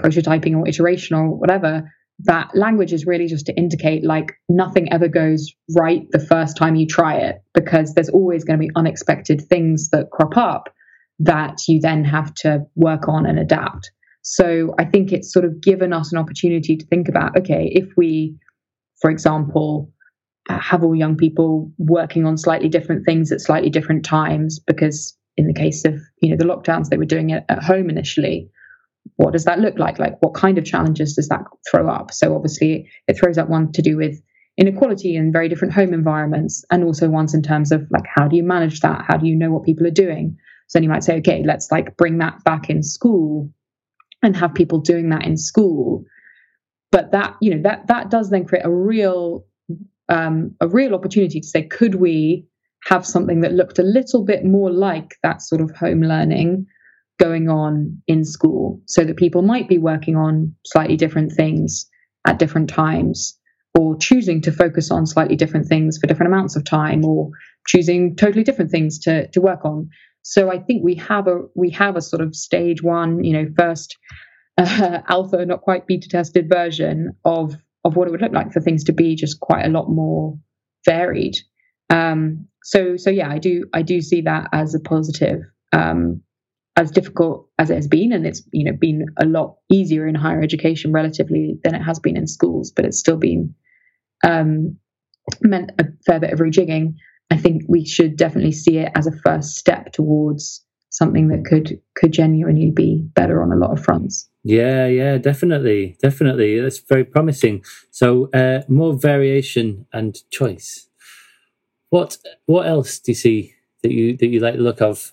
prototyping or iteration or whatever. That language is really just to indicate like nothing ever goes right the first time you try it because there's always going to be unexpected things that crop up that you then have to work on and adapt. So I think it's sort of given us an opportunity to think about okay, if we, for example, uh, have all young people working on slightly different things at slightly different times because in the case of you know the lockdowns they were doing it at home initially what does that look like? Like what kind of challenges does that throw up? So obviously it throws up one to do with inequality in very different home environments and also ones in terms of like how do you manage that? How do you know what people are doing? So then you might say okay let's like bring that back in school and have people doing that in school. But that you know that that does then create a real um, a real opportunity to say, could we have something that looked a little bit more like that sort of home learning going on in school so that people might be working on slightly different things at different times or choosing to focus on slightly different things for different amounts of time or choosing totally different things to to work on so i think we have a we have a sort of stage one you know first uh, <laughs> alpha not quite beta tested version of of what it would look like for things to be just quite a lot more varied. Um, so so yeah, I do I do see that as a positive. Um, as difficult as it has been, and it's you know been a lot easier in higher education relatively than it has been in schools, but it's still been um, meant a fair bit of rejigging. I think we should definitely see it as a first step towards something that could could genuinely be better on a lot of fronts. Yeah, yeah, definitely, definitely. That's very promising. So, uh, more variation and choice. What what else do you see that you that you like the look of?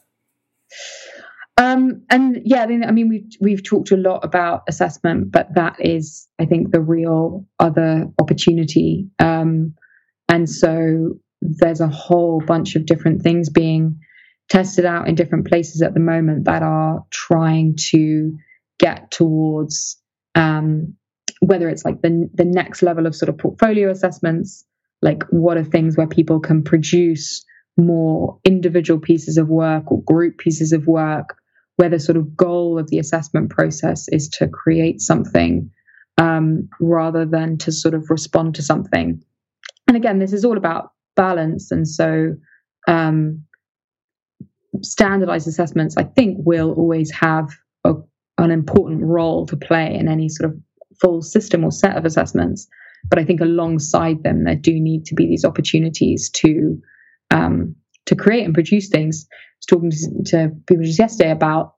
Um, and yeah, I mean, I mean, we've we've talked a lot about assessment, but that is, I think, the real other opportunity. Um, and so there's a whole bunch of different things being tested out in different places at the moment that are trying to get towards um, whether it's like the the next level of sort of portfolio assessments, like what are things where people can produce more individual pieces of work or group pieces of work where the sort of goal of the assessment process is to create something um, rather than to sort of respond to something. And again, this is all about balance. And so, um, standardized assessments, I think, will always have a, an important role to play in any sort of full system or set of assessments. But I think alongside them, there do need to be these opportunities to um, to create and produce things. I was talking to, people just yesterday about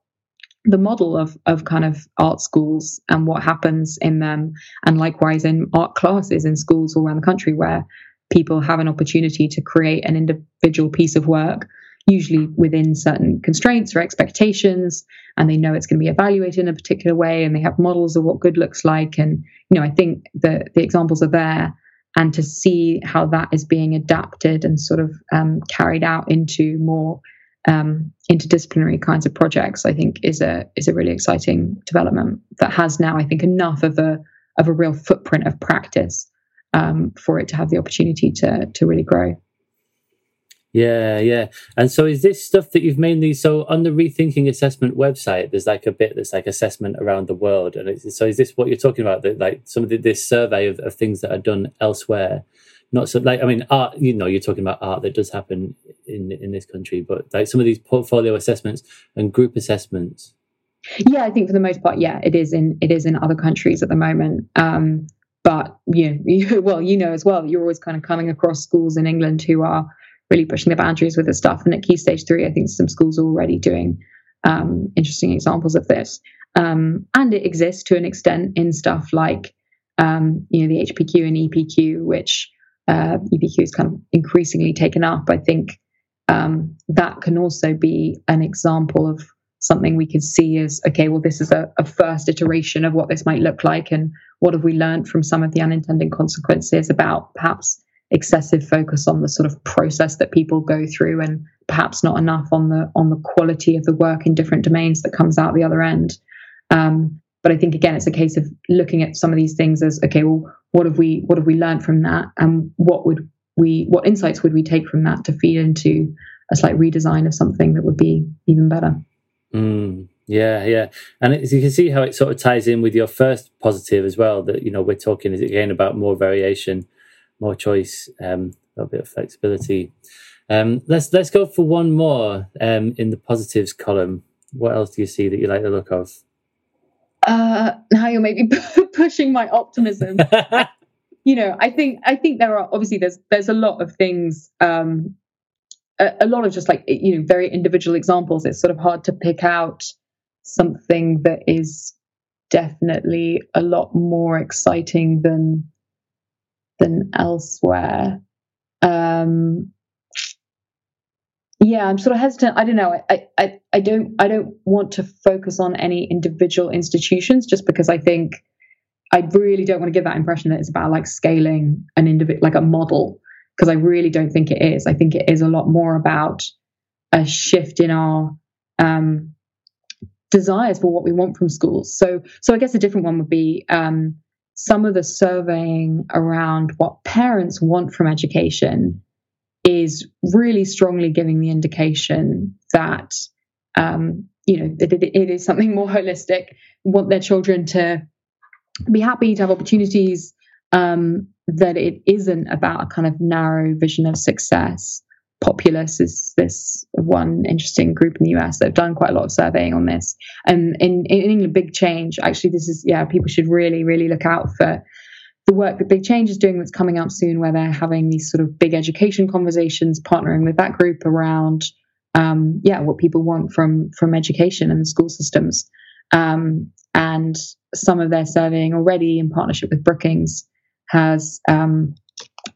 the model of of kind of art schools and what happens in them, and likewise in art classes in schools all around the country where people have an opportunity to create an individual piece of work usually within certain constraints or expectations and they know it's going to be evaluated in a particular way and they have models of what good looks like. And you know i think the the examples are there. And to see how that is being adapted and sort of um, carried out into more um, interdisciplinary kinds of projects i think is a is a really exciting development that has now i think enough of a of a real footprint of practice um, for it to have the opportunity to to really grow yeah, yeah. And so is this stuff that you've mainly so on the rethinking assessment website? There's like a bit that's like assessment around the world, and so is this what you're talking about? That like some of the, this survey of, of things that are done elsewhere, not so like I mean art. You know, you're talking about art that does happen in in this country, but like some of these portfolio assessments and group assessments. Yeah, I think for the most part, yeah, it is in it is in other countries at the moment. Um, but yeah, <laughs> you, well, you know as well, you're always kind of coming across schools in England who are really pushing the boundaries with this stuff. And at Key Stage 3, I think some schools are already doing um, interesting examples of this. Um, and it exists to an extent in stuff like, um, you know, the HPQ and EPQ, which uh, EPQ is kind of increasingly taken up. I think um, that can also be an example of something we could see as okay well this is a, a, first iteration of what this might look like and what have we learned from some of the unintended consequences about perhaps excessive focus on the sort of process that people go through and perhaps not enough on the on the quality of the work in different domains that comes out the other end. Um, but i think again it's a case of looking at some of these things as okay well what have we what have we learned from that and what would we what insights would we take from that to feed into a slight redesign of something that would be even better mm, yeah yeah and as you can see how it sort of ties in with your first positive as well that you know we're talking again about more variation more choice, um, a bit of flexibility. Um, let's let's go for one more um, in the positives column. What else do you see that you like the look of? Uh, now you're maybe <laughs> pushing my optimism. <laughs> you know, I think I think there are obviously there's there's a lot of things, um, a, lot of just like you know very individual examples. It's sort of hard to pick out something that is definitely a lot more exciting than than elsewhere. Um, yeah, I'm sort of hesitant. I don't know. I, I, I don't I don't want to focus on any individual institutions just because I think I really don't want to give that impression that it's about like scaling an individual like a model because I really don't think it is. I think it is a lot more about a shift in our um, desires for what we want from schools. So so I guess a different one would be um, some of the surveying around what parents want from education is really strongly giving the indication that um, you know it, it is something more holistic. Want their children to be happy to have opportunities. Um, that it isn't about a kind of narrow vision of success. Populace is this one interesting group in the US that have done quite a lot of surveying on this. And in, in England, Big Change, actually, this is, yeah, people should really, really look out for the work that Big Change is doing that's coming up soon, where they're having these sort of big education conversations, partnering with that group around, um, yeah, what people want from from education and the school systems. Um, and some of their surveying already in partnership with Brookings has um,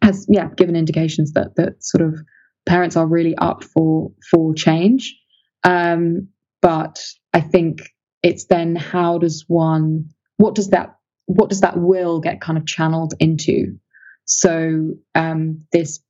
has yeah given indications that that sort of parents are really up for for change. Um, but I think it's then how does one what does that what does that will get kind of channeled into? So um, this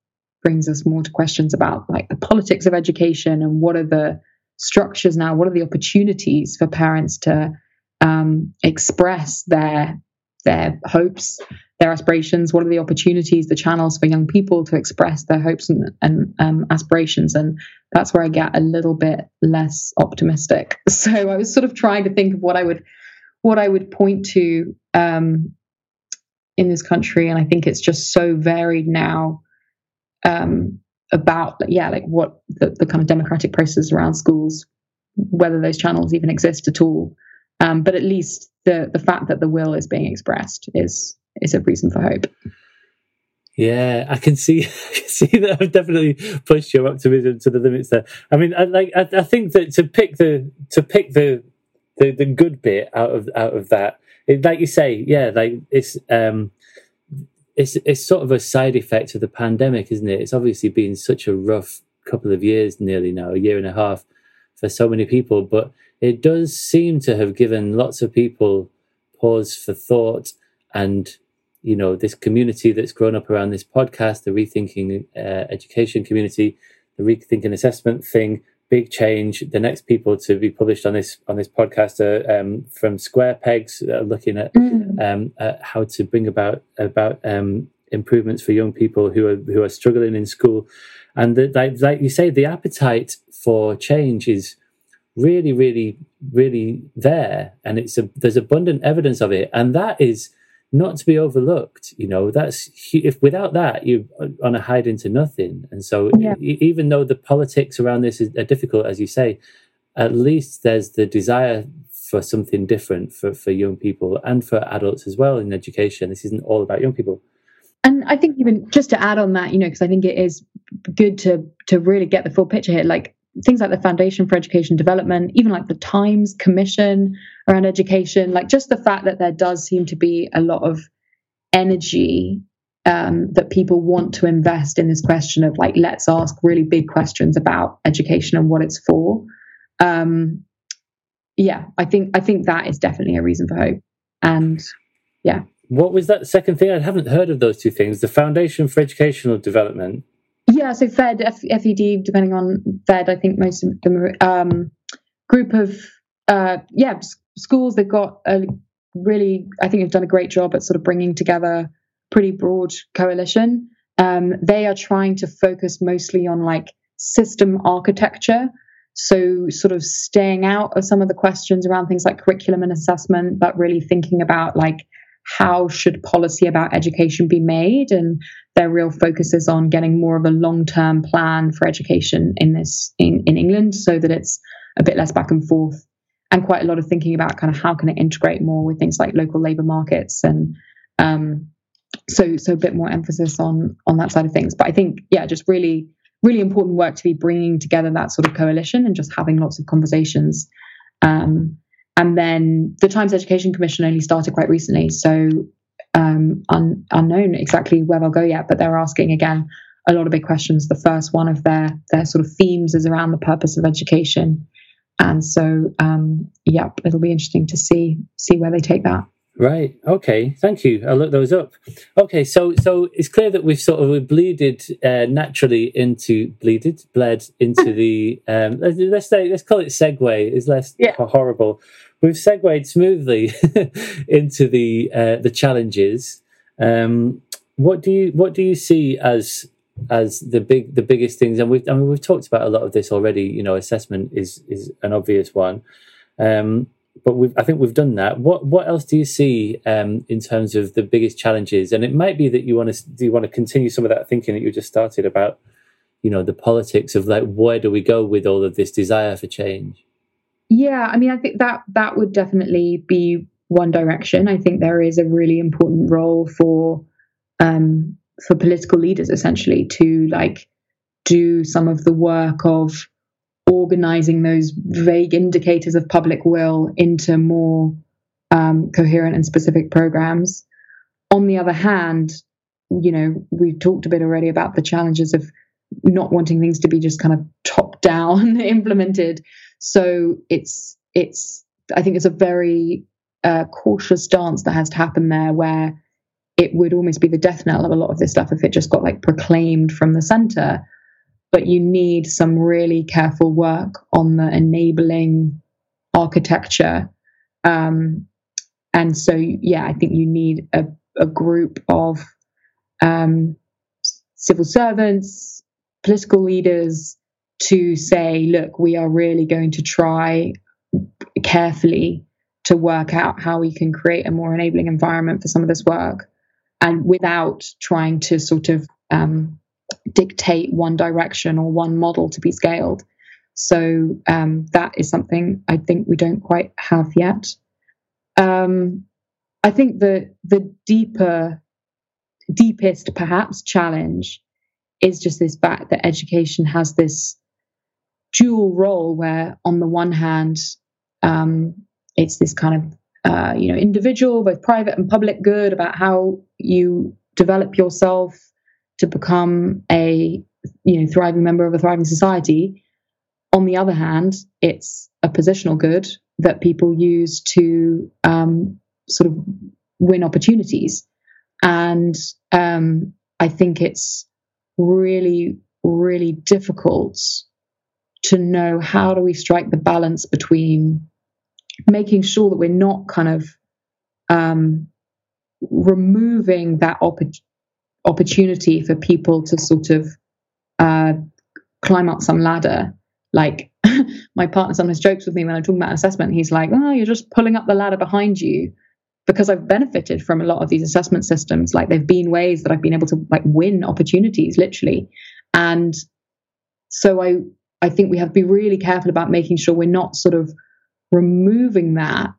brings us more to questions about like the politics of education and what are the structures now? What are the opportunities for parents to um, express their their hopes, their aspirations? What are the opportunities, the channels for young people to express their hopes and, and um, aspirations? And that's where I get a little bit less optimistic. <laughs> So I was sort of trying to think of what I would what I would point to um, in this country, and I think it's just so varied now um, about yeah, like what the, the kind of democratic process around schools, whether those channels even exist at all. Um, but at least the the fact that the will is being expressed is is a reason for hope. Yeah, I can see, <laughs> I can see that I've definitely pushed your optimism to the limits there. I mean, I, like, I, I think that to pick the to pick the, the the good bit out of out of that, it, like you say, yeah, like it's um, it's it's sort of a side effect of the pandemic, isn't it? It's obviously been such a rough couple of years, nearly now, a year and a half, for so many people, but it does seem to have given lots of people pause for thought and you know this community that's grown up around this podcast the rethinking uh, education community the rethinking assessment thing big change the next people to be published on this on this podcast are um, from square pegs uh, looking at, mm. um, at, how to bring about about um, improvements for young people who are who are struggling in school and the, like, like you say the appetite for change is really really really there and it's a there's abundant evidence of it and that is not to be overlooked. You know, that's if without that you're on a hide into nothing. And so, yeah. even though the politics around this is, are difficult, as you say, at least there's the desire for something different for, for young people and for adults as well in education. This isn't all about young people. And I think even just to add on that, you know, because I think it is good to to really get the full picture here. Like things like the Foundation for Education Development, even like the Times Commission around education, like just the fact that there does seem to be a lot of energy um, that people want to invest in this question of like, let's ask really big questions about education and what it's for. Um, yeah, I think I think that is definitely a reason for hope. And yeah. What was that second thing? I haven't heard of those two things. The Foundation for Educational Development yeah, so Fed, F- FED, depending on Fed, I think most of them are um, group of uh, yeah schools. They've got a really, I think, have done a great job at sort of bringing together pretty broad coalition. Um, they are trying to focus mostly on like system architecture. So, sort of staying out of some of the questions around things like curriculum and assessment, but really thinking about like how should policy about education be made? And their real focus is on getting more of a long-term plan for education in this in, in England so that it's a bit less back and forth. And quite a lot of thinking about kind of how can it integrate more with things like local labor markets and um, so so a bit more emphasis on on that side of things. But i think yeah just really really important work to be bringing together that sort of coalition and just having lots of conversations um, and then the Times Education Commission only started quite recently, so um, un, unknown exactly where they'll go yet. But they're asking again a lot of big questions. The first one of their their sort of themes is around the purpose of education, and so um, yep, it'll be interesting to see see where they take that. Right. Okay. Thank you. I'll look those up. Okay. So, so it's clear that we've sort of we bleeded uh, naturally into bleeded, bled into <laughs> the. Um, let's, say let's call it segue. Is less yeah. horrible. We've segued smoothly <laughs> into the uh, the challenges. Um, what do you what do you see as as the big the biggest things? And we've I mean we've talked about a lot of this already. You know, assessment is is an obvious one. Um, but I think we've done that. What what else do you see um, in terms of the biggest challenges? And it might be that you want to do you want to continue some of that thinking that you just started about, you know, the politics of like where do we go with all of this desire for change? Yeah, I mean, I think that that would definitely be one direction. I think there is a really important role for um, for political leaders essentially to like do some of the work of organizing those vague indicators of public will into more um, coherent and specific programs. On the other hand, you know, we've talked a bit already about the challenges of not wanting things to be just kind of top down <laughs> implemented. So it's it's I think it's a very uh, cautious dance that has to happen there, where it would almost be the death knell of a lot of this stuff if it just got like proclaimed from the center but you need some really careful work on the enabling architecture. Um, and so, yeah, I think you need a, a group of um, civil servants, political leaders, to say, look, we are really going to try carefully to work out how we can create a more enabling environment for some of this work and without trying to sort of um, dictate one direction or one model to be scaled. So um, that is something I think we don't quite have yet. Um, I think the the deeper, deepest perhaps challenge is just this fact that education has this dual role where on the one hand um, it's this kind of uh, you know individual both private and public good about how you develop yourself to become a you know thriving member of a thriving society. On the other hand it's a positional good that people use to um, sort of win opportunities. And um, i think it's really really difficult to know how do we strike the balance between making sure that we're not kind of um, removing that opp- opportunity for people to sort of uh, climb up some ladder. Like <laughs> my partner sometimes jokes with me when I'm talking about assessment. He's like, "Oh, you're just pulling up the ladder behind you." Because I've benefited from a lot of these assessment systems. Like there've been ways that I've been able to like win opportunities, literally, and so I I think we have to be really careful about making sure we're not sort of removing that.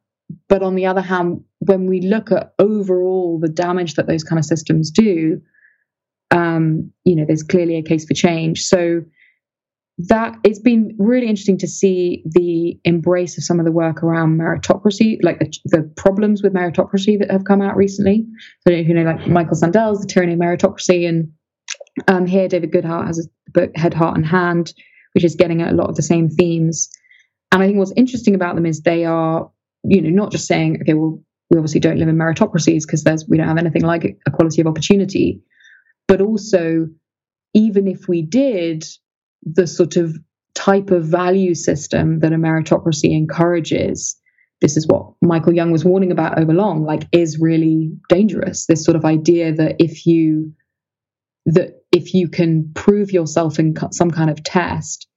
But on the other hand, when we look at overall the damage that those kind of systems do, um, you know, there's clearly a case for change. So that it's been really interesting to see the embrace of some of the work around meritocracy, like the, the problems with meritocracy that have come out recently. So you know, like Michael Sandel's The Tyranny of Meritocracy, and um, here David Goodhart has a book Head, Heart, and Hand, which is getting at a lot of the same themes. And I think what's interesting about them is they are, you know, not just saying, okay, well, we obviously don't live in meritocracies because there's we don't have anything like equality of opportunity, but also even if we did, the sort of type of value system that a meritocracy encourages this is what Michael Young was warning about over long, like is really dangerous. This sort of idea that if you that if you can prove yourself in some kind of test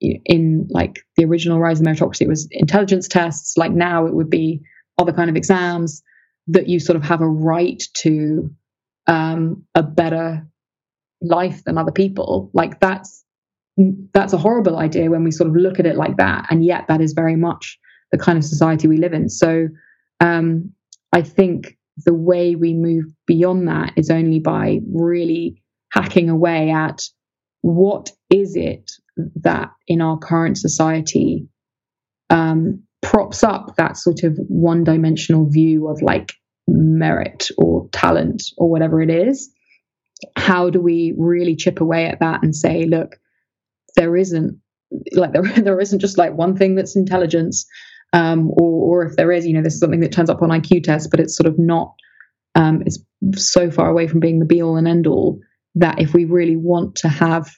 in like the original rise of meritocracy it was intelligence tests like now it would be other kind of exams that you sort of have a right to um, a better life than other people. Like that's that's a horrible idea when we sort of look at it like that. And yet that is very much the kind of society we live in. So um, i think the way we move beyond that is only by really hacking away at what is it that in our current society um, props up that sort of one dimensional view of like merit or talent or whatever it is. How do we really chip away at that and say, look, there isn't like <laughs> there, there isn't just like one thing that's intelligence, um, or, or if there is, you know, this is something that turns up on IQ tests, but it's sort of not, um, it's so far away from being the be all and end all that if we really want to have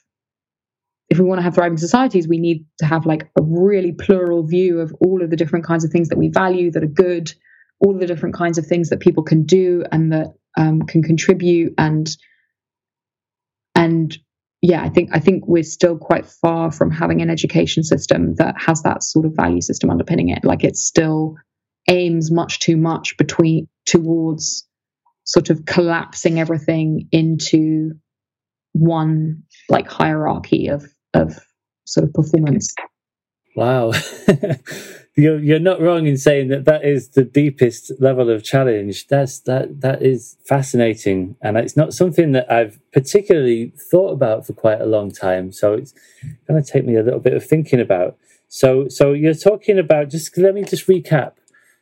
if we want to have thriving societies, we need to have like a really plural view of all of the different kinds of things that we value that are good, all the different kinds of things that people can do and that um, can contribute and and yeah, I think I think we're still quite far from having an education system that has that sort of value system underpinning it. Like it still aims much too much between towards sort of collapsing everything into one like hierarchy of of sort of performance. Wow. <laughs> you're, you're not wrong in saying that that is the deepest level of challenge. That's that that is fascinating, and it's not something that I've particularly thought about for quite a long time. So it's going to take me a little bit of thinking about. So so you're talking about just let me just recap.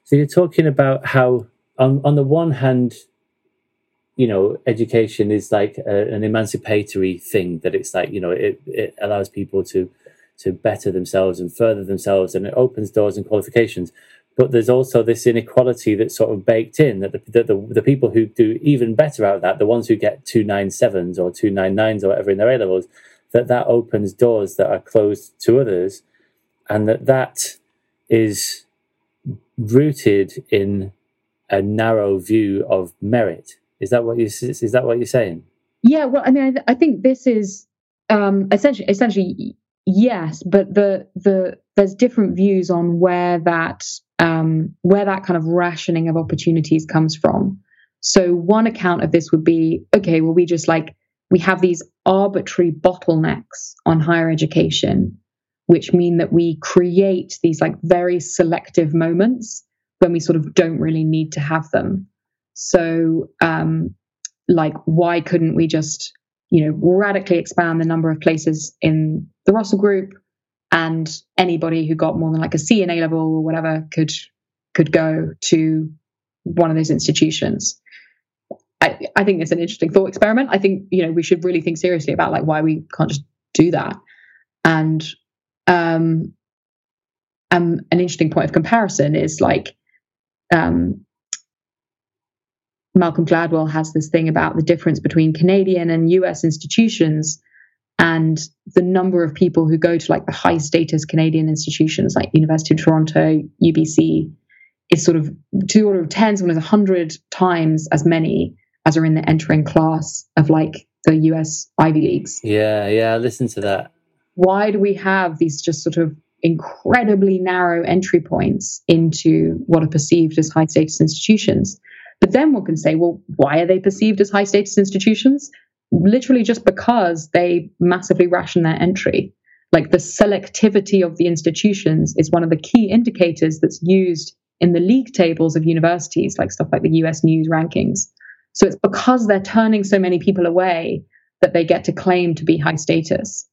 So you're talking about how on on the one hand you know, education is like a, an emancipatory thing that it's like, you know, it, it allows people to, to better themselves and further themselves and it opens doors and qualifications. But there's also this inequality that's sort of baked in that the, the, the people who do even better out of that, the ones who get 297s or 299s or whatever in their A levels, that that opens doors that are closed to others and that that is rooted in a narrow view of merit is that what you is that what you're saying? Yeah, well, I mean, I, I think this is um, essentially essentially yes, but the the there's different views on where that um, where that kind of rationing of opportunities comes from. So one account of this would be okay, well, we just like we have these arbitrary bottlenecks on higher education, which mean that we create these like very selective moments when we sort of don't really need to have them. So, um, like, why couldn't we just, you know, radically expand the number of places in the Russell Group, and anybody who got more than like a C in A level or whatever could could go to one of those institutions. I, I think it's an interesting thought experiment. I think you know we should really think seriously about like why we can't just do that. And um, um, an interesting point of comparison is like um, Malcolm Gladwell has this thing about the difference between Canadian and US institutions and the number of people who go to like the high status Canadian institutions like University of Toronto, UBC is sort of two order of tens, one is a hundred times as many as are in the entering class of like the US Ivy Leagues. Yeah, yeah, listen to that. Why do we have these just sort of incredibly narrow entry points into what are perceived as high status institutions? But then one can say, well, why are they perceived as high status institutions? Literally just because they massively ration their entry. Like the selectivity of the institutions is one of the key indicators that's used in the league tables of universities, like stuff like the US News rankings. So it's because they're turning so many people away that they get to claim to be high status.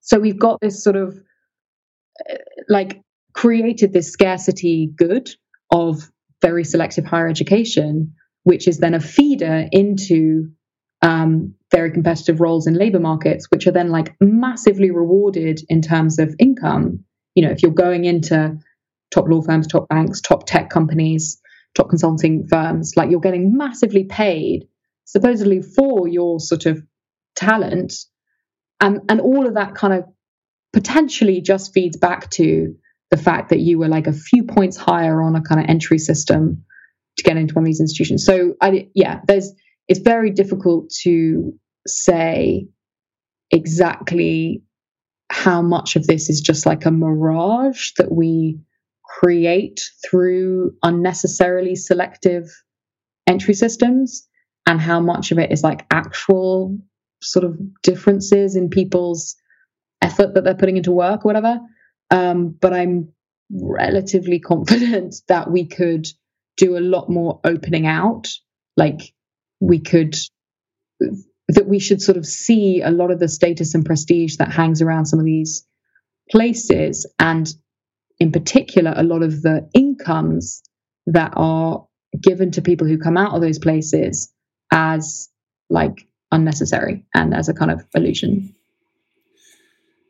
So we've got this sort of uh, like created this scarcity good of very selective higher education, which is then a feeder into um, very competitive roles in labor markets, which are then like massively rewarded in terms of income. You know, if you're going into top law firms, top banks, top tech companies, top consulting firms, like you're getting massively paid supposedly for your sort of talent. And, and all of that kind of potentially just feeds back to the fact that you were like a few points higher on a kind of entry system to get into one of these institutions. So I, yeah, there's, it's very difficult to say exactly how much of this is just like a mirage that we create through unnecessarily selective entry systems and how much of it is like actual sort of differences in people's effort that they're putting into work or whatever. Um, but I'm relatively confident <laughs> that we could do a lot more opening out. Like we could, that we should sort of see a lot of the status and prestige that hangs around some of these places and in particular, a lot of the incomes that are given to people who come out of those places as like unnecessary and as a kind of illusion.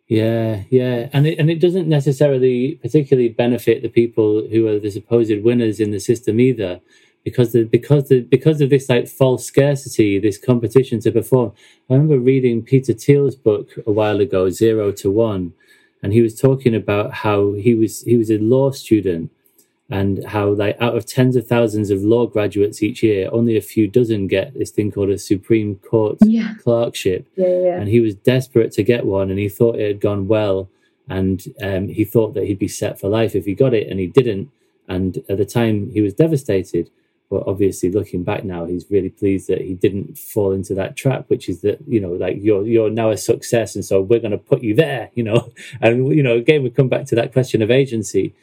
Yeah, yeah, and it and it doesn't necessarily particularly benefit the people who are the supposed winners in the system either, because the because the because of this like false scarcity, this competition to perform. I remember reading Peter Thiel's book a while ago, Zero to One, and he was talking about how he was he was a law student and how like out of tens of thousands of law graduates each year only a few dozen get this thing called a supreme court yeah. clerkship. Yeah, yeah. and he was desperate to get one and he thought it had gone well and um, he thought that he'd be set for life if he got it and he didn't. And at the time he was devastated. But obviously looking back now he's really pleased that he didn't fall into that trap which is that you know like you're you're now a success and so we're going to put you there you know? <laughs> And you know again we come back to that question of agency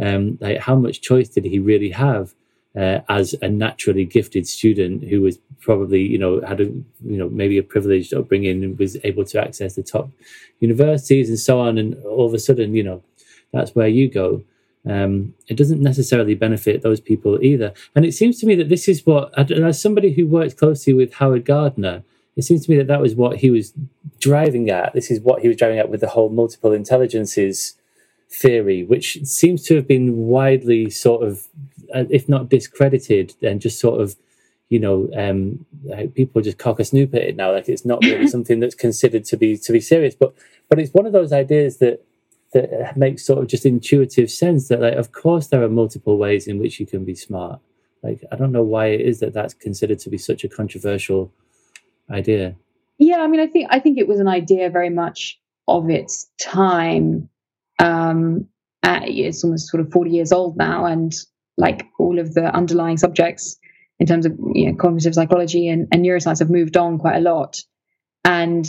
um like how much choice did he really have uh, as a naturally gifted student who was probably you know had a you know maybe a privileged upbringing and was able to access the top universities and so on and all of a sudden you know that's where you go um, it doesn't necessarily benefit those people either. And it seems to me that this is what, as somebody who worked closely with Howard Gardner, it seems to me that that was what he was driving at. This is what he was driving at with the whole multiple intelligences theory, which seems to have been widely sort of, uh, if not discredited, then just sort of, you know, um, people just cock a snoop at it now. Like it's not really <laughs> something that's considered to be to be serious. But but it's one of those ideas that that makes sort of just intuitive sense that like of course there are multiple ways in which you can be smart like i don't know why it is that that's considered to be such a controversial idea yeah i mean i think i think it was an idea very much of its time. Um, it's almost sort of 40 years old now, and like all of the underlying subjects in terms of you know, cognitive psychology and, and neuroscience have moved on quite a lot. And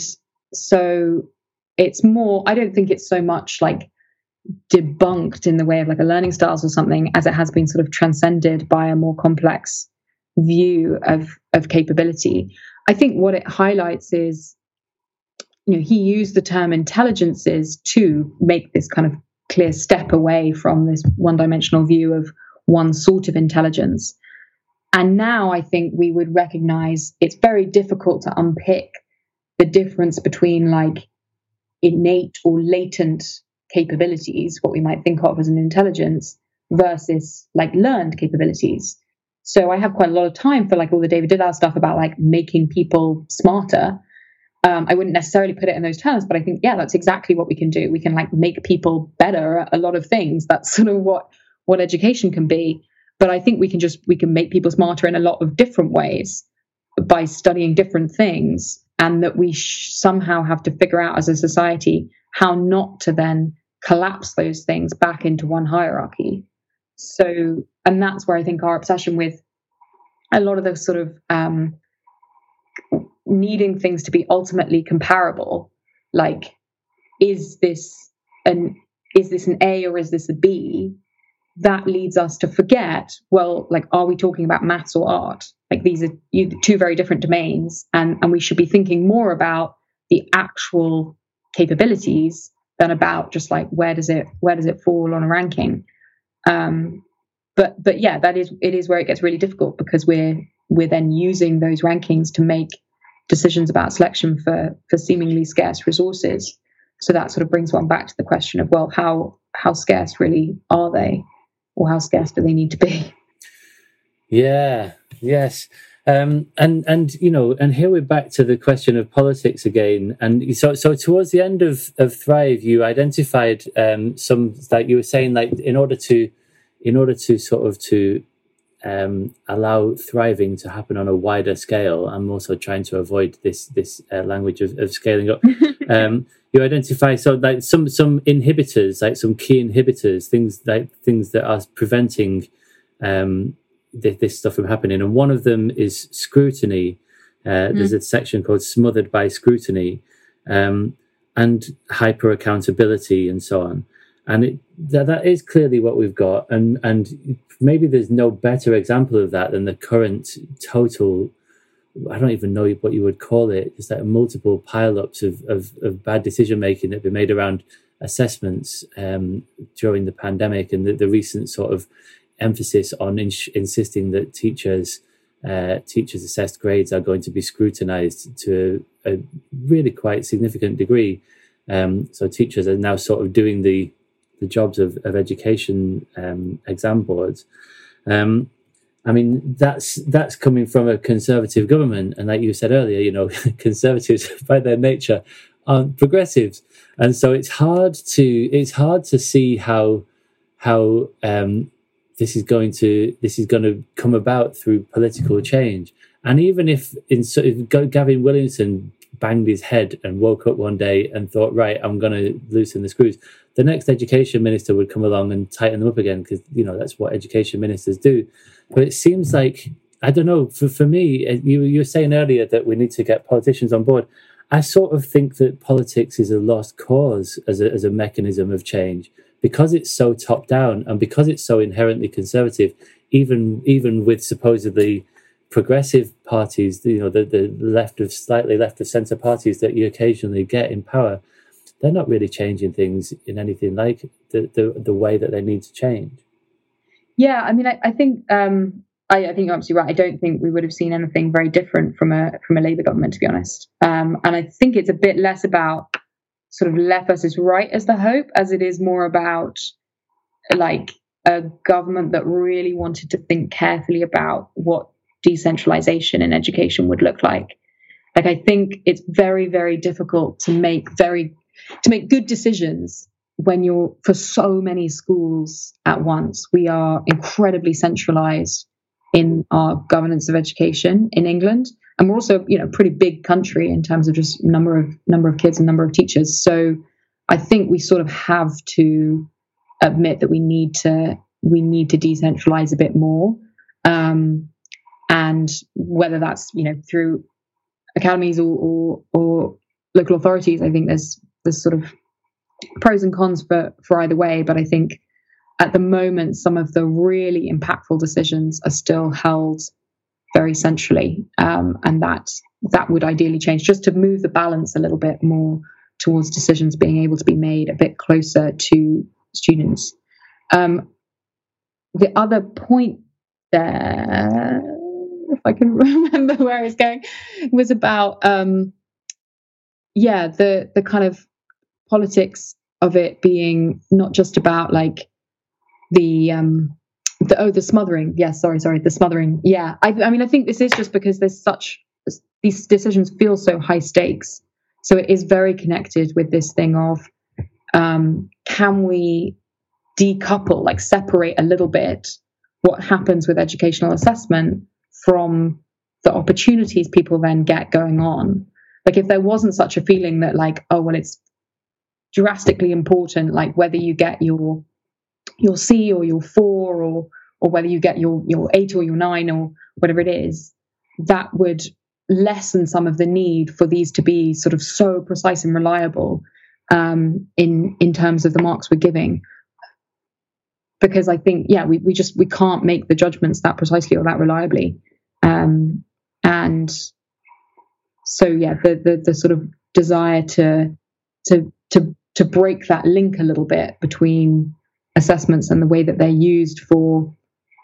so it's more, I don't think it's so much like debunked in the way of like a learning styles or something as it has been sort of transcended by a more complex view of of capability i think what it highlights is you know he used the term intelligences to make this kind of clear step away from this one dimensional view of one sort of intelligence and now i think we would recognize it's very difficult to unpick the difference between like innate or latent capabilities, what we might think of as an intelligence, versus like learned capabilities. So I have quite a lot of time for like all the David Didau stuff about like making people smarter. Um, I wouldn't necessarily put it in those terms, but I think yeah, that's exactly what we can do. We can like make people better at a lot of things. That's sort of what what education can be. But I think we can just we can make people smarter in a lot of different ways by studying different things, and that we sh- somehow have to figure out as a society how not to then collapse those things back into one hierarchy. So, and that's where I think our obsession with a lot of the sort of um, needing things to be ultimately comparable, like is this an is this an A or is this a B? That leads us to forget. Well, like, are we talking about maths or art? Like these are two very different domains, and and we should be thinking more about the actual capabilities than about just like where does it where does it fall on a ranking um, but but yeah that is it is where it gets really difficult because we're we're then using those rankings to make decisions about selection for for seemingly scarce resources. So that sort of brings one back to the question of well how how scarce really are they? Or how scarce do they need to be? Yeah yes. Um, and and you know, and here we're back to the question of politics again. And so so towards the end of of Thrive, you identified um, some like you were saying like in order to in order to sort of to um, allow thriving to happen on a wider scale. I'm also trying to avoid this this uh, language of, of, scaling up. <laughs> um, you identify so like some some inhibitors, like some key inhibitors, things like things that are preventing um, th- this stuff from happening. And one of them is scrutiny. Uh, mm. There's a section called "Smothered by Scrutiny," um, and hyper accountability, and so on. And it, that, that is clearly what we've got. And and maybe there's no better example of that than the current total. I don't even know what you would call it. Just like multiple pileups of, of, of bad decision making that have been made around assessments um, during the pandemic and the, the recent sort of emphasis on ins- insisting that teachers uh, teachers assessed grades are going to be scrutinized to a really quite significant degree. Um, so teachers are now sort of doing the the jobs of, of education um, exam boards. Um, I mean, that's that's coming from a conservative government, and like you said earlier, you know, <laughs> conservatives <laughs> by their nature aren't progressives, and so it's hard to it's hard to see how how um, this is going to this is going to come about through political change. And even if in if Gavin Williamson banged his head and woke up one day and thought, right, I'm going to loosen the screws, the next education minister would come along and tighten them up again because you know that's what education ministers do. But it seems like I don't know. For for me, uh, you you were saying earlier that we need to get politicians on board. I sort of think that politics is a lost cause as a as a mechanism of change because it's so top down and because it's so inherently conservative, even even with supposedly progressive parties, you know, the, the left of slightly left of centre parties that you occasionally get in power, they're not really changing things in anything like the the, the way that they need to change. Yeah, I mean, I, I think um, I, I, think you're absolutely right. I don't think we would have seen anything very different from a from a Labour government, to be honest. Um, and I think it's a bit less about sort of left versus right as the hope, as it is more about like a government that really wanted to think carefully about what decentralization in education would look like. Like I think it's very, very difficult to make very to make good decisions when you're for so many schools at once. We are incredibly centralized in our governance of education in England. And we're also, you know, a pretty big country in terms of just number of number of kids and number of teachers. So I think we sort of have to admit that we need to we need to decentralize a bit more. Um, and whether that's you know through academies or, or, or local authorities, I think there's there's sort of pros and cons for for either way. But I think at the moment, some of the really impactful decisions are still held very centrally, um, and that that would ideally change just to move the balance a little bit more towards decisions being able to be made a bit closer to students. Um, the other point there, if I can <laughs> remember where it's going, was about um, yeah the the kind of politics of it being not just about like the um the oh the smothering. Yes sorry sorry the smothering. Yeah I, I mean i think this is just because there's such these decisions feel so high stakes. So it is very connected with this thing of um, can we decouple like separate a little bit what happens with educational assessment from the opportunities people then get going on like if there wasn't such a feeling that like oh well it's drastically important like whether you get your your C or your four or or whether you get your your eight or your nine or whatever it is, that would lessen some of the need for these to be sort of so precise and reliable um, in in terms of the marks we're giving. Because I think, yeah, we, we just we can't make the judgments that precisely or that reliably. Um, and so yeah, the, the the sort of desire to to to to break that link a little bit between assessments and the way that they're used for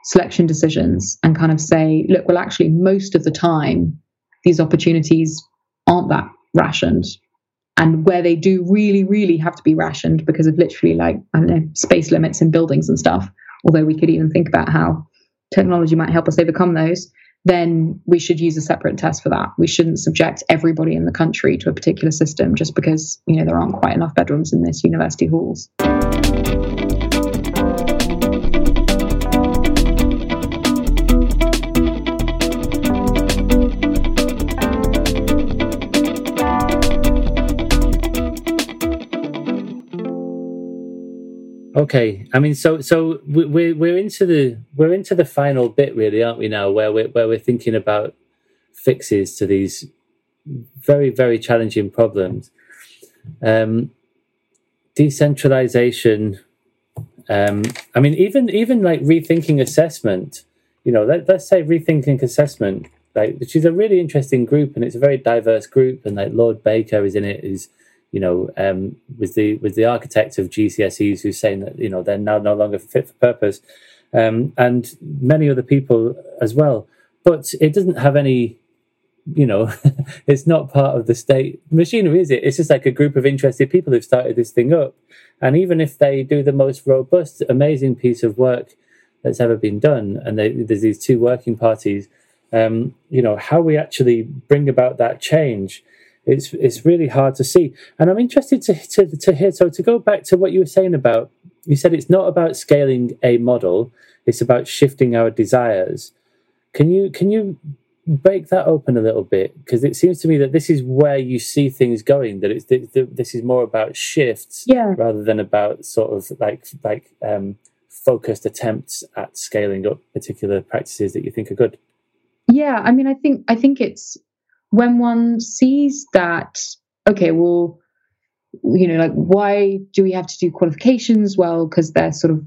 selection decisions and kind of say, look, well, actually, most of the time, these opportunities aren't that rationed. And where they do really, really have to be rationed because of literally, like, I don't know, space limits in buildings and stuff, although we could even think about how technology might help us overcome those, then we should use a separate test for that. We shouldn't subject everybody in the country to a particular system just because, you know, there aren't quite enough bedrooms in this university halls. Okay, I mean, so so we're we're into the we're into the final bit, really, aren't we? Now, where we're where we're thinking about fixes to these very very challenging problems. Um, decentralization. Um, I mean, even even like rethinking assessment. You know, let, let's say rethinking assessment, like which is a really interesting group, and it's a very diverse group, and like Lord Baker is in it. Is you know, um, was the with the architect of GCSEs who's saying that you know they're now no longer fit for purpose, um, and many other people as well. But it doesn't have any, you know, <laughs> it's not part of the state machinery, is it? It's just like a group of interested people who've started this thing up, and even if they do the most robust, amazing piece of work that's ever been done, and they, there's these two working parties, um, you know, how we actually bring about that change it's it's really hard to see. And I'm interested to, to, to hear. So to go back to what you were saying about, you said it's not about scaling a model; it's about shifting our desires. Can you can you break that open a little bit? Because it seems to me that this is where you see things going. That it's this is more about shifts yeah. rather than about sort of like like um, focused attempts at scaling up particular practices that you think are good. Yeah, I mean, I think I think it's when one sees that, okay, well, you know, like why do we have to do qualifications? Well, because they're sort of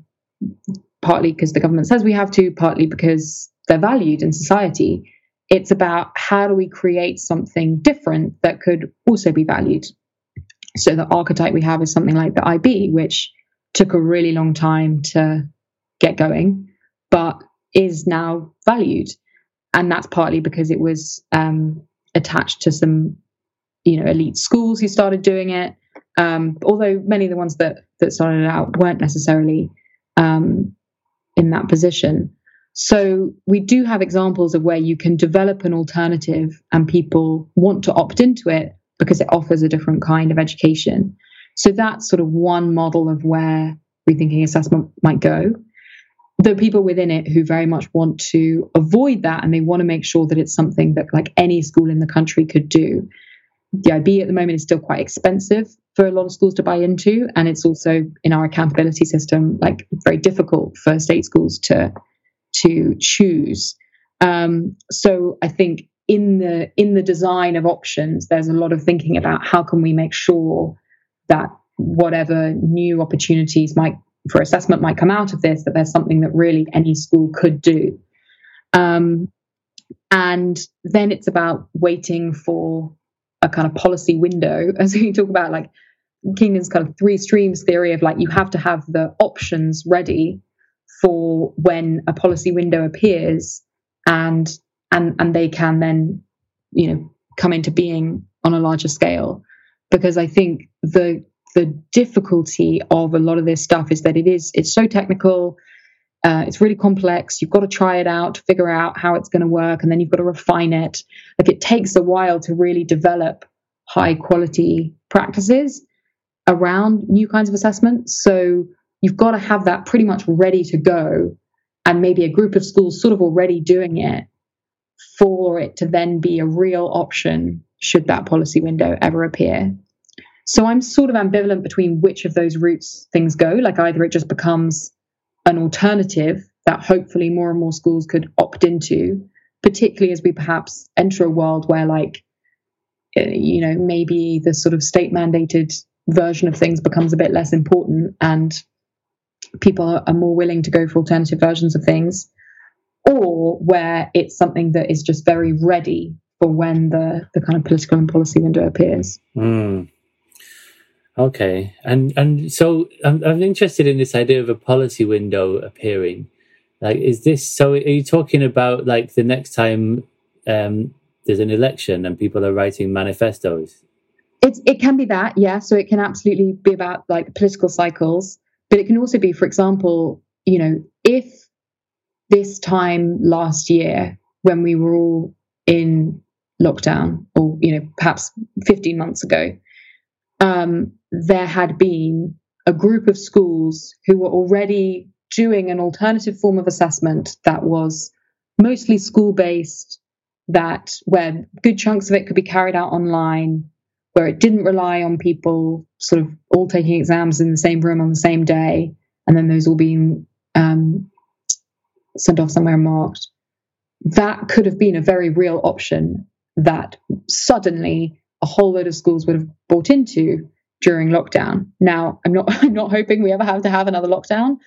partly because the government says we have to, partly because they're valued in society. It's about how do we create something different that could also be valued. So the archetype we have is something like the IB, which took a really long time to get going, but is now valued. And that's partly because it was um, attached to some, you know, elite schools who started doing it. Um, although many of the ones that that started out weren't necessarily um, in that position. So we do have examples of where you can develop an alternative and people want to opt into it because it offers a different kind of education. So that's sort of one model of where rethinking assessment might go. The people within it who very much want to avoid that and they want to make sure that it's something that like any school in the country could do. The IB at the moment is still quite expensive for a lot of schools to buy into, and it's also in our accountability system like very difficult for state schools to to choose. Um, so I think in the in the design of options, there's a lot of thinking about how can we make sure that whatever new opportunities might for assessment might come out of this, that there's something that really any school could do. Um, and then it's about waiting for a kind of policy window, <laughs> as we talk about, like Kingdon's kind of three streams theory of like you have to have the options ready for when a policy window appears and and and they can then you know come into being on a larger scale because i think the the difficulty of a lot of this stuff is that it is it's so technical uh, it's really complex. You've got to try it out figure out how it's going to work and then you've got to refine it. Like it takes a while to really develop high quality practices around new kinds of assessments. So you've got to have that pretty much ready to go and maybe a group of schools sort of already doing it for it to then be a real option should that policy window ever appear. So I'm sort of ambivalent between which of those routes things go. Like either it just becomes an alternative that hopefully more and more schools could opt into, particularly as we perhaps enter a world where, like, eh, you know, maybe the sort of state mandated version of things becomes a bit less important and people are, more willing to go for alternative versions of things, or where it's something that is just very ready for when the, the kind of political and policy window appears. Mm. Okay, and and so I'm, I'm interested in this idea of a policy window appearing. Like, is this so? Are you talking about like the next time um, there's an election and people are writing manifestos? It's it can be that, yeah. So it can absolutely be about like political cycles. But it can also be, for example, you know, if this time last year when we were all in lockdown, or you know, perhaps 15 months ago, um, there had been a group of schools who were already doing an alternative form of assessment that was mostly school based, that where good chunks of it could be carried out online, where it didn't rely on people sort of all taking exams in the same room on the same day, and then those all being um, sent off somewhere marked. That could have been a very real option that suddenly a whole load of schools would have bought into during lockdown. Now, I'm not <laughs> I'm not hoping we ever have to have another lockdown,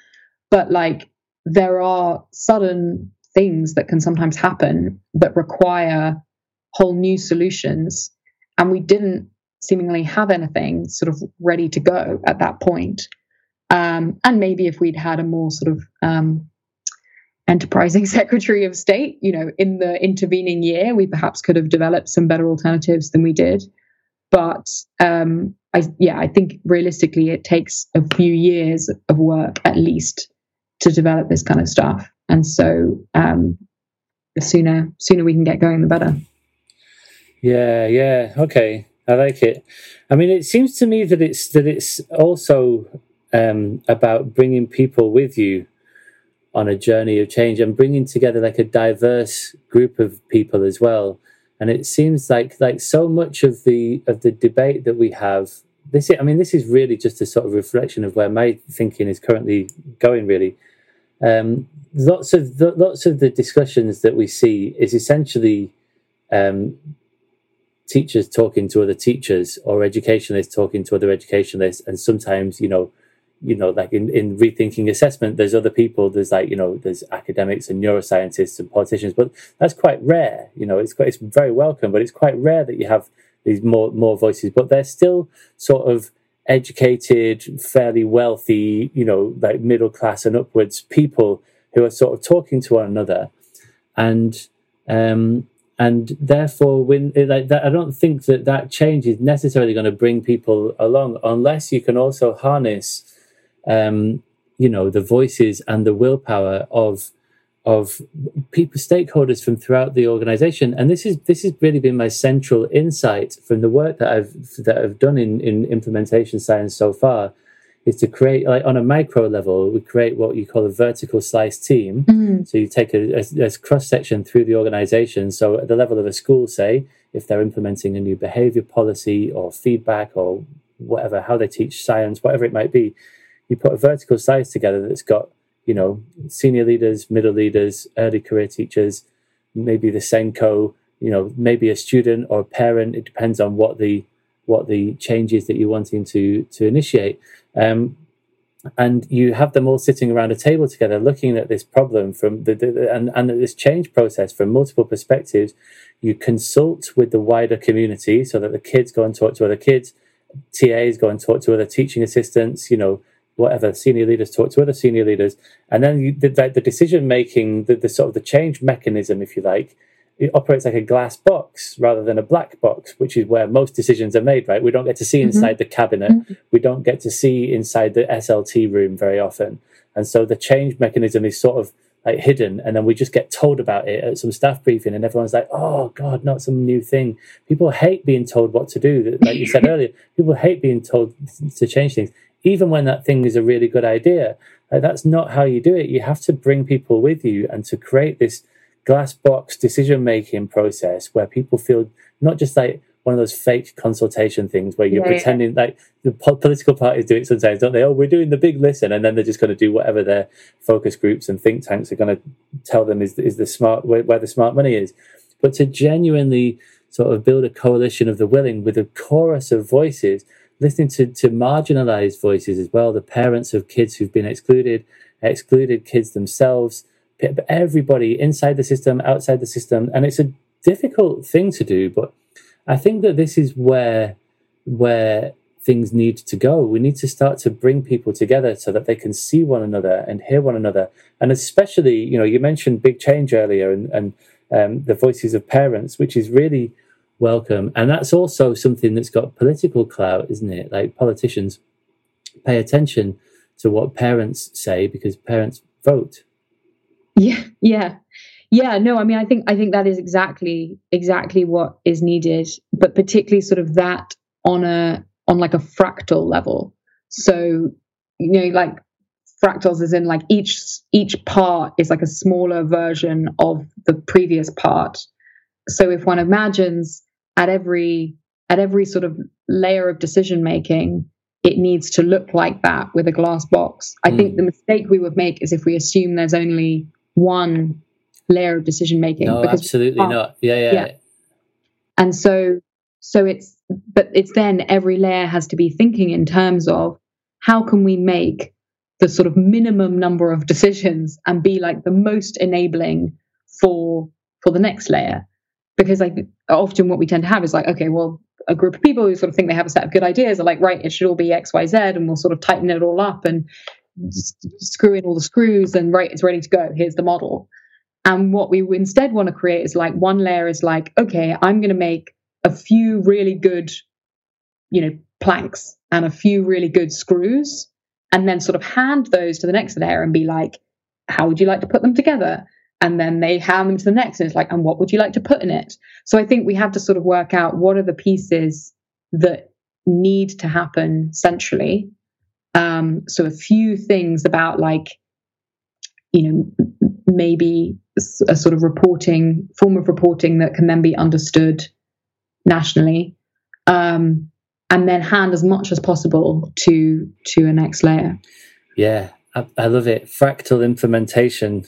but like there are sudden things that can sometimes happen that require whole new solutions and we didn't seemingly have anything sort of ready to go at that point. Um, and maybe if we'd had a more sort of um, enterprising <laughs> Secretary of State, you know, in the intervening year, we perhaps could have developed some better alternatives than we did. But um, I, yeah, I think realistically, it takes a few years of work at least to develop this kind of stuff. And so, um, the sooner sooner we can get going, the better. Yeah, yeah, okay. I like it. I mean, it seems to me that it's that it's also um, about bringing people with you on a journey of change and bringing together like a diverse group of people as well. And it seems like like so much of the of the debate that we have. This, is, I mean, this is really just a sort of reflection of where my thinking is currently going. Really, um, lots of the, lots of the discussions that we see is essentially um, teachers talking to other teachers or educationalists talking to other educationalists and sometimes you know you know like in, in rethinking assessment there's other people there's like you know there's academics and neuroscientists and politicians but that's quite rare you know it's quite it's very welcome but it's quite rare that you have these more more voices but they're still sort of educated fairly wealthy you know like middle class and upwards people who are sort of talking to one another. And um and therefore when like that i don't think that that change is necessarily going to bring people along unless you can also harness um, you know the voices and the willpower of of people stakeholders from throughout the organization. And this is this has really been my central insight from the work that i've that i've done in in implementation science so far is to create like on a micro level we create what you call a vertical slice team. Mm. so you take a, a, a cross section through the organization. So at the level of a school say if they're implementing a new behavior policy or feedback or whatever how they teach science whatever it might be you put a vertical slice together that's got you know senior leaders middle leaders early career teachers maybe the SENCO you know maybe a student or a parent. It depends on what the what the change is that you're wanting to to initiate. Um, and you have them all sitting around a table together looking at this problem from the, the and, and this change process from multiple perspectives. You consult with the wider community so that the kids go and talk to other kids. TAs go and talk to other teaching assistants you know whatever senior leaders talk to other senior leaders and then you, the, the decision making the, the sort of the change mechanism if you like it operates like a glass box rather than a black box, which is where most decisions are made, right? We don't get to see mm-hmm. inside the cabinet. Mm-hmm. We don't get to see inside the SLT room very often. And so the change mechanism is sort of like hidden. And then we just get told about it at some staff briefing and everyone's like, oh God, not some new thing. People hate being told what to do. Like you said <laughs> earlier, people hate being told to change things, even when that thing is a really good idea. Like, that's not how you do it. You have to bring people with you and to create this glass box decision making process where people feel not just like one of those fake consultation things where you're Yeah, yeah. pretending like the po- political parties do it sometimes, don't they? Oh, we're doing the big listen, and then they're just going to do whatever their focus groups and think tanks are going to tell them is is the smart where, where the smart money is. But to genuinely sort of build a coalition of the willing with a chorus of voices, listening to to marginalized voices as well, the parents of kids who've been excluded, excluded kids themselves everybody inside the system, outside the system, and it's a difficult thing to do. But I think that this is where where things need to go. We need to start to bring people together so that they can see one another and hear one another. And especially, you know, you mentioned big change earlier and, and um, the voices of parents, which is really welcome. And that's also something that's got political clout, isn't it? Like politicians pay attention to what parents say because parents vote. Yeah, yeah, yeah. No, I mean, I think I think that is exactly exactly what is needed, but particularly sort of that on a on like a fractal level. So you know, like fractals is in like each each part is like a smaller version of the previous part. So if one imagines at every at every sort of layer of decision making, it needs to look like that with a glass box. I Mm. think the mistake we would make is if we assume there's only one layer of decision making. No, absolutely can't. not. Yeah, yeah. Yeah. And so so it's but it's then every layer has to be thinking in terms of how can we make the sort of minimum number of decisions and be like the most enabling for for the next layer because like often what we tend to have is like okay well a group of people who sort of think they have a set of good ideas are like right it should all be xyz and we'll sort of tighten it all up and screw in all the screws and right it's ready to go. Here's the model. And what we instead want to create is like one layer is like okay i'm going to make a few really good you know planks and a few really good screws and then sort of hand those to the next layer and be like how would you like to put them together and then they hand them to the next and it's like and what would you like to put in it so i think we have to sort of work out what are the pieces that need to happen centrally um, so a few things about like you know maybe a sort of reporting form of reporting that can then be understood nationally um, and then hand as much as possible to to a next layer Yeah, I, I love it. Fractal implementation.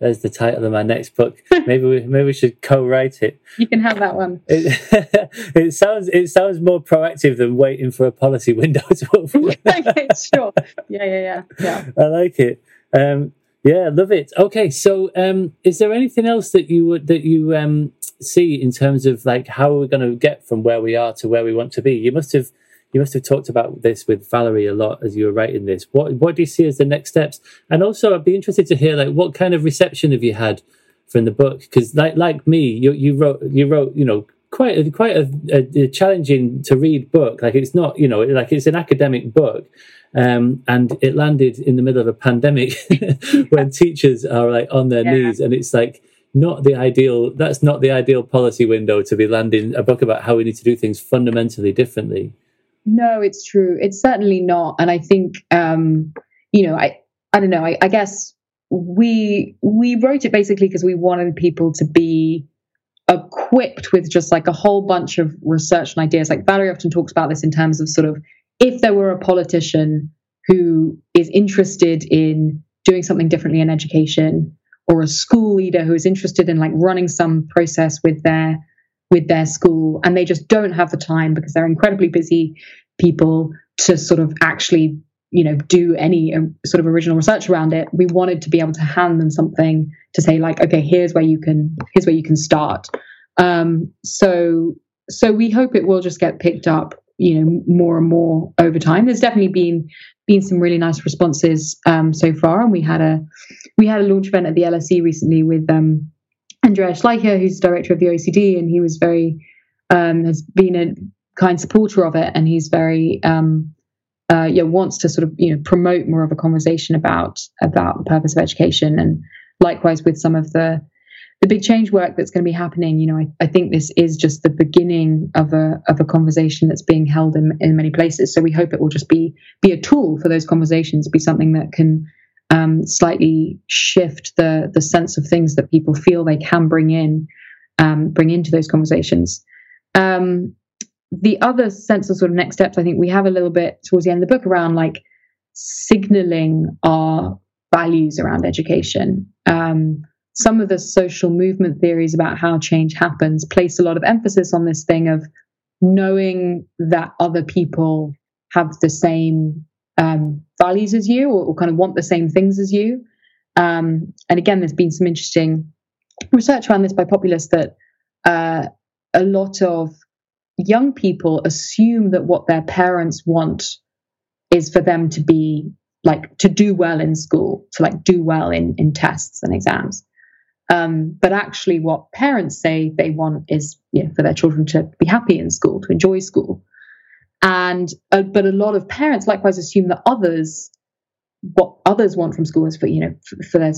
There's the title of my next book. <laughs> Maybe we maybe we should co-write it. you can have that one It, <laughs> it sounds it sounds more proactive than waiting for a policy window to <laughs> open. okay sure yeah yeah yeah yeah I like it. Um, yeah, love it. Okay, so um, is there anything else that you would that you um, see in terms of like how we're going to get from where we are to where we want to be? You must have you must have talked about this with Valerie a lot as you were writing this. What what do you see as the next steps? And also, I'd be interested to hear like what kind of reception have you had from the book? Because like like me, you you wrote you wrote you know quite a, quite a, a, a challenging to read book. Like it's not you know like it's an academic book. Um, and it landed in the middle of a pandemic <laughs> when teachers are like on their Yeah. knees, and it's like not the ideal. That's not the ideal policy window to be landing a book about how we need to do things fundamentally differently. No, it's true. It's certainly not. And I think, um, you know, I, I don't know. I, I guess we we wrote it basically because we wanted people to be equipped with just like a whole bunch of research and ideas. Like Valerie often talks about this in terms of sort of if there were a politician who is interested in doing something differently in education, or a school leader who is interested in like running some process with their with their school, and they just don't have the time because they're incredibly busy people to sort of actually you know do any um, sort of original research around it we wanted to be able to hand them something to say like okay here's where you can here's where you can start. Um, so so we hope it will just get picked up you know more and more over time. There's definitely been been some really nice responses um, so far and we had a we had a launch event at the lse recently with um, andreas schleicher who's director of the oecd and he was very um, has been a kind supporter of it and he's very um, uh, yeah, wants to sort of you know promote more of a conversation about about the purpose of education, and likewise with some of the the big change work that's going to be happening. You know, I, I think this is just the beginning of a of a conversation that's being held in, in many places. So we hope it will just be be a tool for those conversations, be something that can um, slightly shift the the sense of things that people feel they can bring in um, bring into those conversations. Um, the other sense of sort of next steps, I think we have a little bit towards the end of the book around like signaling our values around education. Um, some of the social movement theories about how change happens place a lot of emphasis on this thing of knowing that other people have the same um, values as you or, or, kind of want the same things as you. Um, and again, there's been some interesting research around this by Populus that uh, a lot of young people assume that what their parents want is for them to be like to do well in school, to like do well in in tests and exams. Um, but actually, what parents say they want is you know, for their children to be happy in school, to enjoy school. And uh, but a lot of parents likewise assume that others, what others want from school is for you know for, for their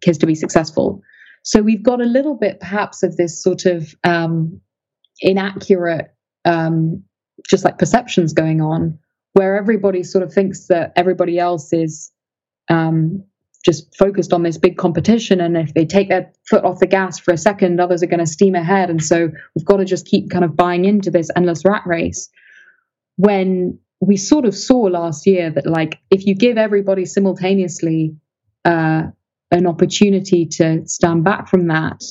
kids to be successful. So we've got a little bit perhaps of this sort of um, inaccurate, um, just like perceptions going on, where everybody sort of thinks that everybody else is um, just focused on this big competition. And if they take their foot off the gas for a second, others are going to steam ahead. And so we've got to just keep kind of buying into this endless rat race. When we sort of saw last year that, like, if you give everybody simultaneously uh, an opportunity to stand back from that,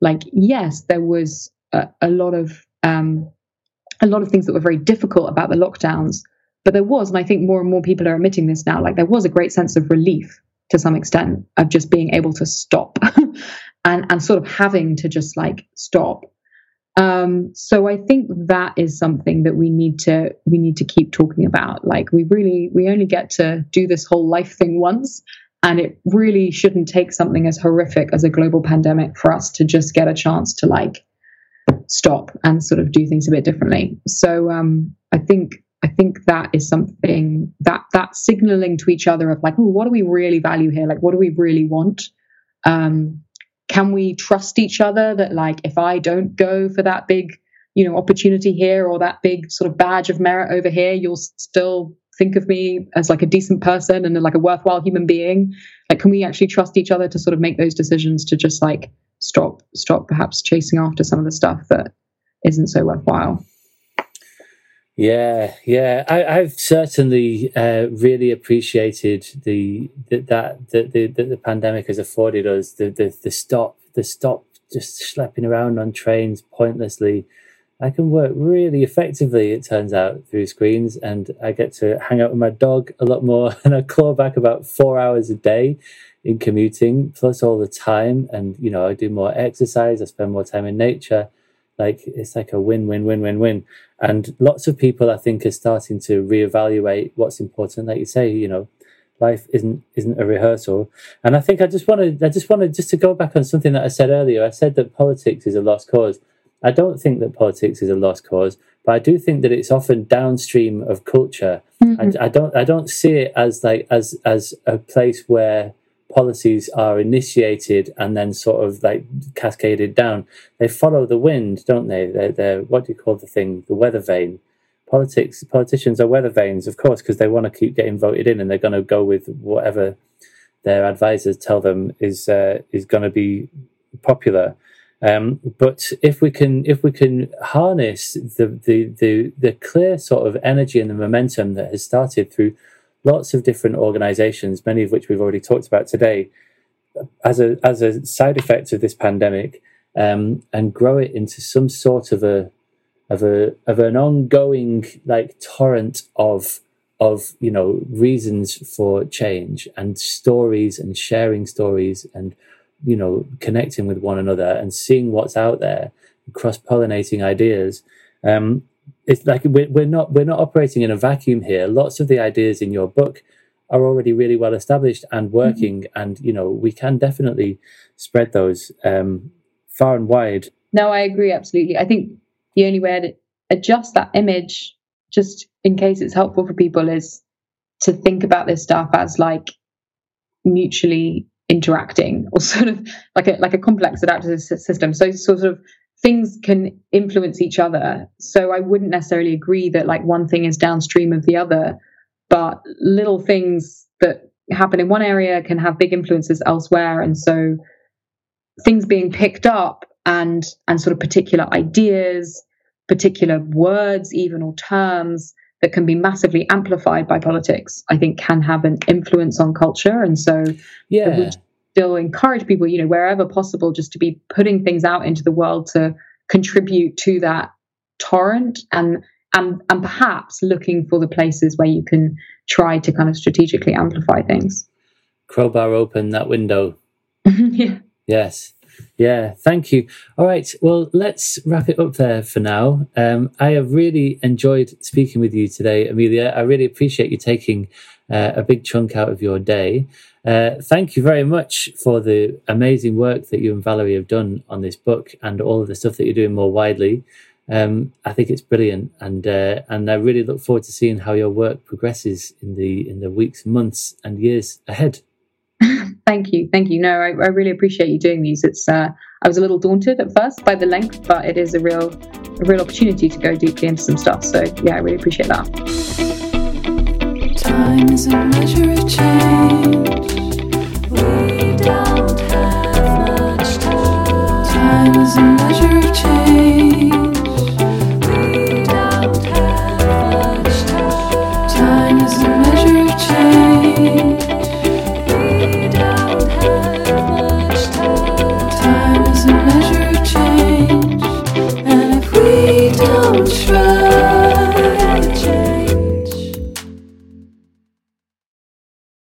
like, yes, there was a, lot of um, a lot of things that were very difficult about the lockdowns. But there was, and I think more and more people are admitting this now, like there was a great sense of relief to some extent of just being able to stop <laughs> and, and sort of having to just like stop. Um, so I think that is something that we need to we need to keep talking about. Like we really we only get to do this whole life thing once, and it really shouldn't take something as horrific as a global pandemic for us to just get a chance to like stop and sort of do things a bit differently. So um, I think I think that is something that that signaling to each other of like, oh, what do we really value here? Like, what do we really want? Um, can we trust each other that like if I don't go for that big, you know, opportunity here or that big sort of badge of merit over here, you'll still think of me as like a decent person and like a worthwhile human being? Like, can we actually trust each other to sort of make those decisions to just like stop stop perhaps chasing after some of the stuff that isn't so worthwhile. Yeah, yeah, I, have certainly uh, really appreciated the, the that the, the, the pandemic has afforded us the, the the stop the stop just schlepping around on trains pointlessly. I can work really effectively, it turns out, through screens, and I get to hang out with my dog a lot more, <laughs> and I claw back about four hours a day in commuting, plus all the time. And, you know, I do more exercise, I spend more time in nature. Like it's like a win, win, win, win, win. And lots of people, I think, are starting to reevaluate what's important. Like you say, you know, life isn't isn't a rehearsal. And I think I just wanted I just wanted just to go back on something that I said earlier. I said that politics is a lost cause. I don't think that politics is a lost cause, but I do think that it's often downstream of culture. Mm-hmm. I, I don't I don't see it as like as as a place where policies are initiated and then sort of like cascaded down. They follow the wind, don't they? They're, they're what do you call the thing? The weather vane politics politicians are weather vanes, of course, because they want to keep getting voted in, and they're going to go with whatever their advisors tell them is uh, is going to be popular. Um, but if we can if we can harness the, the the the clear sort of energy and the momentum that has started through lots of different organizations, many of which we've already talked about today, as a as a side effect of this pandemic, um, and grow it into some sort of a of a of an ongoing like torrent of of you know reasons for change and stories and sharing stories and you know connecting with one another and seeing what's out there cross pollinating ideas. Um, it's like we're, we're not we're not operating in a vacuum here lots of the ideas in your book are already really well established and mm-hmm. working mm-hmm. and you know we can definitely spread those um, far and wide no i agree absolutely i think the only way to adjust that image just in case it's helpful for people is to think about this stuff as like mutually interacting or <laughs> sort of like a like a complex adaptive system so sort of things can influence each other so i wouldn't necessarily agree that like one thing is downstream of the other but little things that happen in one area can have big influences elsewhere and so things being picked up and and sort of particular ideas particular words even or terms that can be massively amplified by politics, I think can have an influence on culture. And so yeah. Still encourage people, you know, wherever possible, just to be putting things out into the world to contribute to that torrent and and and perhaps looking for the places where you can try to kind of strategically amplify things. Crowbar open that window. <laughs> yeah. Yes. Yeah, thank you. All right, well, let's wrap it up there for now. Um, I have really enjoyed speaking with you today, Amelia. I really appreciate you taking uh, a big chunk out of your day. Uh, thank you very much for the amazing work that you and Valerie have done on this book and all of the stuff that you're doing more widely. Um, I think it's brilliant, and uh, and I really look forward to seeing how your work progresses in the in the weeks, months, and years ahead. <laughs> Thank you, thank you. No, I, I really appreciate you doing these. It's uh, I was a little daunted at first by the length, but it is a real a real opportunity to go deeply into some stuff. So yeah, I really appreciate that. Time is a measure of change. Time is a measure of change.